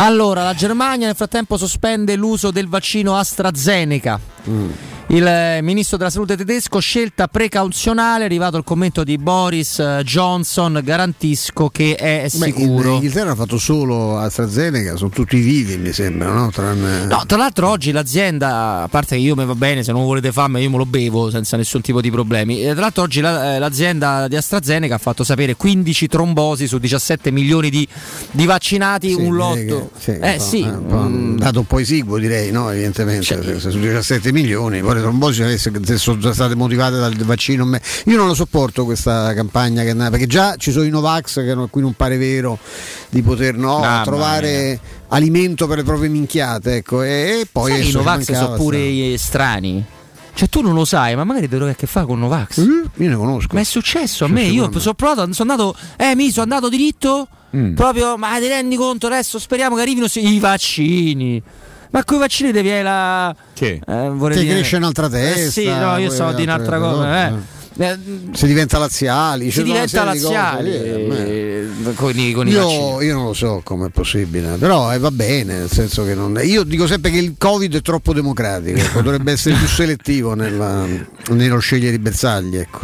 Allora, la Germania nel frattempo sospende l'uso del vaccino AstraZeneca. Il eh, ministro della salute tedesco, scelta precauzionale, è arrivato il commento di Boris eh, Johnson, garantisco che è Beh, sicuro. in Inghilterra ha fatto solo AstraZeneca, sono tutti vivi mi sembra, no? Tranne... No, tra l'altro oggi l'azienda, a parte che io mi va bene, se non volete farmi io me lo bevo senza nessun tipo di problemi. Tra l'altro oggi eh, l'azienda di AstraZeneca ha fatto sapere 15 trombosi su 17 milioni di, di vaccinati, Sì, un lotto. che- sì, eh un sì, un po' mm, dato un po' esiguo direi, no? Evidentemente, se su 17 milioni, poi le trombosi avesse- se sono già state motivate dal vaccino. Io non lo sopporto questa campagna che, perché già ci sono i Novax che non- qui non pare vero di poter no, Mamma trovare alimento per le proprie minchiate, ecco, e, poi sai, i Novax sono pure strani. Cioè tu non lo sai, ma magari avere a che fare con Novax. Io ne conosco. Ma è successo a me, io sono provato, sono andato, eh mi sono andato diritto, Mm. proprio, ma ti rendi conto adesso speriamo che arrivino i vaccini. Ma con i vaccini devi avere la... Che? Eh, dire- cresce un'altra Eh testa. sì, no, io stavo di un'altra cosa. cose, eh. Eh, Si diventa laziali, si una diventa laziali eh, eh, con, i, con. Io, io non lo so come è possibile, però eh, va bene, nel senso che non. Io dico sempre che il Covid è troppo democratico, ecco, dovrebbe essere più selettivo nella- nello scegliere i bersagli. Ecco.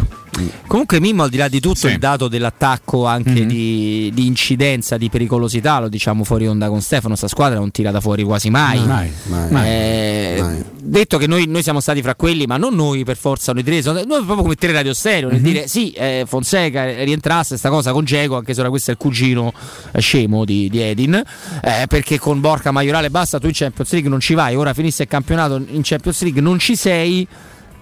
Comunque Mimmo al di là di tutto il dato dell'attacco anche di, di incidenza, di pericolosità, lo diciamo fuori onda con Stefano, sta squadra non tirata fuori quasi mai. Mai, mai, Eh, Detto che noi, noi siamo stati fra quelli, ma non noi per forza, noi tre, noi proprio come tre radio stereo, nel Mhm. dire sì, eh, Fonseca rientrasse sta cosa con Geco, anche se ora questo è il cugino eh, scemo di, di Edin, eh, perché con Borca Maiorale basta, tu in Champions League non ci vai, ora finisse il campionato in Champions League non ci sei.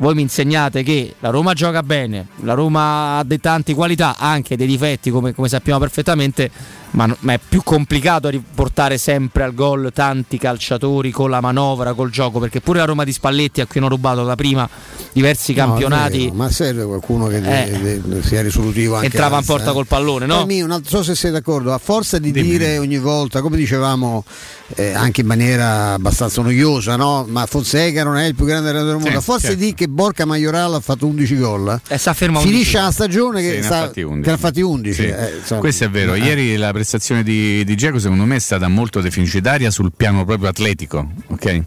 Voi mi insegnate che la Roma gioca bene, la Roma ha delle tante qualità, anche dei difetti come, come sappiamo perfettamente, ma, ma è più complicato riportare sempre al gol tanti calciatori con la manovra, col gioco, perché pure la Roma di Spalletti a cui hanno rubato da prima diversi No, campionati. vero, ma serve qualcuno che Eh. de- de- sia risolutivo anche Entrava in porta eh. col pallone, no? Poi mi- non so se sei d'accordo, a forza di dire ogni volta, come dicevamo eh, anche in maniera abbastanza noiosa, no? ma Fonseca non è il più grande allenatore del mondo, Sì, a forza certo. di che Borca Maioral ha fatto 11 gol, E sta fermo finisce 11. la stagione che, Sì, ne ha sta- fatti 11. che ne ha fatti 11. Sì. eh, insomma. Questo è vero. Eh. Ieri la prestazione di, di Dzeko secondo me è stata molto deficitaria sul piano proprio atletico, ok?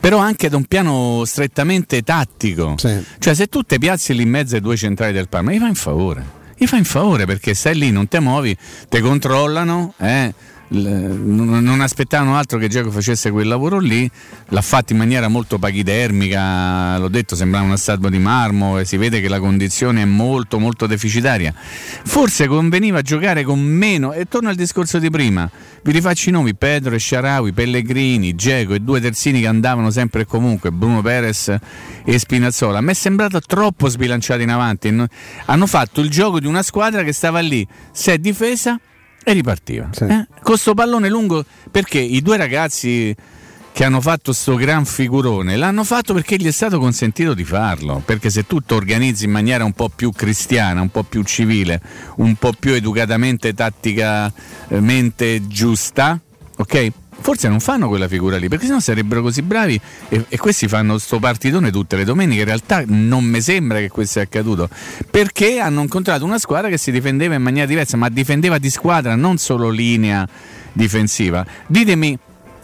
Però anche da un piano strettamente tattico. Cioè se tu ti piazzi lì in mezzo ai due centrali del Parma, gli fai in favore. Gli fai in favore perché stai lì, non ti muovi, ti controllano, eh? Non aspettavano altro che Giacomo facesse quel lavoro lì, l'ha fatto in maniera molto pachidermica, l'ho detto, sembrava una statua di marmo e si vede che la condizione è molto molto deficitaria. Forse conveniva giocare con meno, e torno al discorso di prima, vi rifaccio i nomi, Pedro e Sharawi, Pellegrini, Geco e due terzini che andavano sempre e comunque, Bruno Perez e Spinazzola. A me è sembrato troppo sbilanciato in avanti, No- hanno fatto il gioco di una squadra che stava lì, si è difesa e ripartiva. Eh? Con sto pallone lungo perché i due ragazzi che hanno fatto sto gran figurone l'hanno fatto perché gli è stato consentito di farlo. Perché se tu organizzi in maniera un po' più cristiana, un po' più civile, un po' più educatamente, tatticamente giusta, ok? Forse non fanno quella figura lì, perché sennò sarebbero così bravi e, e questi fanno sto partitone tutte le domeniche. In realtà non mi sembra che questo sia accaduto, perché hanno incontrato una squadra che si difendeva in maniera diversa, ma difendeva di squadra, non solo linea difensiva. Ditemi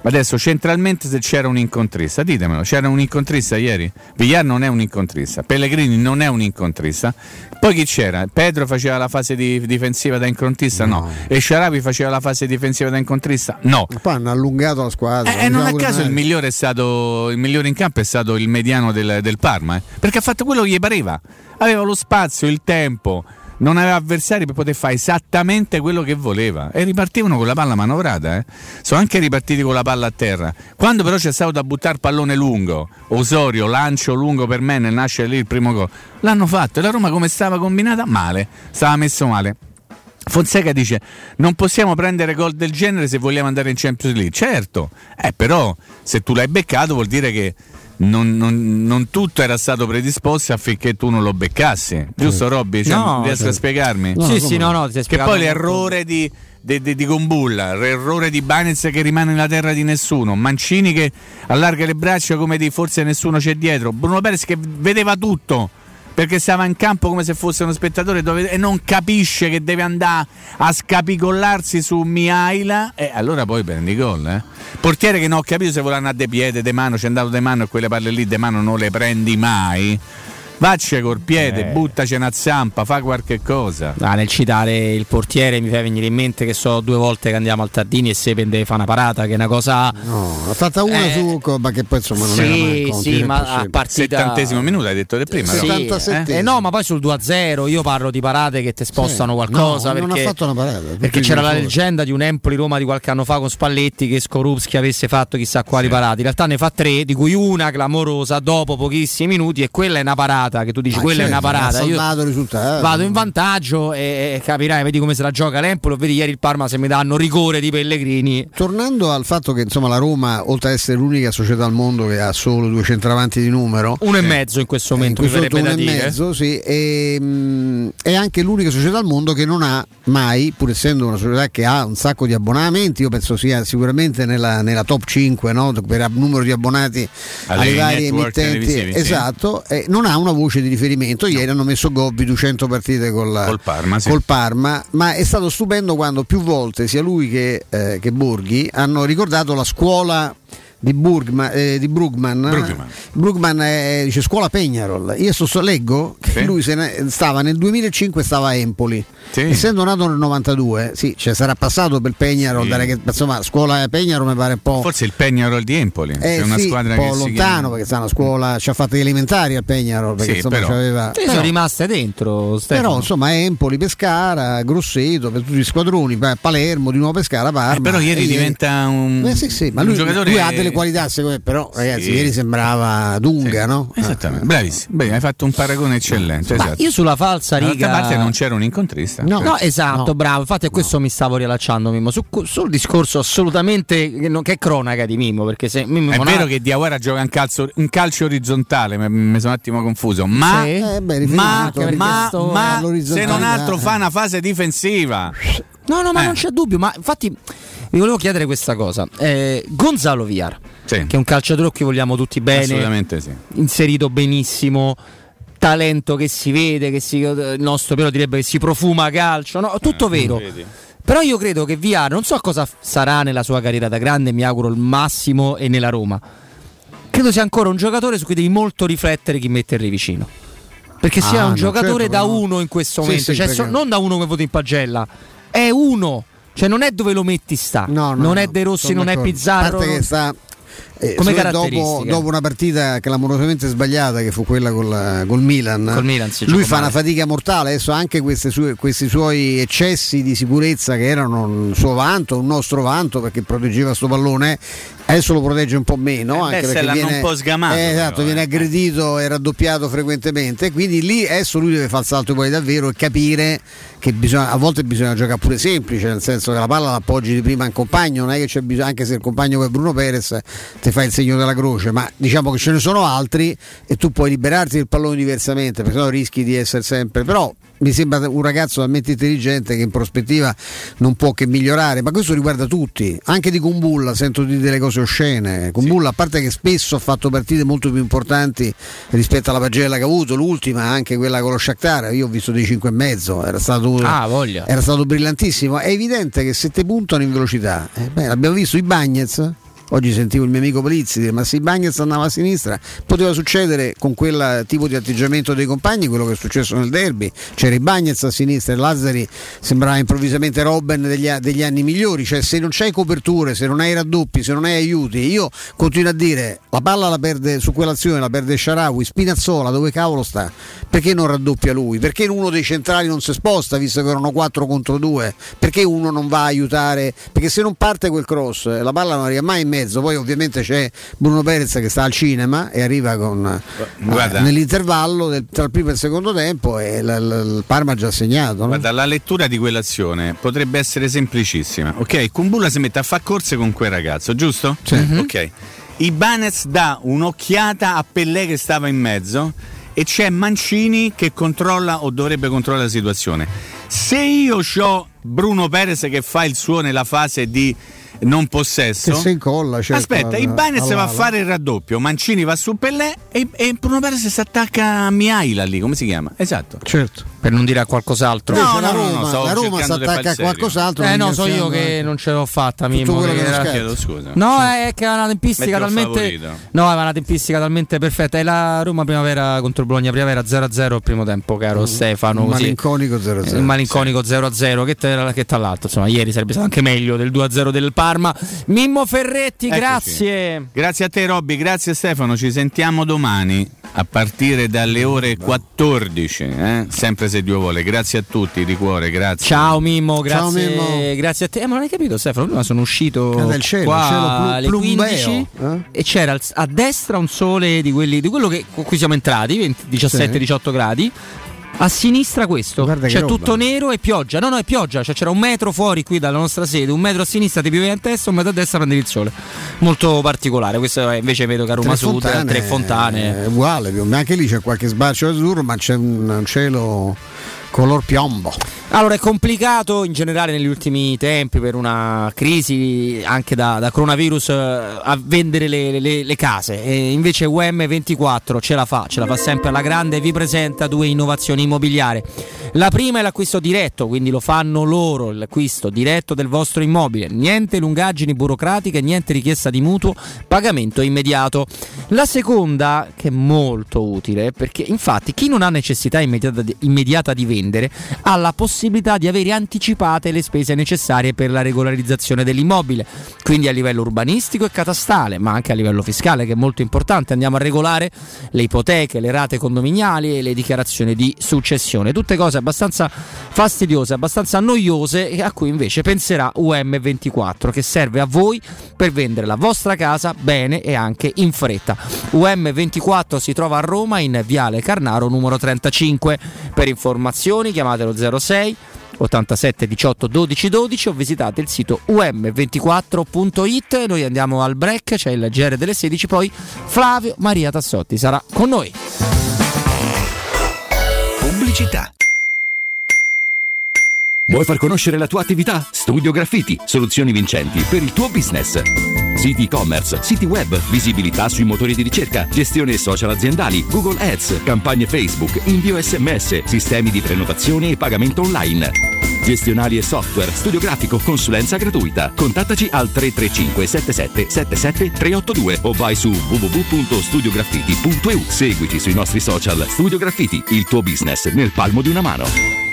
adesso centralmente se c'era un incontrista, ditemelo, c'era un incontrista ieri? Villar non è un incontrista, Pellegrini non è un incontrista. Poi chi c'era? Pedro faceva la fase di- difensiva da incontrista? No. E Sharabi faceva la fase difensiva da incontrista? No. Poi hanno allungato la squadra. E non a caso il migliore, è stato, il migliore in campo è stato il mediano del, del Parma, eh? perché ha fatto quello che gli pareva. Aveva lo spazio, il tempo, non aveva avversari per poter fare esattamente quello che voleva. E ripartivano con la palla manovrata. eh. Sono anche ripartiti con la palla a terra. Quando però c'è stato da buttare pallone lungo, Osorio, lancio lungo per me, nel nasce lì il primo gol, l'hanno fatto. E la Roma come stava combinata? Male, stava messo male. Fonseca dice non possiamo prendere gol del genere se vogliamo andare in Champions League. Certo, eh, però se tu l'hai beccato vuol dire che non, non- non tutto era stato predisposto affinché tu non lo beccassi. Giusto Robby? Cioè, No, riesco certo. a spiegarmi? No, Sì, come sì, no, no, Che poi l'errore di, di, di, di Gombulla, l'errore di Banez che rimane nella terra di nessuno, Mancini che allarga le braccia come di forse nessuno c'è dietro, Bruno Perez che vedeva tutto perché stava in campo come se fosse uno spettatore dove- e non capisce che deve andare a scapicollarsi su Miaila e allora poi prendi gol eh. portiere che non ho capito se volevano a de piede de mano c'è andato de mano e quelle palle lì de mano non le prendi mai vacci col piede Eh. buttaci una zampa fa qualche cosa Ah, nel citare il portiere mi fa venire in mente che so due volte che andiamo al Tardini e Sepen deve fare una parata che è una cosa No, ha fatta una Eh, su Cobba che poi insomma non sì, era sì, ma a partita settantesimo minuto hai detto del prima Sì, no? eh, eh, no, ma poi sul 2-0 io parlo di parate che ti spostano Sì. qualcosa. No, non perché, ha fatto una parata, Perché c'era la leggenda di un Empoli-Roma di qualche anno fa con Spalletti che Skorupski avesse fatto chissà quali parate. In realtà ne fa tre, di cui una clamorosa dopo pochissimi minuti e quella è una parata che tu dici Ma quella è una certo, parata. Io risultato. vado in vantaggio e, e capirai, vedi come se la gioca l'Empoli, o vedi ieri il Parma se mi danno rigore di Pellegrini. Tornando al fatto che insomma la Roma, oltre ad essere l'unica società al mondo che ha solo due centravanti di numero, Uno e mezzo in questo in momento, mi questo verrebbe momento da uno e mezzo, sì, e, mm, è anche l'unica società al mondo che non ha mai, pur essendo una società che ha un sacco di abbonamenti, io penso sia sicuramente nella, nella top 5 no? per numero di abbonati Alle alle varie emittenti, televisivi, sì. esatto, e non ha una voce di riferimento. Ieri hanno messo Gobbi 200 partite col, Col Parma, sì. col Parma, ma è stato stupendo quando più volte sia lui che, eh, che Borghi hanno ricordato la scuola di, Burgma- eh, di Brugman. Brugman. Brugman è, dice scuola Peñarol. Io leggo che Sì. lui se ne- stava nel 2005 stava a Empoli. Sì. Essendo nato nel 92, sì, cioè sarà passato per Peñarol, Sì. che, insomma, scuola Peñarol mi pare un po'. forse il Peñarol di Empoli Eh, una sì, squadra un po' lontano chiama- perché sta una scuola ci ha fatto gli elementari al Peñarol perché Sì, insomma però- c'aveva Sì, sono però- rimaste dentro, Stefano. però insomma Empoli, Pescara, Grosseto, per tutti gli squadroni, pa- Palermo, di nuovo Pescara, Parma. Eh, però ieri E diventa un, Eh sì, sì, ma un lui, giocatore lui ha delle qualità secondo me, però ragazzi Sì. ieri sembrava Dunga, no? Esattamente, bravissimo. Beh, hai fatto un paragone eccellente. Ma esatto. io sulla falsa riga parte non c'era un incontrista. No, Cioè, esatto, bravo. Infatti, a questo mi stavo riallacciando, Mimmo. Su, sul discorso assolutamente che, non- che è cronaca di Mimmo. Perché se Mimmo È non vero ha- che Diawara gioca in calcio, in calcio orizzontale, mi- mi sono un attimo confuso, ma, Sì. Eh, beh, ma, ma- ma se non altro eh. fa una fase difensiva. No, no, ma Eh. non c'è dubbio. Ma infatti, vi volevo chiedere questa cosa. Eh, Gonzalo Villar, Sì. che è un calciatore cui vogliamo tutti bene, Assolutamente sì. inserito benissimo. Talento che si vede, che si, il nostro però direbbe che si profuma calcio, no? tutto vero. Vedi? Però io credo che Villar, non so cosa sarà nella sua carriera da grande, mi auguro il massimo e nella Roma. Credo sia ancora un giocatore su cui devi molto riflettere chi metterli vicino. Perché sia Ah, un no, giocatore certo, da uno in questo Sì, momento, cioè so- non da uno come voto in pagella, è uno. Cioè non è dove lo metti sta. No, no, non è De Rossi, non è d'accordo. Pizzarro. A parte che sta eh, Come dopo, dopo una partita clamorosamente sbagliata che fu quella col, col Milan, Col Milan lui fa male. una fatica mortale. Adesso anche sue- questi suoi eccessi di sicurezza che erano un suo vanto, un nostro vanto perché proteggeva sto pallone. Adesso lo protegge un po' meno, Eh anche se perché viene, un po' sgamato, eh, esatto, però, viene eh. aggredito e raddoppiato frequentemente. Quindi lì adesso lui deve fare il salto poi davvero e capire che bisogna- a volte bisogna giocare pure semplice, nel senso che la palla l'appoggi di prima in compagno, non è che c'è bisogno, anche se il compagno poi è Bruno Perez, ti fai il segno della croce, ma diciamo che ce ne sono altri e tu puoi liberarti del pallone diversamente, perché sennò rischi di essere sempre. Però mi sembra un ragazzo talmente intelligente che in prospettiva non può che migliorare, ma questo riguarda tutti, anche di Kumbulla sento dire delle cose oscene. Kumbulla, a parte che spesso ha fatto partite molto più importanti rispetto alla pagella che ha avuto, l'ultima, anche quella con lo Shakhtar, io ho visto dei 5 e mezzo, era stato, Ah, era stato brillantissimo. È evidente che se te puntano in velocità, eh, beh, abbiamo visto i Bagnets. Oggi sentivo il mio amico Polizzi dire ma se i Bagnets andava a sinistra poteva succedere con quel tipo di atteggiamento dei compagni quello che è successo nel derby. C'era i Bagnets a sinistra e Lazzari sembrava improvvisamente Robben degli, degli anni migliori. Cioè se non c'hai coperture se non hai raddoppi se non hai aiuti io continuo a dire la palla la perde su quell'azione la perde Sharawi Spinazzola dove cavolo sta? Perché non raddoppia lui? Perché uno dei centrali non si sposta visto che erano 4 contro 2 perché uno non va a aiutare? Perché se non parte quel cross eh, la palla non arriva mai in mezzo poi ovviamente c'è Bruno Perez che sta al cinema e arriva con eh, Guarda. nell'intervallo del- tra il primo e il secondo tempo e l- l- il Parma ha già segnato no? Guarda, la lettura di quell'azione potrebbe essere semplicissima. Ok, Kumbulla si mette a fare corse con quel ragazzo, giusto? Sì. Mhm. Ok. Ibanez dà un'occhiata a Pellè che stava in mezzo e c'è Mancini che controlla o dovrebbe controllare la situazione. Se io ho Bruno Perez che fa il suo nella fase di non possesso. Che si incolla, certo, Aspetta, Ibanez va a fare il raddoppio, Mancini va su Pellè e, e Bruno Perez si attacca a Miaila lì, come si chiama? Esatto. Certo. Per non dire a qualcos'altro. No, la no, no, Roma, no, la Roma si attacca a qualcos'altro Eh no, so io che non ce l'ho fatta, Mimmo. che era- Chiedo scusa. No, è che ha una tempistica Mettilo talmente. favorito. No, aveva una tempistica talmente perfetta. È la Roma primavera contro il Bologna primavera 0-0 il primo tempo, caro Stefano. un Così. malinconico 0-0. Il malinconico 0-0 che, te- che tra l'altro, insomma, ieri sarebbe stato anche meglio del 2-0 del Parma. Mimmo Ferretti, Eccoci. grazie. Grazie a te Robby, grazie Stefano, ci sentiamo domani a partire dalle ore 14, eh? sempre se Dio vuole. Grazie a tutti di cuore, grazie. Ciao Mimmo, Ciao, grazie, Mimmo. grazie a te. Eh, ma non hai capito Stefano? Prima sono uscito Ah, dal cielo, qua cielo plu- alle plumbeo, 15 eh? e c'era a destra un sole di, quelli, di quello che, con cui siamo entrati, 20 17-18 gradi. A sinistra questo, Guarda c'è roba. tutto nero e pioggia. No, no, è pioggia. Cioè, c'era un metro fuori qui dalla nostra sede, un metro a sinistra ti pioveva in testa, un metro a destra prendevi il sole. Molto particolare. Questo è invece vedo che a Roma Tre Sud, fontane, tre fontane. È uguale, anche lì c'è qualche sbaccio azzurro, ma c'è un cielo color piombo. Allora è complicato in generale negli ultimi tempi per una crisi anche da, da coronavirus eh, a vendere le, le- le case e invece UM24 ce la fa, ce la fa sempre alla grande e vi presenta due innovazioni immobiliari. La prima è l'acquisto diretto, quindi lo fanno loro l'acquisto diretto del vostro immobile, niente lungaggini burocratiche, niente richiesta di mutuo, pagamento immediato. La seconda, che è molto utile, perché infatti chi non ha necessità immediata di, immediata di vendere ha la possibilità di avere anticipate le spese necessarie per la regolarizzazione dell'immobile, quindi a livello urbanistico e catastale, ma anche a livello fiscale, che è molto importante. Andiamo a regolare le ipoteche, le rate condominiali e le dichiarazioni di successione, tutte cose abbastanza fastidiose, abbastanza noiose a cui invece penserà UM24 che serve a voi per vendere la vostra casa bene e anche in fretta. UM24 si trova a Roma in Viale Carnaro numero 35. Per informazioni chiamatelo 06 87 18 12 12 o visitate il sito um24.it. Noi andiamo al break, c'è il GR delle 16, poi Flavio Maria Tassotti sarà con noi. Pubblicità. Vuoi far conoscere la tua attività? Studio Graffiti, soluzioni vincenti per il tuo business. Siti e-commerce, siti web, visibilità sui motori di ricerca, gestione social aziendali, Google Ads, campagne Facebook, invio sms, sistemi di prenotazione e pagamento online. Gestionali e software, studio grafico, consulenza gratuita. Contattaci al 335 77 77 382 o vai su www.studiograffiti.eu. Seguici sui nostri social. Studio Graffiti, il tuo business nel palmo di una mano.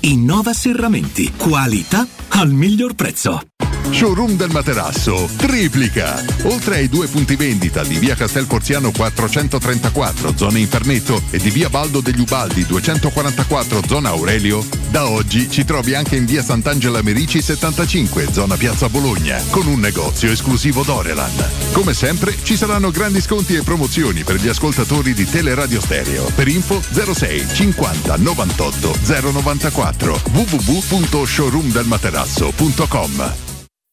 Innova Serramenti. Qualità al miglior prezzo. Showroom del materasso triplica. Oltre ai due punti vendita di via Castel Porziano 434, zona Infernetto, e di via Baldo degli Ubaldi 244, zona Aurelio, da oggi ci trovi anche in via Sant'Angela Merici 75, zona Piazza Bologna, con un negozio esclusivo Dorelan. Come sempre ci saranno grandi sconti e promozioni per gli ascoltatori di Teleradio Stereo. Per info 06 50 98 094 www.showroomdelmaterasso.com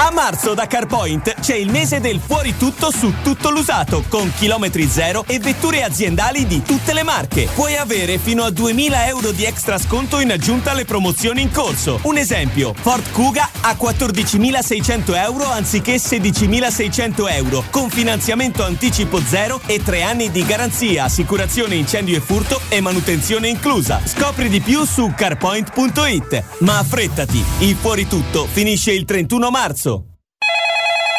A marzo da CarPoint c'è il mese del fuori tutto su tutto l'usato con chilometri zero e vetture aziendali di tutte le marche. Puoi avere fino a 2000 euro di extra sconto in aggiunta alle promozioni in corso. Un esempio, Ford Kuga a 14.600 euro anziché 16.600 euro con finanziamento anticipo zero e 3 anni di garanzia, assicurazione incendio e furto e manutenzione inclusa. Scopri di più su carpoint.it. Ma affrettati, il fuori tutto finisce il 31 marzo.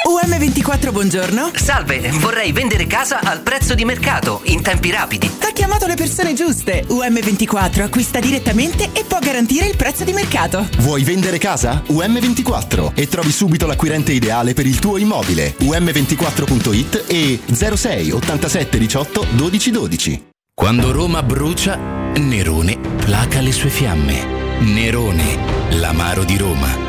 UM24, buongiorno. Salve, vorrei vendere casa al prezzo di mercato, in tempi rapidi. Ha chiamato le persone giuste. UM24 acquista direttamente e può garantire il prezzo di mercato. Vuoi vendere casa? UM24 e trovi subito l'acquirente ideale per il tuo immobile. UM24.it e 06 87 18 12 12. Quando Roma brucia, Nerone placa le sue fiamme. Nerone, l'amaro di Roma.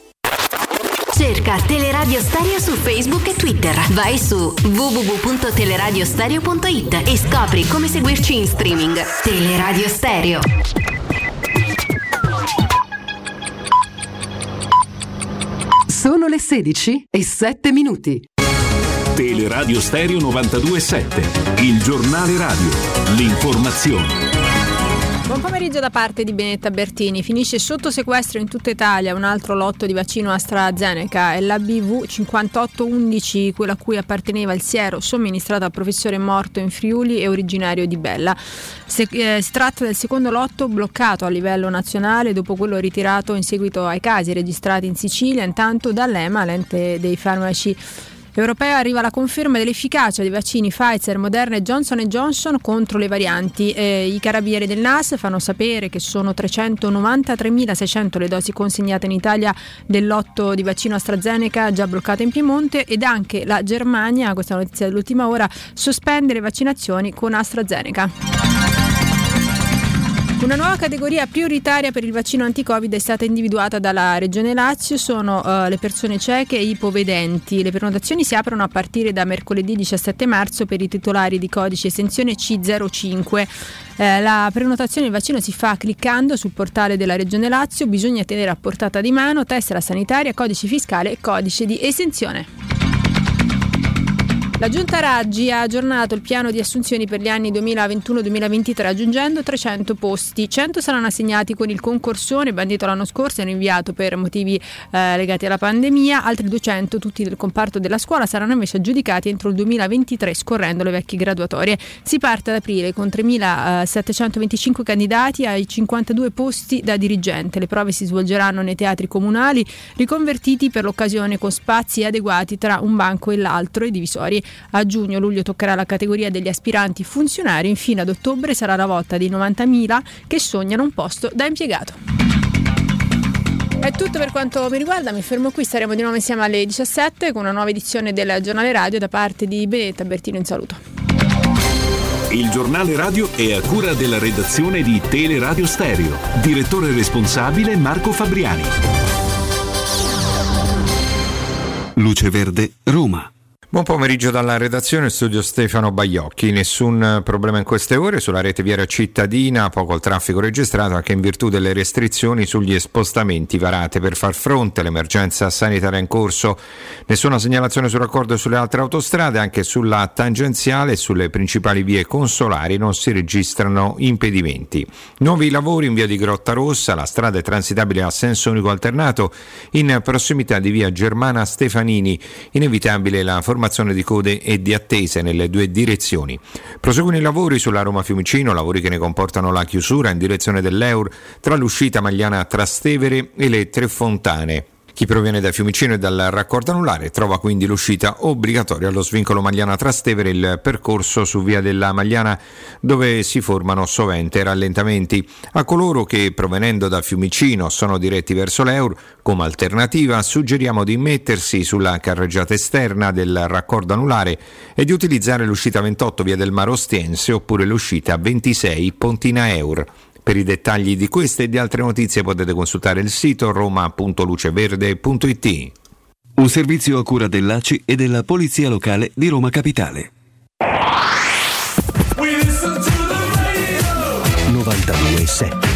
Cerca Teleradio Stereo su Facebook e Twitter. Vai su www.teleradiostereo.it e scopri come seguirci in streaming. Teleradio Stereo. Sono le 16 e 7 minuti. Teleradio Stereo 927, il giornale radio, l'informazione. Buon pomeriggio da parte di Benetta Bertini. Finisce sotto sequestro in tutta Italia un altro lotto di vaccino AstraZeneca. È l'ABV 5811, quella a cui apparteneva il siero somministrato al professore morto in Friuli e originario di Bella. Se, eh, si tratta del secondo lotto bloccato a livello nazionale dopo quello ritirato in seguito ai casi registrati in Sicilia, intanto dall'EMA, l'ente dei farmaci europea arriva la conferma dell'efficacia dei vaccini Pfizer, Moderna e Johnson Johnson contro le varianti. Eh, I carabinieri del NAS fanno sapere che sono 393.600 le dosi consegnate in Italia del lotto di vaccino AstraZeneca già bloccato in Piemonte ed anche la Germania, questa è una notizia dell'ultima ora, sospende le vaccinazioni con AstraZeneca. Una nuova categoria prioritaria per il vaccino anti-Covid è stata individuata dalla Regione Lazio, sono eh, le persone cieche e ipovedenti. Le prenotazioni si aprono a partire da mercoledì 17 marzo per i titolari di codice estensione C05. Eh, la prenotazione del vaccino si fa cliccando sul portale della Regione Lazio, bisogna tenere a portata di mano tessera sanitaria, codice fiscale e codice di esenzione. La Giunta Raggi ha aggiornato il piano di assunzioni per gli anni 2021-2023 aggiungendo 300 posti. 100 saranno assegnati con il concorsone bandito l'anno scorso e inviato per motivi eh, legati alla pandemia. Altri 200, tutti del comparto della scuola, saranno invece aggiudicati entro il 2023 scorrendo le vecchie graduatorie. Si parte ad aprile con 3.725 candidati ai 52 posti da dirigente. Le prove si svolgeranno nei teatri comunali riconvertiti per l'occasione con spazi adeguati tra un banco e l'altro e divisori. A giugno-luglio toccherà la categoria degli aspiranti funzionari, infine ad ottobre sarà la volta dei 90.000 che sognano un posto da impiegato. È tutto per quanto mi riguarda, mi fermo qui, staremo di nuovo insieme alle 17 con una nuova edizione del giornale radio da parte di Benedetta Bertino in saluto. Il giornale radio è a cura della redazione di Teleradio Stereo. Direttore responsabile Marco Fabriani. Luce Verde, Roma. Buon pomeriggio dalla redazione, studio Stefano Baiocchi. Nessun problema in queste ore sulla rete viaria cittadina, poco il traffico registrato anche in virtù delle restrizioni sugli spostamenti varate per far fronte all'emergenza sanitaria in corso. Nessuna segnalazione sul raccordo sulle altre autostrade, anche sulla tangenziale e sulle principali vie consolari non si registrano impedimenti. Nuovi lavori in via di Grotta Rossa, la strada è transitabile a senso unico alternato in prossimità di via Germana Stefanini. Inevitabile la formazione di code e di attese nelle due direzioni. Proseguono i lavori sulla Roma Fiumicino, lavori che ne comportano la chiusura in direzione dell'Eur tra l'uscita Magliana Trastevere e le Tre Fontane. Chi proviene da Fiumicino e dal raccordo anulare trova quindi l'uscita obbligatoria allo svincolo Magliana Trastevere, il percorso su via della Magliana dove si formano sovente rallentamenti. A coloro che provenendo da Fiumicino sono diretti verso l'Eur, come alternativa suggeriamo di mettersi sulla carreggiata esterna del raccordo anulare e di utilizzare l'uscita 28 via del Mare Ostiense oppure l'uscita 26 Pontina Eur. Per i dettagli di queste e di altre notizie potete consultare il sito roma.luceverde.it. Un servizio a cura dell'ACI e della Polizia Locale di Roma Capitale. 92.7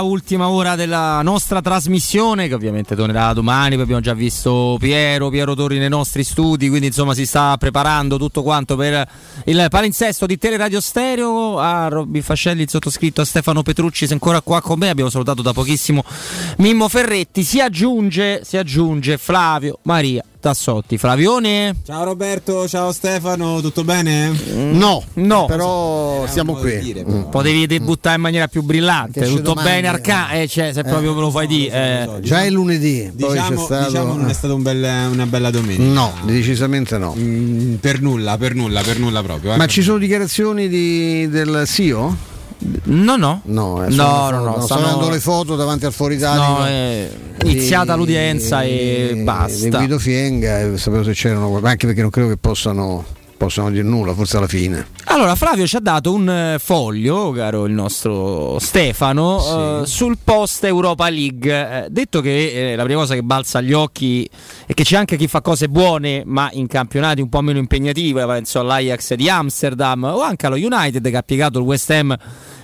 ultima ora della nostra trasmissione, che ovviamente tornerà domani. Poi abbiamo già visto Piero, Piero Torri nei nostri studi, quindi insomma si sta preparando tutto quanto per il palinsesto di Teleradio Stereo. A Robby Fascelli, il sottoscritto, a Stefano Petrucci, se ancora qua con me. Abbiamo salutato da pochissimo Mimmo Ferretti. Si aggiunge, si aggiunge Flavio Maria Tassotti. Flavione? Ciao Roberto, ciao Stefano, tutto bene? No, no, però siamo qui. Mm. Potevi debuttare in maniera più brillante. Che Tutto domandi, bene, Arca. Eh, cioè, se proprio me lo fai di. eh. Già è lunedì, poi c'è Diciamo, stato. diciamo non è stata un bel- una bella domenica. No, decisamente no. Mm, per nulla, per nulla, per nulla proprio. eh. Ma ci sono dichiarazioni di- del CEO? No, no. No, eh, No, sono- no, no, Sto stanno- vedendo le foto davanti al fuori. No, è iniziata l'udienza e basta. Di Guido Fienga, e sapevo se c'erano, ma anche perché non credo che possano, possano dire nulla, forse alla fine. Allora, Flavio ci ha dato un eh, foglio, caro il nostro Stefano, eh, sul post Europa League. Eh, detto che eh, la prima cosa che balza agli occhi è che c'è anche chi fa cose buone, ma in campionati un po' meno impegnative, penso all'Ajax di Amsterdam o anche allo United che ha piegato il West Ham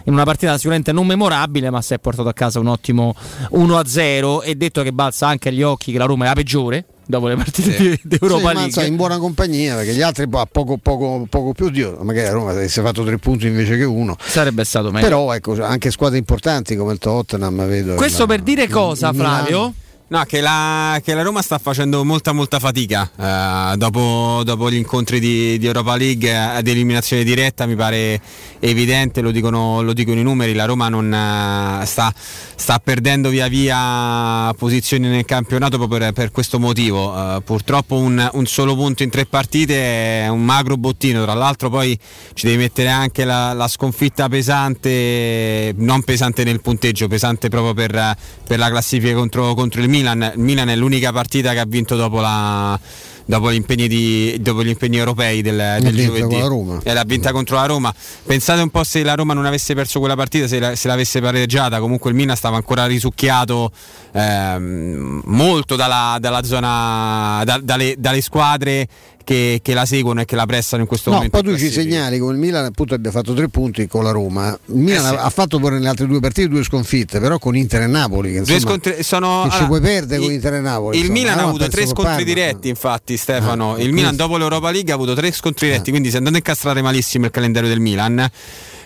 in una partita sicuramente non memorabile, ma si è portato a casa un ottimo 1-0 e detto che balza anche agli occhi che la Roma è la peggiore dopo le partite di, di Europa Sì, League. in buona compagnia perché gli altri a poco, poco, poco più Dio, magari a Roma avesse fatto tre punti invece che uno. Sarebbe stato meglio. Però ecco, anche squadre importanti come il Tottenham vedo. Questo il- per dire cosa. Flavio? No, che la, che la Roma sta facendo molta molta fatica eh, dopo, dopo gli incontri di, di Europa League eh, ad eliminazione diretta mi pare evidente, lo dicono, lo dicono i numeri, la Roma non, eh, sta, sta perdendo via via posizioni nel campionato proprio per, per questo motivo, Eh, purtroppo un, un solo punto in tre partite è un magro bottino, tra l'altro poi ci devi mettere anche la, la sconfitta pesante, non pesante nel punteggio, pesante proprio per, per la classifica contro, contro il Milan. Il Milan è l'unica partita che ha vinto dopo, la, dopo, gli, impegni di- dopo gli impegni europei del, del giovedì. E l'ha vinta contro la Roma. Pensate un po' se la Roma non avesse perso quella partita, se, la- se l'avesse pareggiata, comunque il Milan stava ancora risucchiato ehm, molto dalla, dalla zona, da- dalle, dalle squadre che, che la seguono e che la pressano in questo No, momento. poi tu ci segnali come il Milan appunto abbia fatto tre punti con la Roma. Il Milan Eh sì. ha- fatto pure nelle altre due partite due sconfitte, però con Inter e Napoli. Che, insomma, scontri- sono- che ci allora, puoi perdere con Inter e Napoli. Il insomma. Milan La ha avuto tre scontri Parma. diretti, infatti, Stefano. Ah, il Milan dopo l'Europa League ha avuto tre scontri diretti, quindi si è andato a incastrare malissimo il calendario del Milan.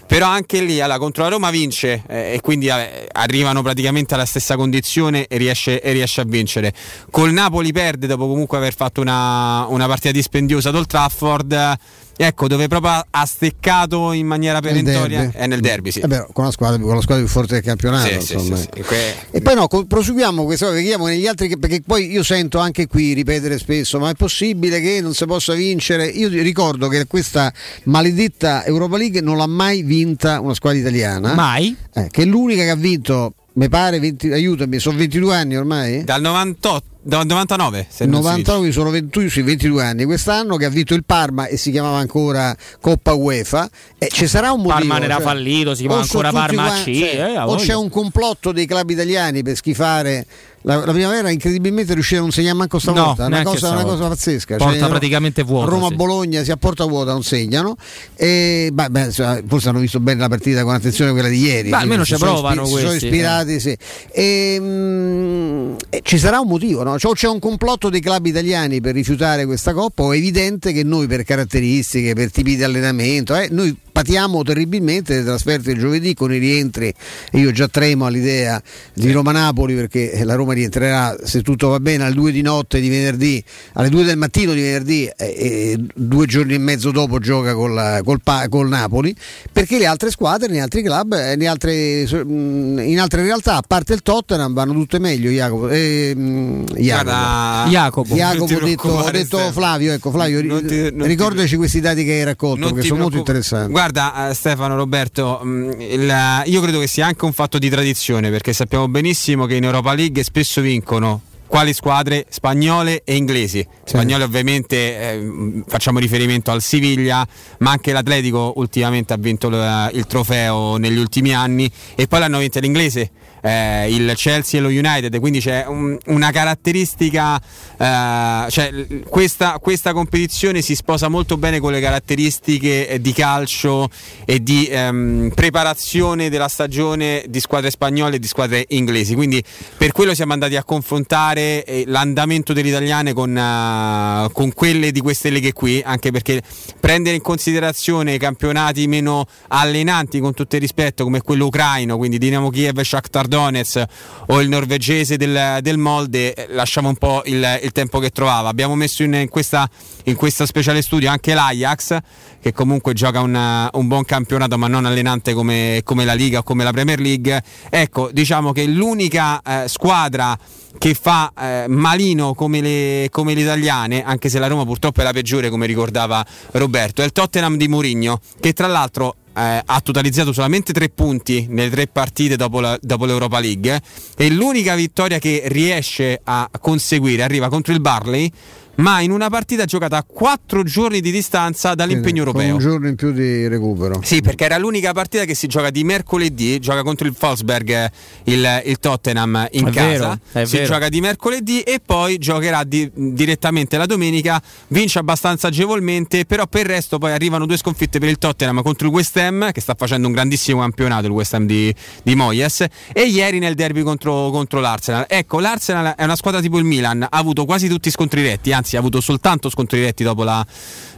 Però anche lì allora, contro la Roma vince eh, e quindi eh, arrivano praticamente alla stessa condizione e riesce, e riesce a vincere. Col Napoli perde dopo comunque aver fatto una, una partita dispendiosa ad Old Trafford. Eh, Ecco, dove proprio ha- steccato in maniera perentoria è nel derby, sì. Eh beh, con, la squadra, con la squadra più forte del campionato. Sì, sì, insomma. sì, sì. Que- E poi no, co- proseguiamo questa vediamo negli altri che- perché poi io sento anche qui ripetere spesso, ma è possibile che non si possa vincere? Io ti ricordo che questa maledetta Europa League non l'ha mai vinta una squadra italiana. Mai? Eh, che è l'unica che ha vinto, mi pare, 20 aiutami, sono 22 anni ormai? Dal 98, dal 99, se non si vince. 99 sono 21, sì, 22 anni quest'anno che ha vinto il Parma e si chiamava ancora Coppa UEFA e ci sarà un motivo Parma era cioè, fallito, si chiama o sono ancora Parma qua- C, cioè, eh, o c'è un complotto dei club italiani per schifare la, la primavera incredibilmente riuscire a non segnare manco stavolta No, una, cosa, una cosa pazzesca Porta Cioè, praticamente vuota, Roma sì. Bologna si a porta vuota non segnano e beh, beh, forse hanno visto bene la partita con attenzione quella di ieri Beh, almeno si ci sono provano si sono questi, eh. ispirati sì. E, mm, e ci sarà un motivo no? Cioè, c'è un complotto dei club italiani per rifiutare questa coppa o è evidente che noi per caratteristiche per tipi di allenamento eh, noi patiamo terribilmente le trasferte il giovedì con i rientri e io già tremo all'idea di Roma-Napoli perché la Roma rientrerà se tutto va bene alle 2 di notte di venerdì alle 2 del mattino di venerdì e, e due giorni e mezzo dopo gioca col, col, col Napoli perché le altre squadre nei altri club eh, nei altre- mh, in altre realtà a parte il Tottenham vanno tutte meglio Jacopo eh, mh, Jacopo Guarda, Jacopo. Jacopo, ti ho detto, ho detto. Flavio, ecco Flavio, Non ti- non ti- ricordaci questi dati che hai raccolto Non che ti sono molto interessanti. Guarda eh, Stefano, Roberto, mh, il- io credo che sia anche un fatto di tradizione perché sappiamo benissimo che in Europa League spesso vincono quali squadre spagnole e inglesi. Spagnole ovviamente eh, facciamo riferimento al Siviglia, ma anche l'Atletico ultimamente ha vinto il, il trofeo negli ultimi anni e poi l'hanno vinta l'inglese. Eh, il Chelsea e lo United, quindi c'è un- una caratteristica, eh, cioè questa, questa competizione si sposa molto bene con le caratteristiche di calcio e di ehm, preparazione della stagione di squadre spagnole e di squadre inglesi, quindi per quello siamo andati a confrontare eh, l'andamento delle italiane con, eh, con quelle di queste leghe qui, anche perché prendere in considerazione i campionati meno allenanti con tutto il rispetto come quello ucraino, quindi Dinamo Kiev, Shakhtar Donetsk o il norvegese del, del Molde, eh, lasciamo un po' il, il tempo che trovava. Abbiamo messo in, in questa, in questa speciale studio anche l'Ajax, che comunque gioca un, un buon campionato ma non allenante come, come la Liga o come la Premier League. Ecco, diciamo che l'unica eh, squadra che fa eh, malino come le, come le italiane, anche se la Roma purtroppo è la peggiore come ricordava Roberto, è il Tottenham di Mourinho, che tra l'altro eh, ha totalizzato solamente tre punti nelle tre partite dopo, la- dopo l'Europa League eh, e l'unica vittoria che riesce a conseguire arriva contro il Barley ma in una partita giocata a quattro giorni di distanza dall'impegno Con europeo. un giorno in più di recupero. Sì, perché era l'unica partita che si gioca di mercoledì, gioca contro il Wolfsberg il, il Tottenham in È casa, vero, si vero. gioca di mercoledì e poi giocherà di- direttamente la domenica, vince abbastanza agevolmente, però per il resto poi arrivano due sconfitte per il Tottenham contro il West Ham, che sta facendo un grandissimo campionato, il West Ham di, di Moyes, e ieri nel derby contro, contro l'Arsenal. Ecco, l'Arsenal è una squadra tipo il Milan, ha avuto quasi tutti i scontri diretti, anzi ha avuto soltanto scontri diretti dopo la,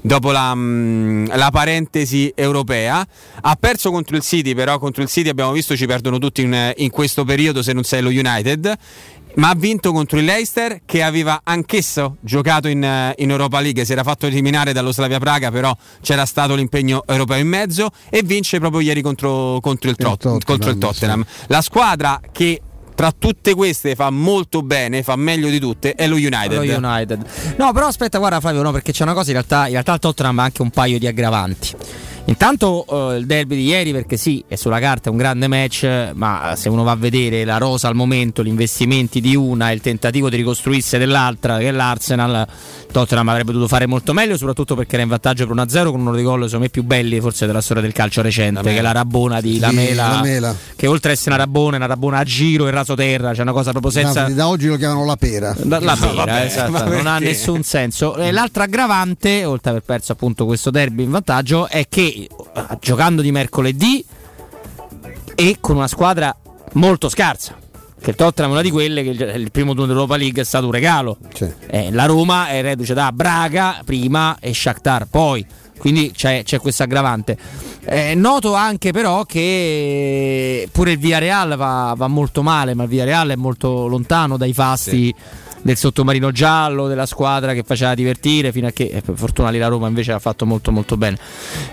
dopo la, mm, la parentesi europea. Ha perso contro il City, però contro il City abbiamo visto ci perdono tutti in, in questo periodo se non sei lo United. Ma ha vinto contro il Leicester che aveva anch'esso giocato in, eh, in Europa League, si era fatto eliminare dallo Slavia Praga, però c'era stato l'impegno europeo in mezzo e vince proprio ieri contro, contro il, Tot- Tottenham, contro il Tottenham. La squadra che tra tutte queste fa molto bene, fa meglio di tutte, è lo United. Lo United. No, però aspetta, guarda Flavio, no, perché c'è una cosa, in realtà, in realtà il Tottenham ha anche un paio di aggravanti. Intanto eh, il derby di ieri, perché sì, è sulla carta un grande match, ma se uno va a vedere la rosa al momento, gli investimenti di una e il tentativo di ricostruirsi dell'altra, che è l'Arsenal, Tottenham avrebbe dovuto fare molto meglio, soprattutto perché era in vantaggio per 1-0 con uno dei gol secondo me più belli forse della storia del calcio recente, che è la Rabona di Sì, Lamela, Lamela. che oltre a essere una Rabona, è una Rabona a giro e raso terra, c'è una cosa proprio senza... Da, da oggi lo chiamano la pera. Da- La pera, vabbè, esatto, non ha nessun senso. E l'altra aggravante, oltre ad aver perso appunto questo derby in vantaggio, è che eh, giocando di mercoledì e con una squadra molto scarsa. Che il Tottenham è una di quelle che il primo turno dell'Europa League è stato un regalo. Eh, la Roma è reduce da Braga prima e Shakhtar poi. Quindi c'è, c'è questa aggravante. Eh, noto anche però che pure il Villarreal va, va molto male, ma il Villarreal è molto lontano dai fasti del sottomarino giallo, della squadra che faceva divertire, fino a che eh, per fortuna lì la Roma invece ha fatto molto molto bene.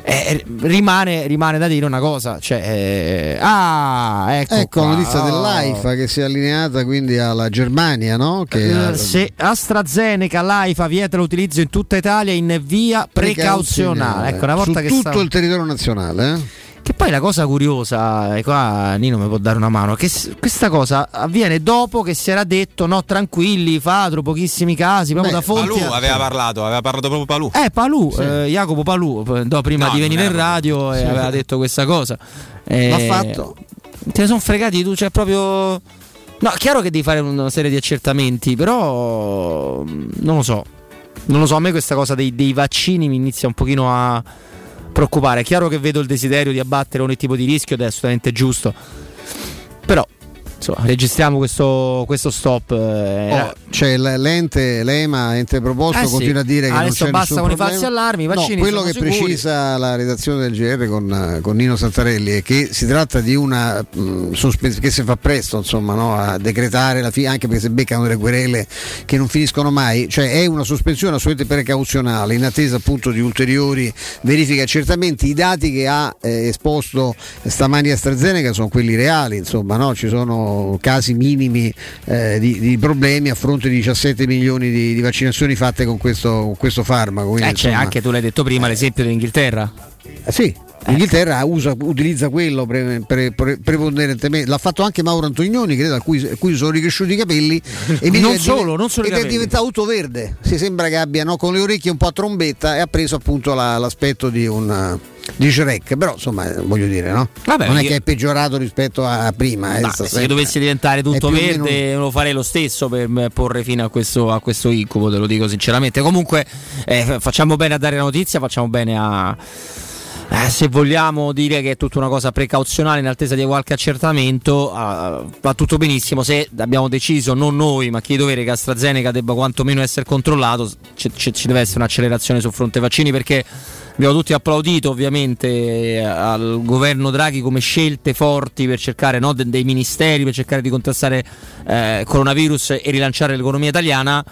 Eh, rimane, rimane da dire una cosa, cioè, eh, ah, ecco, Ecco la notizia Oh. dell'AIFA che si è allineata quindi alla Germania, no? Che ha- Eh, se AstraZeneca l'AIFA vieta l'utilizzo in tutta Italia in via precauzionale. Ecco, una volta su che tutto sta- il territorio nazionale. eh? Che poi la cosa curiosa, e qua Nino mi può dare una mano, che questa cosa avviene dopo che si era detto no tranquilli, Fadro, pochissimi casi, proprio da fonti. Palù aveva parlato, aveva parlato proprio Palù. Eh, Palù, eh, Jacopo Palù, p- no, prima No, di venire in radio e Sì. aveva detto questa cosa. Eh, L'ha fatto? Te ne sono fregati tu, cioè proprio... No, è chiaro che devi fare una serie di accertamenti, però mm, non lo so. Non lo so, a me questa cosa dei, dei vaccini mi inizia un pochino a preoccupare. È chiaro che vedo il desiderio di abbattere ogni tipo di rischio ed è assolutamente giusto. Però, insomma, registriamo questo, questo stop. eh, Oh, c'è l- l'ente, l'EMA, ente proposto, Eh sì. continua a dire che Adesso non c'è basta con i problema. falsi allarmi, i No, quello che sicuri. precisa la redazione del GR con, con Nino Santarelli è che si tratta di una mh, sospes- che si fa presto insomma, no, a decretare la fine, anche perché si beccano delle querele che non finiscono mai, cioè è una sospensione assolutamente precauzionale in attesa appunto di ulteriori verifiche e accertamenti. I dati che ha eh, esposto stamani AstraZeneca sono quelli reali, insomma, no? ci sono casi minimi eh, di, di problemi a fronte di 17 milioni di, di vaccinazioni fatte con questo, con questo farmaco. quindi, Eh, c'è insomma, anche, tu l'hai detto prima, l'esempio dell'Inghilterra. eh, sì. L'Inghilterra usa- utilizza quello pre- pre- pre- preponderentemente. L'ha fatto anche Mauro Antonioni, credo, a cui, a cui sono ricresciuti i capelli. E Non dice- solo, non solo ed è diventato tutto verde. Si sembra che abbia no, con le orecchie un po' a trombetta e ha preso appunto la- l'aspetto di un di Shrek. Però insomma, eh, voglio dire, no? Vabbè, non è io- che è peggiorato rispetto a prima. eh, sta se dovessi diventare è tutto verde meno- lo farei lo stesso per eh, porre fine a questo, a questo incubo, te lo dico sinceramente. Comunque eh, facciamo bene a dare la notizia, facciamo bene a... eh, se vogliamo dire che è tutta una cosa precauzionale in attesa di qualche accertamento, ah, va tutto benissimo. Se abbiamo deciso, non noi, ma chi di dovere che AstraZeneca debba quantomeno essere controllato, ci, ci- ci deve essere un'accelerazione sul fronte vaccini perché abbiamo tutti applaudito ovviamente eh, al governo Draghi come scelte forti per cercare no, de- dei ministeri, per cercare di contrastare eh, coronavirus e rilanciare l'economia italiana.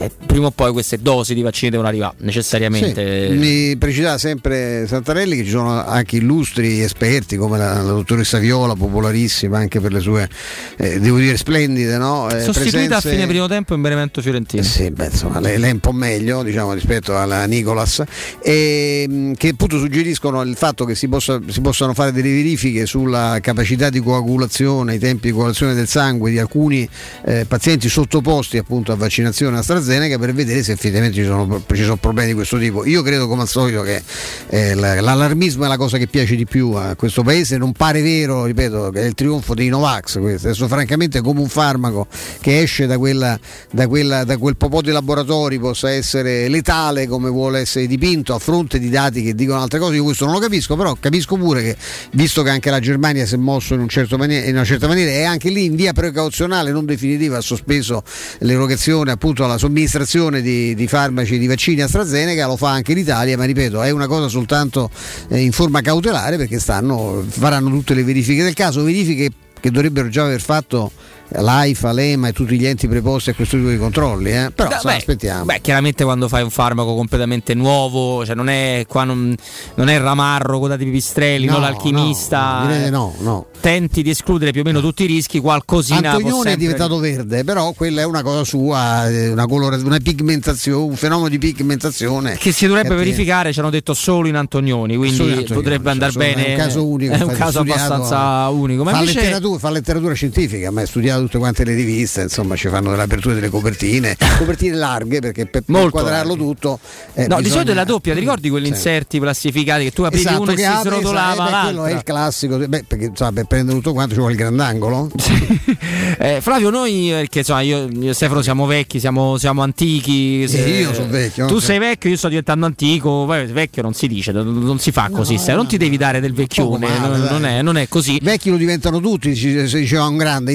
Eh, prima o poi queste dosi di vaccini devono arrivare necessariamente. Sì, mi precisa sempre Santarelli che ci sono anche illustri esperti come la, la dottoressa Viola, popolarissima anche per le sue, eh, devo dire, splendide, no? Eh, Sostituita presenze- a fine primo tempo in Benevento Fiorentino. Sì, beh, insomma, lei, lei è un po' meglio diciamo, rispetto alla Nicolas, e, mh, che appunto suggeriscono il fatto che si, possa- si possano fare delle verifiche sulla capacità di coagulazione, i tempi di coagulazione del sangue di alcuni eh, pazienti sottoposti appunto a vaccinazione AstraZeneca per vedere se effettivamente ci sono, ci sono problemi di questo tipo. Io credo come al solito che eh, la- l'allarmismo è la cosa che piace di più a questo paese, non pare vero, ripeto, che è il trionfo dei Novax questo. Adesso francamente come un farmaco che esce da, quella, da, quella, da quel popò di laboratori possa essere letale come vuole essere dipinto a fronte di dati che dicono altre cose, io questo non lo capisco, però capisco pure che visto che anche la Germania si è mosso in, un certo in una certa maniera e anche lì in via precauzionale non definitiva ha sospeso l'erogazione appunto alla somministrazione di, di farmaci di vaccini AstraZeneca, lo fa anche l'Italia, ma ripeto è una cosa soltanto eh, in forma cautelare perché stanno, faranno tutte le verifiche del caso, verifiche che dovrebbero già aver fatto l'AIFA, l'EMA e tutti gli enti preposti a questo tipo di controlli, eh? però insomma, beh, aspettiamo. Beh, chiaramente quando fai un farmaco completamente nuovo, cioè non è qua non, non è Ramarro, Coda di Pipistrelli, No, non l'alchimista. no, eh, no, no. Tenti di escludere più o meno tutti i rischi, qualcosina può Antonione è sempre- diventato verde, però quella è una cosa sua, eh, una, colora- una pigmentazione, un fenomeno di pigmentazione. che si dovrebbe verificare, ci hanno detto solo in Antonioni, quindi Solo in Antonioni, potrebbe andare insomma, bene. È un caso unico, È un caso abbastanza unico. Ma fa, invece letteratura, fa letteratura scientifica, ma è studiato tutte quante le riviste, insomma ci fanno delle aperture delle copertine, copertine larghe perché per, per inquadrarlo larghe. tutto... eh, No, di bisogna- solito è la doppia, ti ricordi quegli Sì. inserti plastificati che tu aprivi Esatto, uno e si apre, srotolava beh, quello è il classico, beh, perché insomma, per prendere tutto quanto ci vuole il grandangolo. Eh, Flavio, noi, perché insomma, io, io e Stefano siamo vecchi, siamo, siamo antichi. Sì, io sono vecchio, Tu no? sei vecchio, io sto diventando antico. Poi vecchio non si dice, non, non si fa così. Stefano, non ti devi dare del vecchione, male, non, è, non è così. Vecchi lo diventano tutti, se diceva un grande,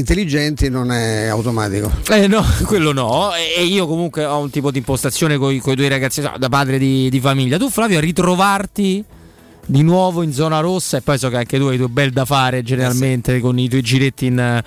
intelligenti non è automatico. Eh no, quello no. E io comunque ho un tipo di impostazione con i tuoi ragazzi, da padre di, di famiglia. Tu, Flavio, a ritrovarti di nuovo in zona rossa e poi so che anche tu hai i tuoi bel da fare generalmente con i tuoi giretti in,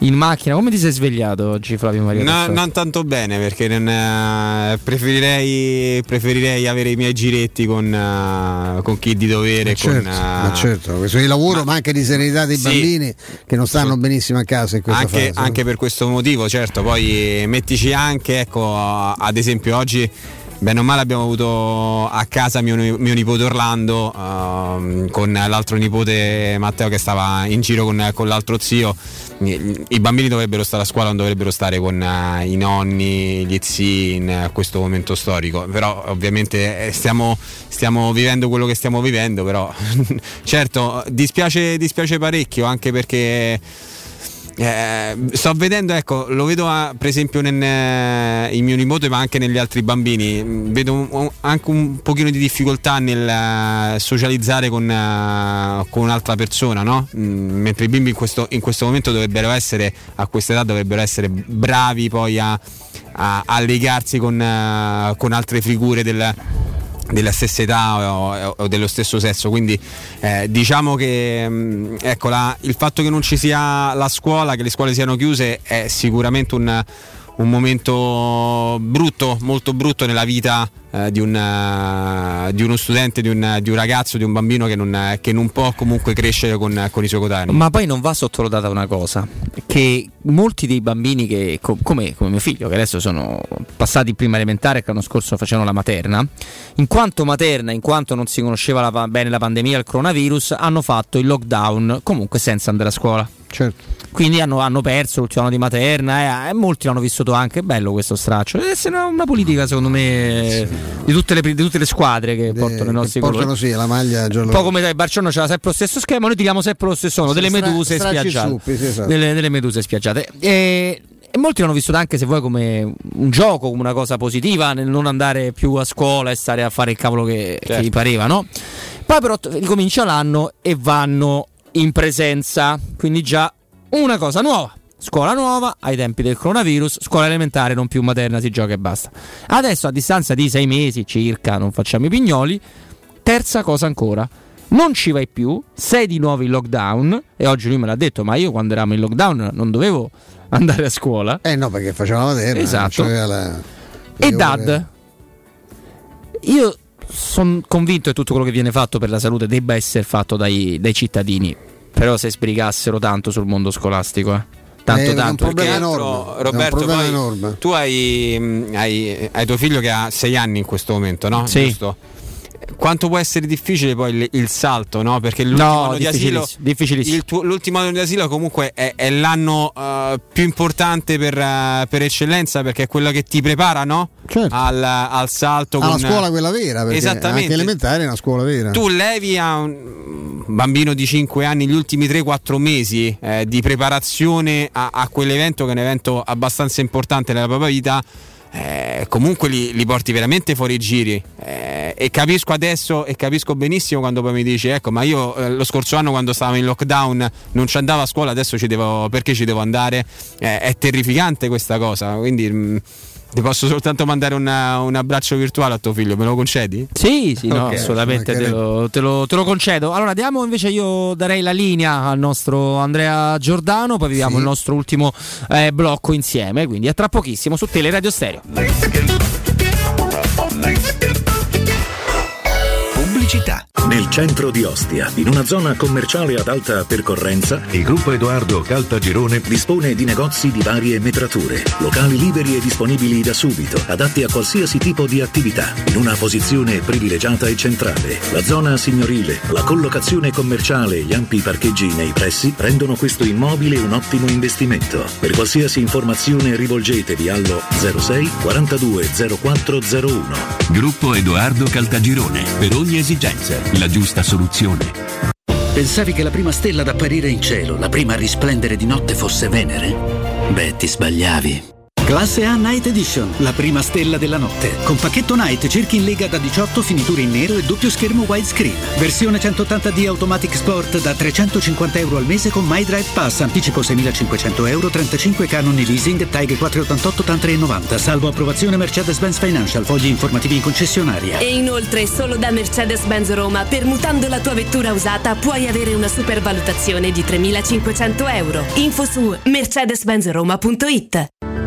in macchina. Come ti sei svegliato oggi, Flavio Maria? No, non tanto bene perché non, eh, preferirei, preferirei avere i miei giretti con, eh, con chi di dovere. certo, con, eh, ma certo, questo di lavoro, ma, anche di serenità dei Sì. bambini che non stanno benissimo a casa in questa anche, fase. anche per questo motivo, certo, poi mettici anche, ecco, ad esempio oggi bene o male abbiamo avuto a casa mio, mio nipote Orlando ehm, con l'altro nipote Matteo che stava in giro con, con l'altro zio. I, bambini dovrebbero stare a scuola, non dovrebbero stare con eh, i nonni, gli zii in eh, questo momento storico, però ovviamente eh, stiamo, stiamo vivendo quello che stiamo vivendo, però certo dispiace, dispiace parecchio anche perché eh, sto vedendo, ecco, lo vedo ah, per esempio nel, eh, in mio nipote, ma anche negli altri bambini. Mm, Vedo un- anche un pochino di difficoltà nel eh, socializzare con, eh, con un'altra persona, no? Mm, Mentre i bimbi in questo, in questo momento dovrebbero essere, a questa età, dovrebbero essere bravi poi a, a- a legarsi con, eh, con altre figure del della stessa età o, o dello stesso sesso. Quindi eh, diciamo che mh, ecco, la- il fatto che non ci sia la scuola che le scuole siano chiuse è sicuramente un, un momento brutto, molto brutto nella vita eh, di, un, eh, di uno studente, di un, di un ragazzo, di un bambino che non, che non può comunque crescere con, con i suoi coetanei. Ma poi non va sottovalutata una cosa, che molti dei bambini che, co- come, come mio figlio, che adesso sono passati prima elementare e che l'anno scorso facevano la materna, in quanto materna, in quanto non si conosceva la bene la pandemia il coronavirus, hanno fatto il lockdown comunque senza andare a scuola. Certo. Quindi hanno, hanno perso l'ultimo anno di materna e, e molti l'hanno vissuto anche. Bello questo straccio. Deve essere una, una politica, secondo me, di, tutte le, di tutte le squadre che portano i nostri Portano colori. sì la maglia giallo. Un po' come dai, Barcellona c'era sempre lo stesso schema, noi tiriamo sempre lo stesso nome, delle Stra- meduse suppi, sì, esatto. delle, delle meduse spiaggiate. E, e molti l'hanno vissuto anche se vuoi come un gioco, come una cosa positiva, nel non andare più a scuola e stare a fare il cavolo che, che Certo. gli pareva, no? Poi però ricomincia l'anno e vanno in presenza, quindi già una cosa nuova. Scuola nuova ai tempi del coronavirus, scuola elementare non più materna, si gioca e basta. Adesso a distanza di sei mesi circa, non facciamo i pignoli, terza cosa ancora, non ci vai più, sei di nuovo in lockdown e oggi lui me l'ha detto, ma io quando eravamo in lockdown non dovevo andare a scuola. Eh no, perché faceva la materna. Esatto. la- E Dad, io sono convinto che tutto quello che viene fatto per la salute debba essere fatto dai, dai cittadini, però se sbrigassero tanto sul mondo scolastico, eh. tanto Eh, è un tanto. problema perché- enorme. Roberto, È un problema poi enorme. tu hai, mh, hai, hai tuo figlio che ha sei anni in questo momento, no? Sì. Giusto? Quanto può essere difficile poi il, il salto, no? Perché l'ultimo No, anno di asilo, tuo- l'ultimo anno di asilo comunque è, è l'anno eh, più importante per, eh, per eccellenza perché è quello che ti prepara, no? Al, al salto. Alla con- scuola quella vera, perché Esattamente. anche elementare è una scuola vera. Tu levi a un bambino di 5 anni gli ultimi 3-4 mesi eh, di preparazione a, a quell'evento che è un evento abbastanza importante nella propria vita. Eh, comunque li, li porti veramente fuori giri. Eh, e capisco adesso e capisco benissimo quando poi mi dici ecco ma io eh, lo scorso anno quando stavo in lockdown non ci andavo a scuola adesso ci devo perché ci devo andare? Eh, è terrificante questa cosa quindi mh, ti posso soltanto mandare una- un abbraccio virtuale a tuo figlio me lo concedi? Sì, sì, no, Ok. assolutamente te lo, te lo- te lo concedo. Allora, diamo invece io darei la linea al nostro Andrea Giordano, poi viviamo il nostro ultimo eh, blocco insieme, quindi a tra pochissimo su Teleradio Stereo. Pubblicità. Nel centro di Ostia, in una zona commerciale ad alta percorrenza, il gruppo Edoardo Caltagirone dispone di negozi di varie metrature, locali liberi e disponibili da subito, adatti a qualsiasi tipo di attività, in una posizione privilegiata e centrale. La zona signorile, la collocazione commerciale e gli ampi parcheggi nei pressi rendono questo immobile un ottimo investimento. Per qualsiasi informazione rivolgetevi allo 06 42 0401. Gruppo Edoardo Caltagirone. Per ogni esigenza, la giusta soluzione. Pensavi che la prima stella ad apparire in cielo, la prima a risplendere di notte fosse Venere? Beh, ti sbagliavi. Classe A Night Edition, la prima stella della notte. Con pacchetto Night cerchi in lega da 18 finiture in nero e doppio schermo widescreen. Versione 180D Automatic Sport da 350 euro al mese con My Drive Pass, anticipo 6.500 euro, 35 canoni leasing, TAG 488 TAN 390, salvo approvazione Mercedes-Benz Financial, fogli informativi in concessionaria. E inoltre solo da Mercedes-Benz Roma, permutando la tua vettura usata, puoi avere una supervalutazione di 3.500 euro. Info su mercedes-benzroma.it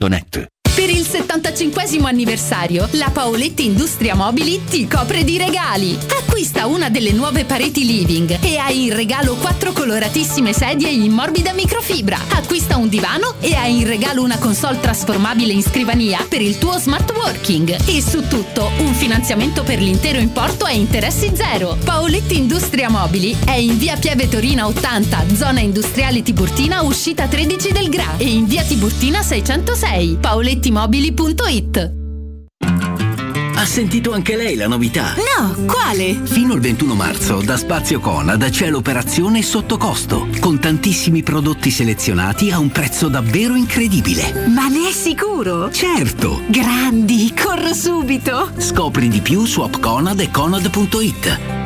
artigianamaterassi.net. Per il 75 anniversario, la Paoletti Industria Mobili ti copre di regali. Acquista una delle nuove pareti living e hai in regalo quattro coloratissime sedie in morbida microfibra. Acquista un divano e hai in regalo una console trasformabile in scrivania per il tuo smart working. E su tutto un finanziamento per l'intero importo a interessi zero. Paoletti Industria Mobili è in via Pieve Torina 80, zona industriale Tiburtina, uscita 13 del Gra e in via Tiburtina 606. Paolettimobili.it Ha sentito anche lei la novità? No, quale? Fino al 21 marzo da Spazio Conad c'è l'operazione sotto costo, con tantissimi prodotti selezionati a un prezzo davvero incredibile. Ma ne è sicuro? Certo! Grandi, corro subito! Scopri di più su appconad e conad.it.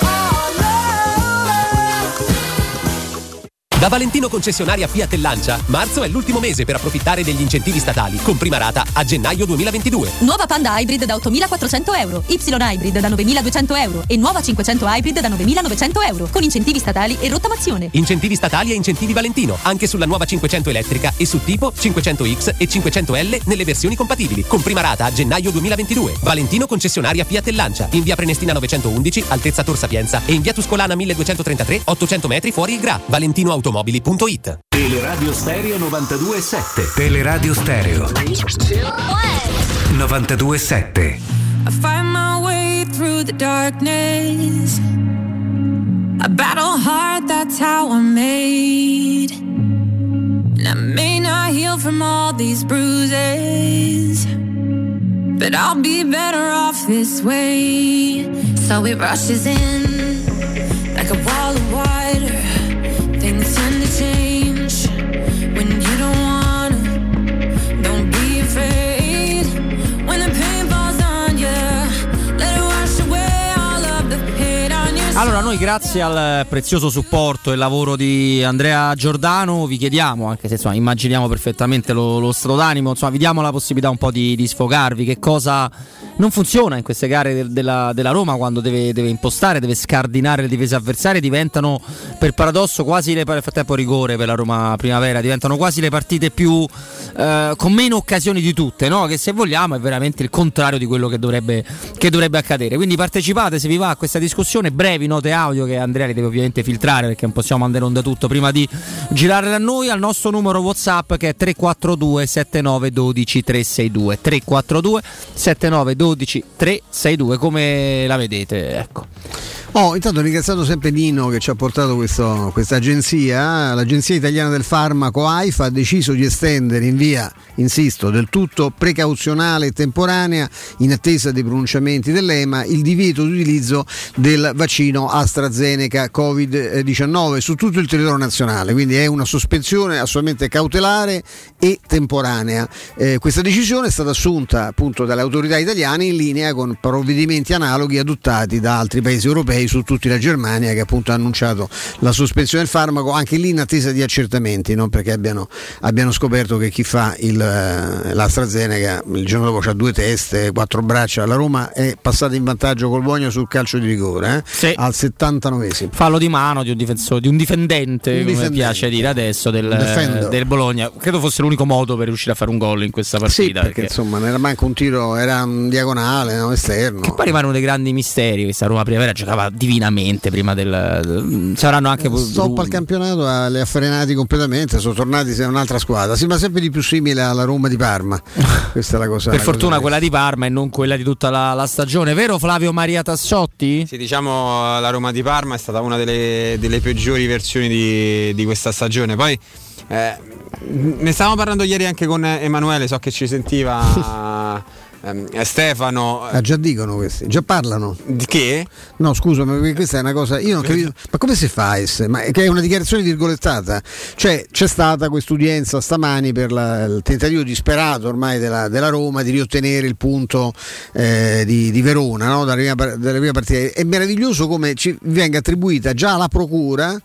Da Valentino concessionaria Fiat e Lancia, marzo è l'ultimo mese per approfittare degli incentivi statali, con prima rata a gennaio 2022. Nuova Panda Hybrid da 8.400 euro, Y Hybrid da 9.200 euro e nuova 500 Hybrid da 9.900 euro, con incentivi statali e rottamazione. Incentivi statali e incentivi Valentino, anche sulla nuova 500 elettrica e su tipo 500X e 500L nelle versioni compatibili, con prima rata a gennaio 2022. Valentino concessionaria Fiat e Lancia, in via Prenestina 911, altezza Tor Sapienza e in via Tuscolana 1233, 800 metri fuori il Gra. ValentinoAutomobili.it Teleradio Stereo 92.7 Teleradio Stereo 92.7 I find my way through the darkness. I battle hard, that's how I'm made. And I may not heal from all these bruises, but I'll be better off this way. So it rushes in like a wall of water. into Allora, noi grazie al prezioso supporto e lavoro di Andrea Giordano vi chiediamo, anche se insomma, immaginiamo perfettamente lo, lo stato d'animo, insomma, vi diamo la possibilità un po' di, di sfogarvi, che cosa non funziona in queste gare del- della, della Roma quando deve, deve impostare, deve scardinare le difese avversarie, diventano per paradosso quasi le nel frattempo rigore per la Roma Primavera, diventano quasi le partite più eh, con meno occasioni di tutte, no? che se vogliamo è veramente il contrario di quello che dovrebbe, che dovrebbe accadere. Quindi partecipate se vi va a questa discussione, brevi note audio che Andrea li deve ovviamente filtrare perché non possiamo mandare onda tutto prima di girare da noi al nostro numero WhatsApp che è 342 7912 362 342 7912 362 come la vedete, ecco. Oh, intanto ringraziato sempre Nino che ci ha portato questa agenzia. L'Agenzia Italiana del Farmaco AIFA ha deciso di estendere in via, insisto, del tutto precauzionale e temporanea, in attesa dei pronunciamenti dell'EMA, il divieto di utilizzo del vaccino AstraZeneca Covid-19 su tutto il territorio nazionale. Quindi è una sospensione assolutamente cautelare e temporanea. Eh, questa decisione è stata assunta appunto dalle autorità italiane in linea con provvedimenti analoghi adottati da altri paesi europei, su tutti la Germania che appunto ha annunciato la sospensione del farmaco anche lì in attesa di accertamenti, non perché abbiano, abbiano scoperto che chi fa il eh, l'AstraZeneca, il giorno dopo c'ha due teste, quattro braccia, la Roma è passata in vantaggio col Bologna sul calcio di rigore eh, al 79esimo. Fallo di mano di un, difensore, di un difendente, Un difendente. piace dire adesso, del, del Bologna. Credo fosse l'unico modo per riuscire a fare un gol in questa partita. Sì, perché insomma non era manco un tiro, era un diagonale, no, esterno. Poi rimane uno dei grandi misteri. Questa Roma Primavera giocava divinamente prima del. Saranno anche. Stop al campionato eh, li ha frenati completamente, sono tornati se- un'altra squadra, sembra sempre di più simile alla Roma di Parma. Questa è la cosa. Per la fortuna cosa quella di Parma e non quella di tutta la, la stagione, vero Flavio Maria Tassotti? Sì, diciamo la Roma di Parma è stata una delle, delle peggiori versioni di, di questa stagione. Poi eh, ne stavamo parlando ieri anche con Emanuele, so che ci sentiva ehm, Stefano. Ah, già dicono questi, già parlano. Di che? No, scusa, ma perché questa è una cosa. Io non capisco. Ma come si fa a essere? Ma è che è una dichiarazione virgolettata. Cioè, c'è stata questa udienza stamani per la- il tentativo disperato ormai della, della Roma di riottenere il punto eh, di, di Verona no? dalla, prima, dalla prima partita. È meraviglioso come ci venga attribuita già alla procura.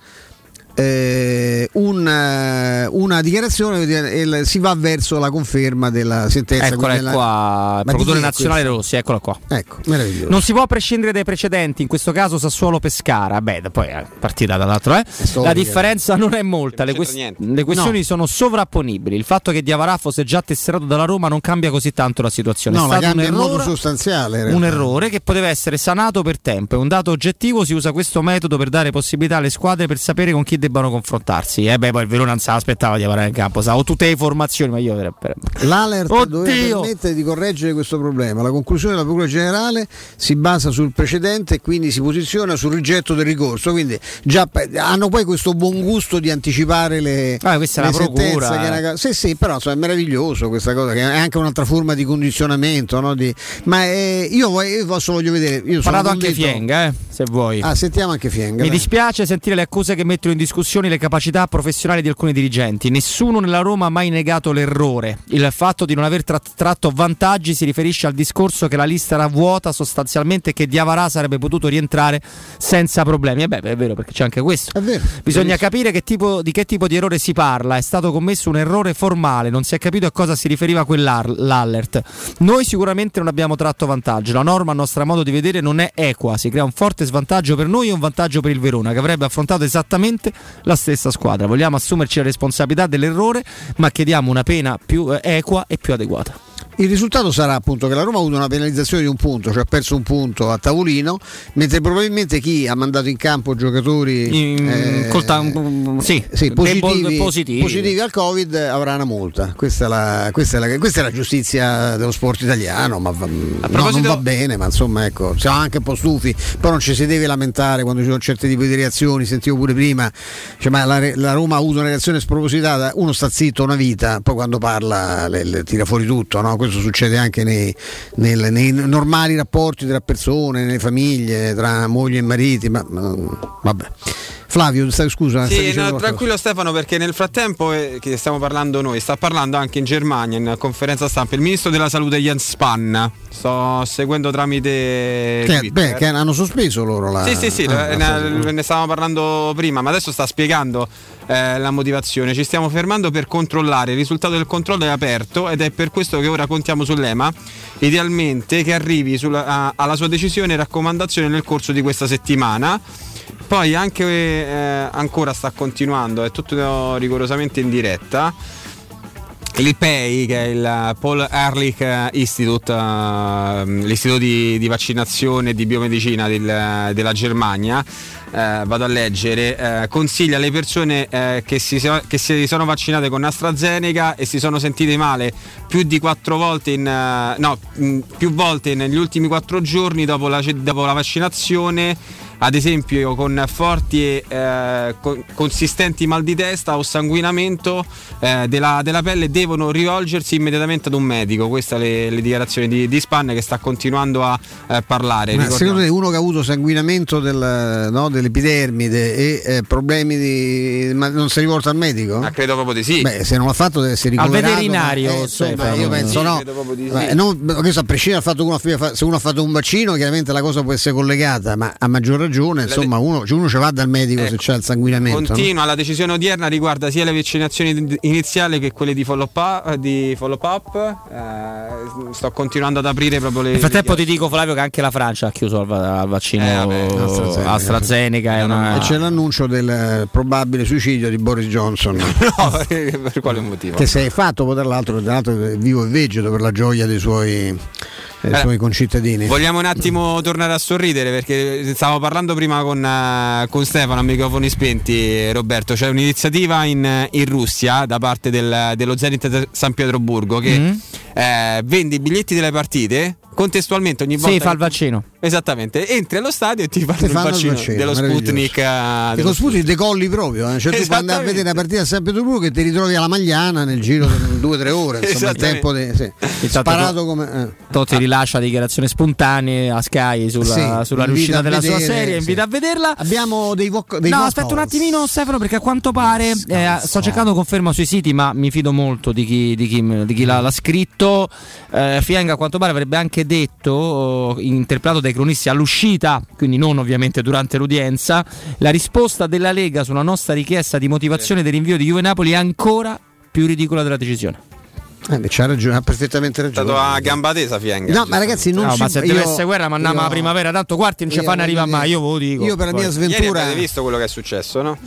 Eh, un, eh, una dichiarazione il- si va verso la conferma della sentenza Eccola nella- qua, Ma di procuratore nazionale? Rossi, eccola qua. Ecco, meraviglioso. Non si può prescindere dai precedenti, in questo caso Sassuolo Pescara. Beh, poi è partita dall'altro, eh. La differenza non è molta, le, quest- le questioni No. sono sovrapponibili. Il fatto che Diavarà fosse già tesserato dalla Roma non cambia così tanto la situazione. No, è la stato un cambia in modo errore, sostanziale. un errore che poteva essere sanato per tempo. È un dato oggettivo, si usa questo metodo per dare possibilità alle squadre per sapere con chi debbano confrontarsi. Eh beh, poi il Verona non se l'aspettava Diavarà in campo, sa, ho tutte le formazioni, ma io per- per- L'alert Oddio! doveva permettere di correggere questo problema. La conclusione della Procura Generale si basa sul precedente e quindi si posiziona sul rigetto del ricorso. Quindi già hanno poi questo buon gusto di anticipare le, Ah, questa è le la procura, sentenze, che è una eh. sì, sì, però insomma, è meraviglioso questa cosa, che è anche un'altra forma di condizionamento. no? Di- ma eh, io, voglio- io posso voglio vedere. Io Ho parlato anche Fienga, eh, se vuoi. Ah, sentiamo anche Fienga. Mi dai. dispiace sentire le accuse che mettono in discussione le capacità professionali di alcuni dirigenti. Nessuno nella Roma ha mai negato l'errore. Il fatto di non aver tra- tratto vantaggi si riferisce al discorso che la lista era vuota sostanzialmente e che Diavarà sarebbe potuto rientrare senza problemi. E beh, è vero perché c'è anche questo. Bisogna capire che tipo- di che tipo di errore si parla. È stato commesso un errore formale, non si è capito a cosa si riferiva quell'allert. Noi sicuramente non abbiamo tratto vantaggio. La norma, a nostro modo di vedere, non è equa. Si crea un forte svantaggio per noi e un vantaggio per il Verona, che avrebbe affrontato esattamente la stessa squadra. Vogliamo assumerci la responsabilità dell'errore, ma chiediamo una pena più eh, equa e più adeguata. Il risultato sarà appunto che la Roma ha avuto una penalizzazione di un punto, cioè ha perso un punto a tavolino, mentre probabilmente chi ha mandato in campo giocatori In- eh, sì, positivi, debol- positivi. positivi al Covid avrà una multa. Questa è, la, questa, è la, questa è la giustizia dello sport italiano, ma va- no, non va bene, ma insomma ecco, siamo anche un po' stufi, poi non ci si deve lamentare quando ci sono certi tipi di reazioni, sentivo pure prima, cioè, ma la, la Roma ha avuto una reazione spropositata, uno sta zitto una vita, poi quando parla le- le tira fuori tutto, no? Questo succede anche nei, nel- nei normali rapporti tra persone, nelle famiglie, tra mogli e mariti, ma, ma- vabbè. Flavio, scusa, Sì, no, tranquillo Stefano perché nel frattempo eh, che stiamo parlando noi, sta parlando anche in Germania in conferenza stampa il ministro della salute Jens Spahn. Sto seguendo tramite Che, beh, che hanno sospeso loro la... Sì, sì, sì, ah, ne, la- ne stavamo parlando prima, ma adesso sta spiegando eh, la motivazione. Ci stiamo fermando per controllare, il risultato del controllo è aperto ed è per questo che ora contiamo sull'EMA, idealmente che arrivi sulla- a- alla sua decisione e raccomandazione nel corso di questa settimana. Poi anche eh, ancora sta continuando, è tutto rigorosamente in diretta. Il PEI, che è il Paul Ehrlich Institute, eh, l'istituto di, di vaccinazione e di biomedicina del- della Germania, eh, vado a leggere, eh, consiglia alle persone eh, che, si, che si sono vaccinate con AstraZeneca e si sono sentite male più di quattro volte in, eh, no, mh, più volte negli ultimi quattro giorni dopo la, dopo la vaccinazione ad esempio con forti e eh, co- consistenti mal di testa o sanguinamento eh, della, della pelle devono rivolgersi immediatamente ad un medico. Queste le, le dichiarazioni di, di Spanne che sta continuando a eh, parlare. Ma Ricordiamo- secondo te uno che ha avuto sanguinamento del, no, dell'epidermide e eh, problemi di... ma non si rivolta al medico? Ma credo proprio di sì. Beh, se non l'ha fatto deve essere Al ricoverato. veterinario, ma, eh, insomma, Stefano. io penso Sì, no. di sì. Non- questo a prescindere dal fatto che uno, se uno ha fatto un vaccino, chiaramente la cosa può essere collegata, ma a maggior ragione, insomma uno, cioè uno ci va dal medico se c'è il sanguinamento. no? Continua, la decisione odierna riguarda sia le vaccinazioni iniziali che quelle di follow-up. Di follow-up. Eh, sto continuando ad aprire proprio le. Nel frattempo ti dico Flavio che anche la Francia ha chiuso al, al vaccino AstraZeneca. AstraZeneca, è una- E c'è l'annuncio del eh, probabile suicidio di Boris Johnson. No, per quale motivo? Che si è fatto poi, tra l'altro, tra l'altro è vivo e vegeto per la gioia dei suoi, Eh, suoi concittadini. Vogliamo un attimo tornare a sorridere perché stavo parlando prima con, eh, con Stefano a microfoni spenti, Roberto. C'è un'iniziativa in, in Russia da parte del- dello Zenit San Pietroburgo che Mm. eh, vende i biglietti delle partite contestualmente ogni volta. Sì, fa il vaccino. Esattamente, entri allo stadio e ti fanno il fanno il vaccino, vaccino, dello. Sputnik. eh, E dello con Sputnik decolli proprio, eh. cioè tu puoi andare a vedere una partita a San Pietroburgo e ti ritrovi alla Magliana nel giro di due o tre ore, insomma il tempo di, sì. Sparato to- come... eh. Totti rilascia dichiarazioni spontanee a Sky sulla, Sì, sulla riuscita a della sua vedere, serie, sì. invita a vederla. Abbiamo dei, voc- dei no, aspetta un attimino Stefano perché a quanto pare eh, sto cercando conferma sui siti ma mi fido molto di chi, di chi- di chi l'ha, l'ha scritto. Eh, Fienga a quanto pare avrebbe anche detto, eh, interpretato dai cronisti all'uscita, quindi non ovviamente durante l'udienza, la risposta della Lega sulla nostra richiesta di motivazione del rinvio di Juve Napoli è ancora più ridicola della decisione. Eh, beh, c'ha ragione, ha perfettamente È ragione. stato a gamba tesa Fienga. No, ma ragazzi, non No, si ma se io- deve essere guerra, ma andiamo alla primavera, tanto quarti non ci fanno arrivare mai, io ve lo dico. io per la mia sventura- Ieri avete visto quello che è successo, no?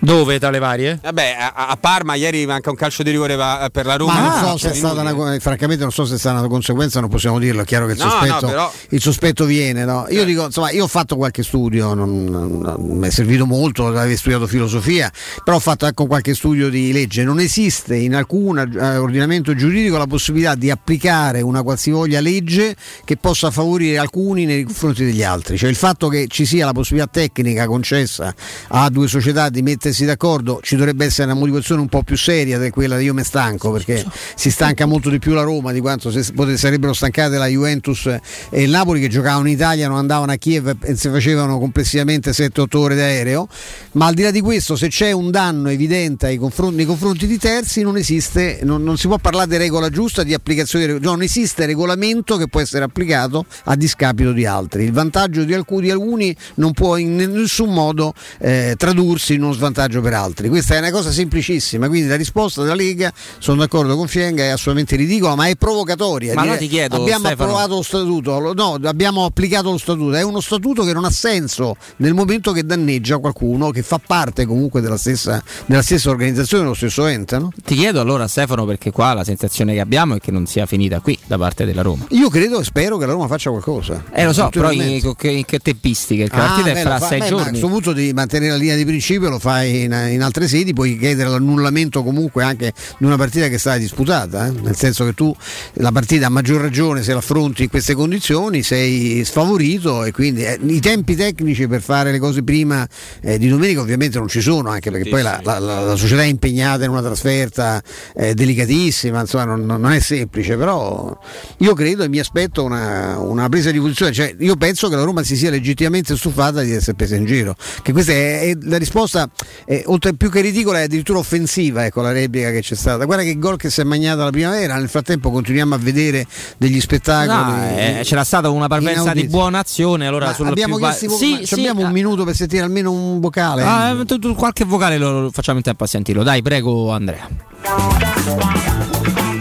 Dove tra le varie? Vabbè, a, a Parma ieri manca un calcio di rigore va- per la Roma. Ma non Ah, so se è stata una, francamente non so se è stata una conseguenza, non possiamo dirlo, è chiaro che il No, sospetto, no, però- il sospetto viene. no? Io dico, insomma, io ho fatto qualche studio, non, non- non mi è servito molto, avevo studiato filosofia, però ho fatto anche qualche studio di legge. Non esiste in alcun eh, ordinamento giuridico la possibilità di applicare una qualsivoglia legge che possa favorire alcuni nei confronti degli altri. Cioè il fatto che ci sia la possibilità tecnica concessa a due società di mettersi d'accordo, ci dovrebbe essere una motivazione un po' più seria di quella di io mi stanco, perché si stanca molto di più la Roma di quanto se sarebbero stancate la Juventus e il Napoli che giocavano in Italia, non andavano a Kiev e si facevano complessivamente 7-8 ore d'aereo. Ma al di là di questo, se c'è un danno evidente ai confronti, nei confronti di terzi, non esiste, non, non si può parlare di regola giusta, di applicazione di. Non esiste regolamento che può essere applicato a discapito di altri. Il vantaggio di alcuni, di alcuni non può in nessun modo eh, tradursi in uno svantaggio per altri. Questa è una cosa semplicissima. Quindi la risposta della Lega, sono d'accordo con Fienga, è assolutamente ridicola, ma è provocatoria. Ma Dire, ti chiedo, abbiamo Stefano- approvato lo statuto, no, abbiamo applicato lo statuto. È uno statuto che non ha senso nel momento che danneggia qualcuno che fa parte comunque della stessa, della stessa organizzazione, dello stesso ente. No? Ti chiedo allora Stefano perché qua la sensazione che abbiamo è che non sia finita qui da parte della Roma. Io credo e spero che la Roma faccia qualcosa. Eh lo so, però in, in che, tempistiche? Che la Ah, partita beh, è fra fa- sei beh, ma A giorni. questo punto devi mantenere la linea di principio, lo fai in, in altre sedi, puoi chiedere l'annullamento comunque anche di una partita che è stata disputata, eh? nel senso che tu la partita a maggior ragione se l'affronti in queste condizioni sei sfavorito e quindi eh, i tempi tecnici per fare le cose prima eh, di domenica ovviamente non ci sono, anche perché poi la, la- la- la società è impegnata in una trasferta eh, delicatissima, insomma non, non è semplice, però io credo e mi aspetto una, una presa di posizione, cioè io penso che la Roma si sia legittimamente stufata di essere presa in giro, che questa è, è la risposta, è, oltre più che ridicola è addirittura offensiva, ecco la replica che c'è stata, guarda che gol che si è mangiata la primavera, nel frattempo continuiamo a vedere degli spettacoli. No, eh, c'era stata una parvenza di buona azione. Allora abbiamo va- chiesto sì, sì, abbiamo un minuto per sentire almeno un vocale. ah, eh, tu- tu- qualche vocale lo, lo facciamo in tempo a sentirlo. Dai, prego Andrea.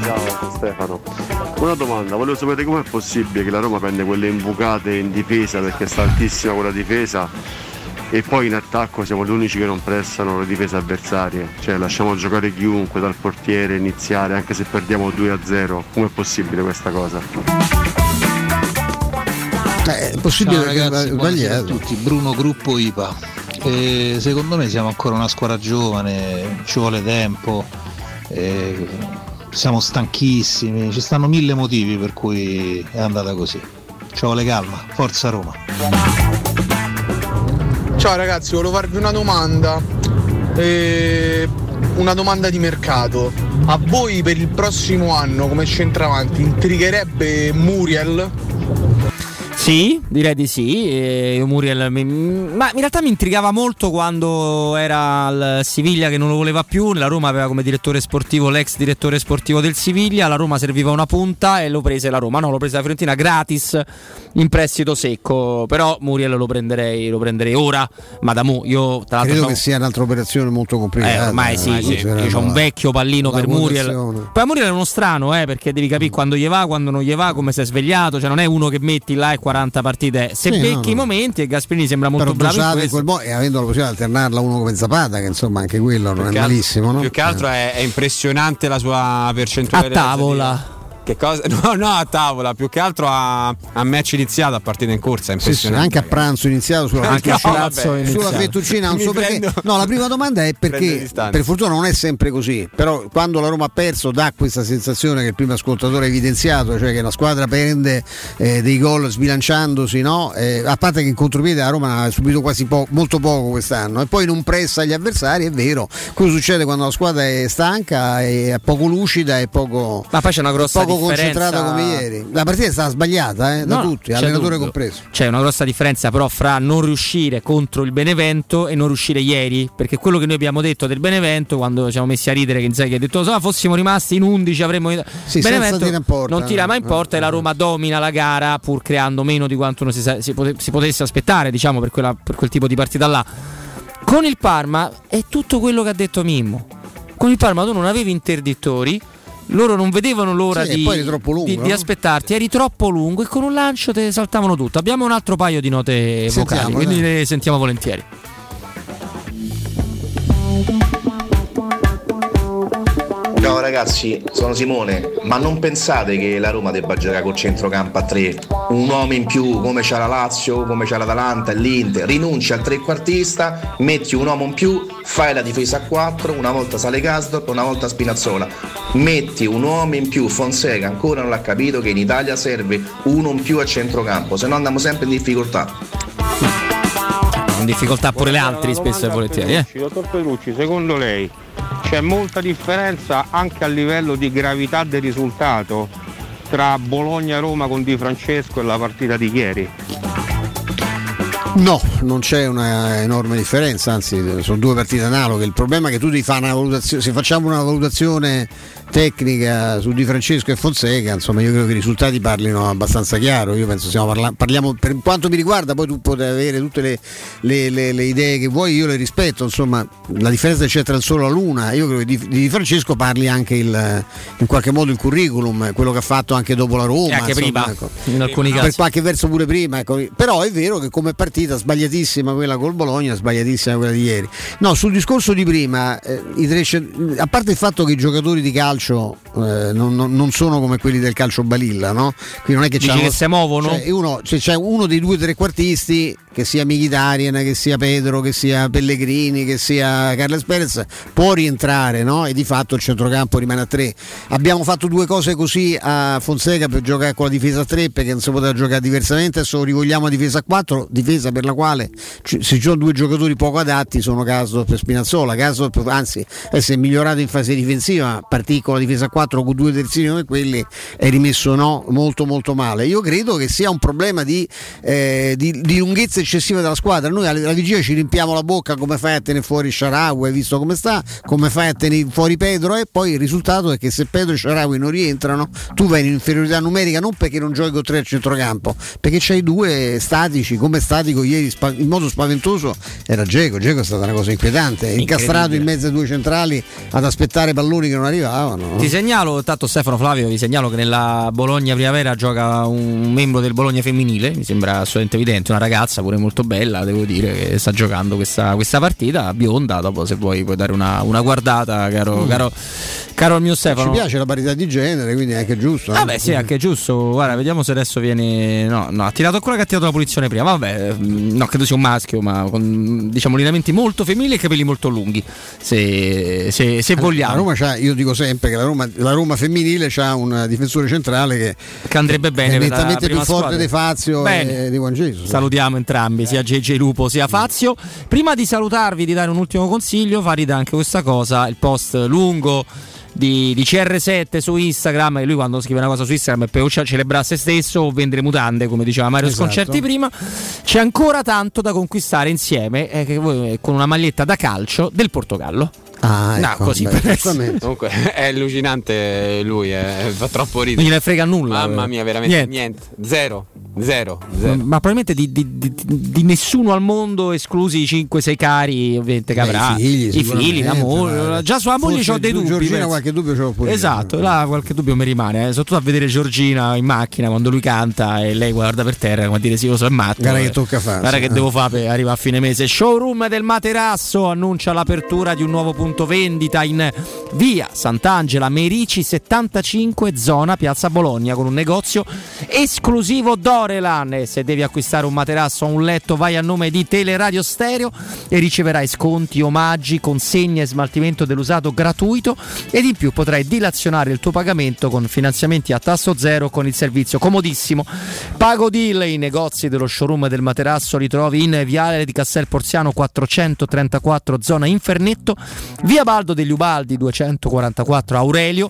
Ciao Stefano, una domanda, volevo sapere com'è possibile che la Roma prende quelle imbucate in difesa perché sta altissima quella difesa e poi in attacco siamo gli unici che non prestano le difese avversarie, cioè lasciamo giocare chiunque dal portiere iniziare anche se perdiamo 2-0, com'è possibile questa cosa? Eh, è possibile Ciao ragazzi, a sbagliato. tutti, Bruno Gruppo IPA. E secondo me siamo ancora una squadra giovane, ci vuole tempo, e siamo stanchissimi, ci stanno mille motivi per cui è andata così. Ci vuole calma, forza Roma. Ciao ragazzi, volevo farvi una domanda. Eh, una domanda di mercato. A voi per il prossimo anno come centravanti intrigherebbe Muriel? Sì, direi di sì. e Muriel mi- ma in realtà mi intrigava molto quando era al Siviglia che non lo voleva più. La Roma aveva come direttore sportivo l'ex direttore sportivo del Siviglia. La Roma serviva una punta e lo prese la Roma. No, lo prese la Fiorentina gratis in prestito secco. Però Muriel lo prenderei, lo prenderei ora. Ma da mu, io tra l'altro. Credo c'ho- che sia un'altra operazione molto complicata. eh, ormai sì, eh, sì. io ho un vecchio pallino per Muriel. Poi Muriel è uno strano, eh, perché devi capire quando gli va, quando non gli va, come si è svegliato. Cioè, non è uno che metti là e 40 partite. Se Sì, becchi no, no. i momenti, e Gasperini sembra molto però bravo in in modo e avendo la possibilità di alternarla uno come Zapata, che insomma anche quello non è Più al- malissimo, no? Più che altro è, è impressionante la sua percentuale. A tavola. Che cosa? No, no, a tavola, più che altro a, a match iniziato, a partita in corsa. È Sì, sì, impressionante. anche a pranzo iniziato sulla fettuccina, pranzo è sulla iniziato. fettuccina non Mi so perché no la prima domanda è perché per fortuna non è sempre così però quando la Roma ha perso dà questa sensazione che il primo ascoltatore ha evidenziato cioè che la squadra prende eh, dei gol sbilanciandosi no? Eh, a parte che in contropiede la Roma ha subito quasi po- molto poco quest'anno e poi non pressa gli avversari è vero cosa succede quando la squadra è stanca è poco lucida e poco Ma poi c'è una grossa poco concentrata come ieri la partita è stata sbagliata eh, da No, tutti allenatore compreso C'è una grossa differenza però fra non riuscire contro il Benevento e non riuscire ieri, perché quello che noi abbiamo detto del Benevento quando ci siamo messi a ridere che Inzaghi ha detto "Se fossimo rimasti in 11 avremmo Sì, Benevento in porta. non tira mai in porta e la Roma domina la gara pur creando meno di quanto uno si, si pote- si potesse aspettare, diciamo, per, quella- per quel tipo di partita là. Con il Parma è tutto quello che ha detto Mimmo. Con il Parma tu non avevi interdittori, loro non vedevano l'ora Sì, di, lungo, di- di no? aspettarti, eri troppo lungo e con un lancio te saltavano tutto. Abbiamo un altro paio di note vocali, Sentiamo, quindi dai. le sentiamo volentieri. Ciao ragazzi, sono Simone, ma non pensate che la Roma debba giocare col centrocampo a tre? Un uomo in più come c'ha la Lazio, come c'ha l'Atalanta e l'Inter, rinunci al trequartista, metti un uomo in più, fai la difesa a quattro, una volta sale Gasdorp, una volta Spinazzola. Metti un uomo in più, Fonseca ancora non l'ha capito che in Italia serve uno in più a centrocampo, se no andiamo sempre in difficoltà. In difficoltà pure le altre spesso e volentieri. Eh. Dottor Petrucci, secondo lei c'è molta differenza anche a livello di gravità del risultato tra Bologna-Roma con Di Francesco e la partita di ieri? No, non c'è una enorme differenza, anzi sono due partite analoghe. Il problema è che tu devi fare una valutazione, se facciamo una valutazione tecnica su Di Francesco e Fonseca, insomma io credo che i risultati parlino abbastanza chiaro. Io penso stiamo parla- parliamo per quanto mi riguarda, poi tu puoi avere tutte le, le- le- le idee che vuoi, io le rispetto, insomma la differenza c'è tra il sole e la luna. Io credo che di, di Francesco parli anche il, in qualche modo il curriculum, quello che ha fatto anche dopo la Roma. E anche insomma, prima, ecco. in alcuni Per casi. qualche verso pure prima, ecco. però è vero che come partita sbagliatissima quella col Bologna, sbagliatissima quella di ieri. No, sul discorso di prima, eh, tre a parte il fatto che i giocatori di calcio eh, non, non- sono come quelli del calcio balilla, no? Quindi non è che, Dici che si muovono? Cioè, uno, cioè, c'è uno dei due trequartisti che sia Mkhitaryan, che sia Pedro, che sia Pellegrini, che sia Carles Perez, può rientrare no? e di fatto il centrocampo rimane a tre. Abbiamo fatto due cose così a Fonseca per giocare con la difesa a tre perché non si poteva giocare diversamente, adesso rivogliamo a difesa a quattro, difesa per la quale se ci sono due giocatori poco adatti sono Caso per Spinazzola, Caso anzi eh, è migliorato in fase difensiva, partì con la difesa a quattro con due terzini come quelli è rimesso no, molto molto male. Io credo che sia un problema di, eh, di- di lunghezza eccessiva della squadra. Noi alla, vigilia ci riempiamo la bocca come fai a tenere fuori Sharawi, hai visto come sta, come fai a tenere fuori Pedro e poi il risultato è che se Pedro e Sharawi non rientrano tu vai in inferiorità numerica non perché non giochi con tre a centrocampo, perché c'hai due statici, come statico ieri spa- in modo spaventoso era Geco, Geco è stata una cosa inquietante, incastrato in mezzo ai due centrali ad aspettare palloni che non arrivavano. no? Ti segnalo, tanto Stefano Flavio, vi segnalo che nella Bologna Primavera gioca un membro del Bologna femminile, mi sembra assolutamente evidente, una ragazza pure molto bella, devo dire, che sta giocando questa, questa partita, bionda, dopo se vuoi puoi dare una, una guardata, caro, Mm. caro, caro il mio Ci Stefano. piace la parità di genere, quindi è anche giusto. no? Ah beh sì, anche giusto. Guarda, vediamo se adesso viene. No, no, ha tirato ancora che ha tirato la punizione prima. Vabbè, no, credo sia un maschio, ma con diciamo lineamenti molto femminili e capelli molto lunghi. Se, se, se La vogliamo. Roma c'ha, io dico sempre che la Roma, la Roma femminile ha un difensore centrale che, Che andrebbe bene è la nettamente più forte squadra. di Fazio Bene. e di Juan Jesus. Salutiamo entrambi, sia JJ Lupo sia Fazio. Prima di salutarvi, di dare un ultimo consiglio, Farida anche questa cosa, il post lungo di, di CR7 su Instagram e lui quando scrive una cosa su Instagram è per o celebrare se stesso o vendere mutande come diceva Mario Esatto. Sconcerti prima c'è ancora tanto da conquistare insieme eh, voi- con una maglietta da calcio del Portogallo Ah, no, ecco, così beh, per giustamente. Comunque è allucinante lui, eh, fa troppo ridere. non gliene frega nulla Mamma mia, veramente Niente. niente. Zero, zero, zero. ma probabilmente di, di- di- di nessuno al mondo esclusi i 5-6 cari ovviamente che Beh, avrà i figli, i figli, la moglie ma- già sulla moglie ho dei dubbi Giorgina penso. qualche dubbio ce l'ho pure io. esatto là qualche dubbio mi rimane eh, soprattutto a vedere Giorgina in macchina quando lui canta e lei guarda per terra come a dire sì io sono matto Guarda che eh. tocca fare, guarda sì, che eh. devo fare per arrivare a fine mese showroom del materasso annuncia l'apertura di un nuovo punto vendita in via Sant'Angela Merici 75 zona Piazza Bologna con un negozio esclusivo Dorelan. E se devi acquistare un materasso o un letto vai a nome di Teleradio Stereo e riceverai sconti, omaggi, consegne e smaltimento dell'usato gratuito. Ed in più potrai dilazionare il tuo pagamento con finanziamenti a tasso zero con il servizio comodissimo. Pago Deal. I negozi dello showroom del materasso li trovi in Viale di Castel Porziano 434 zona Infernetto via Baldo degli Ubaldi 244 Aurelio.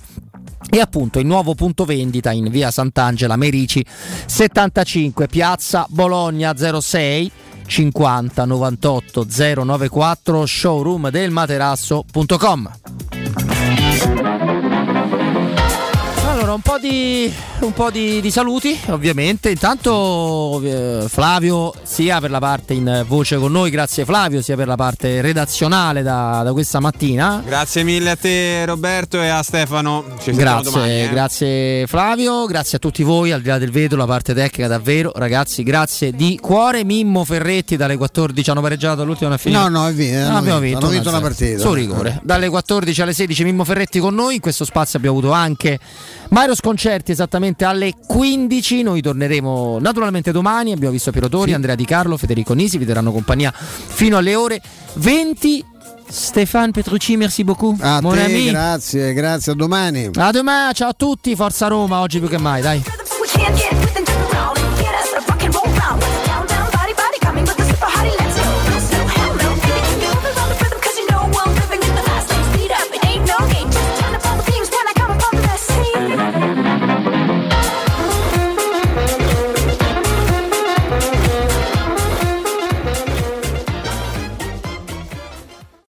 E appunto il nuovo punto vendita in via Sant'Angela Merici 75 piazza Bologna 06 50 98 094 showroom del materasso.com allora un po' di, un po' di, di saluti ovviamente intanto eh, Flavio sia per la parte in voce con noi grazie Flavio sia per la parte redazionale da, da questa mattina Grazie mille a te Roberto e a Stefano. Ci Grazie, domani, eh. grazie Flavio, grazie a tutti voi, al di là del vetro, la parte tecnica davvero, ragazzi, grazie di cuore. Mimmo Ferretti dalle 14 hanno pareggiato l'ultima fine. No, no, è vero, hanno abbiamo vinto, vinto, vinto 1-0. una partita. Su rigore. Dalle 14 alle 16 Mimmo Ferretti con noi, in questo spazio abbiamo avuto anche Mario Sconcerti esattamente alle 15, noi torneremo naturalmente domani, abbiamo visto Piero Tori, Andrea Di Carlo, Federico Nisi, vi terranno compagnia fino alle ore 20. Stéphane Petrucci, merci beaucoup. A Mon te, ami. grazie, grazie, a domani. A domani, ciao a tutti, forza Roma, oggi più che mai, dai.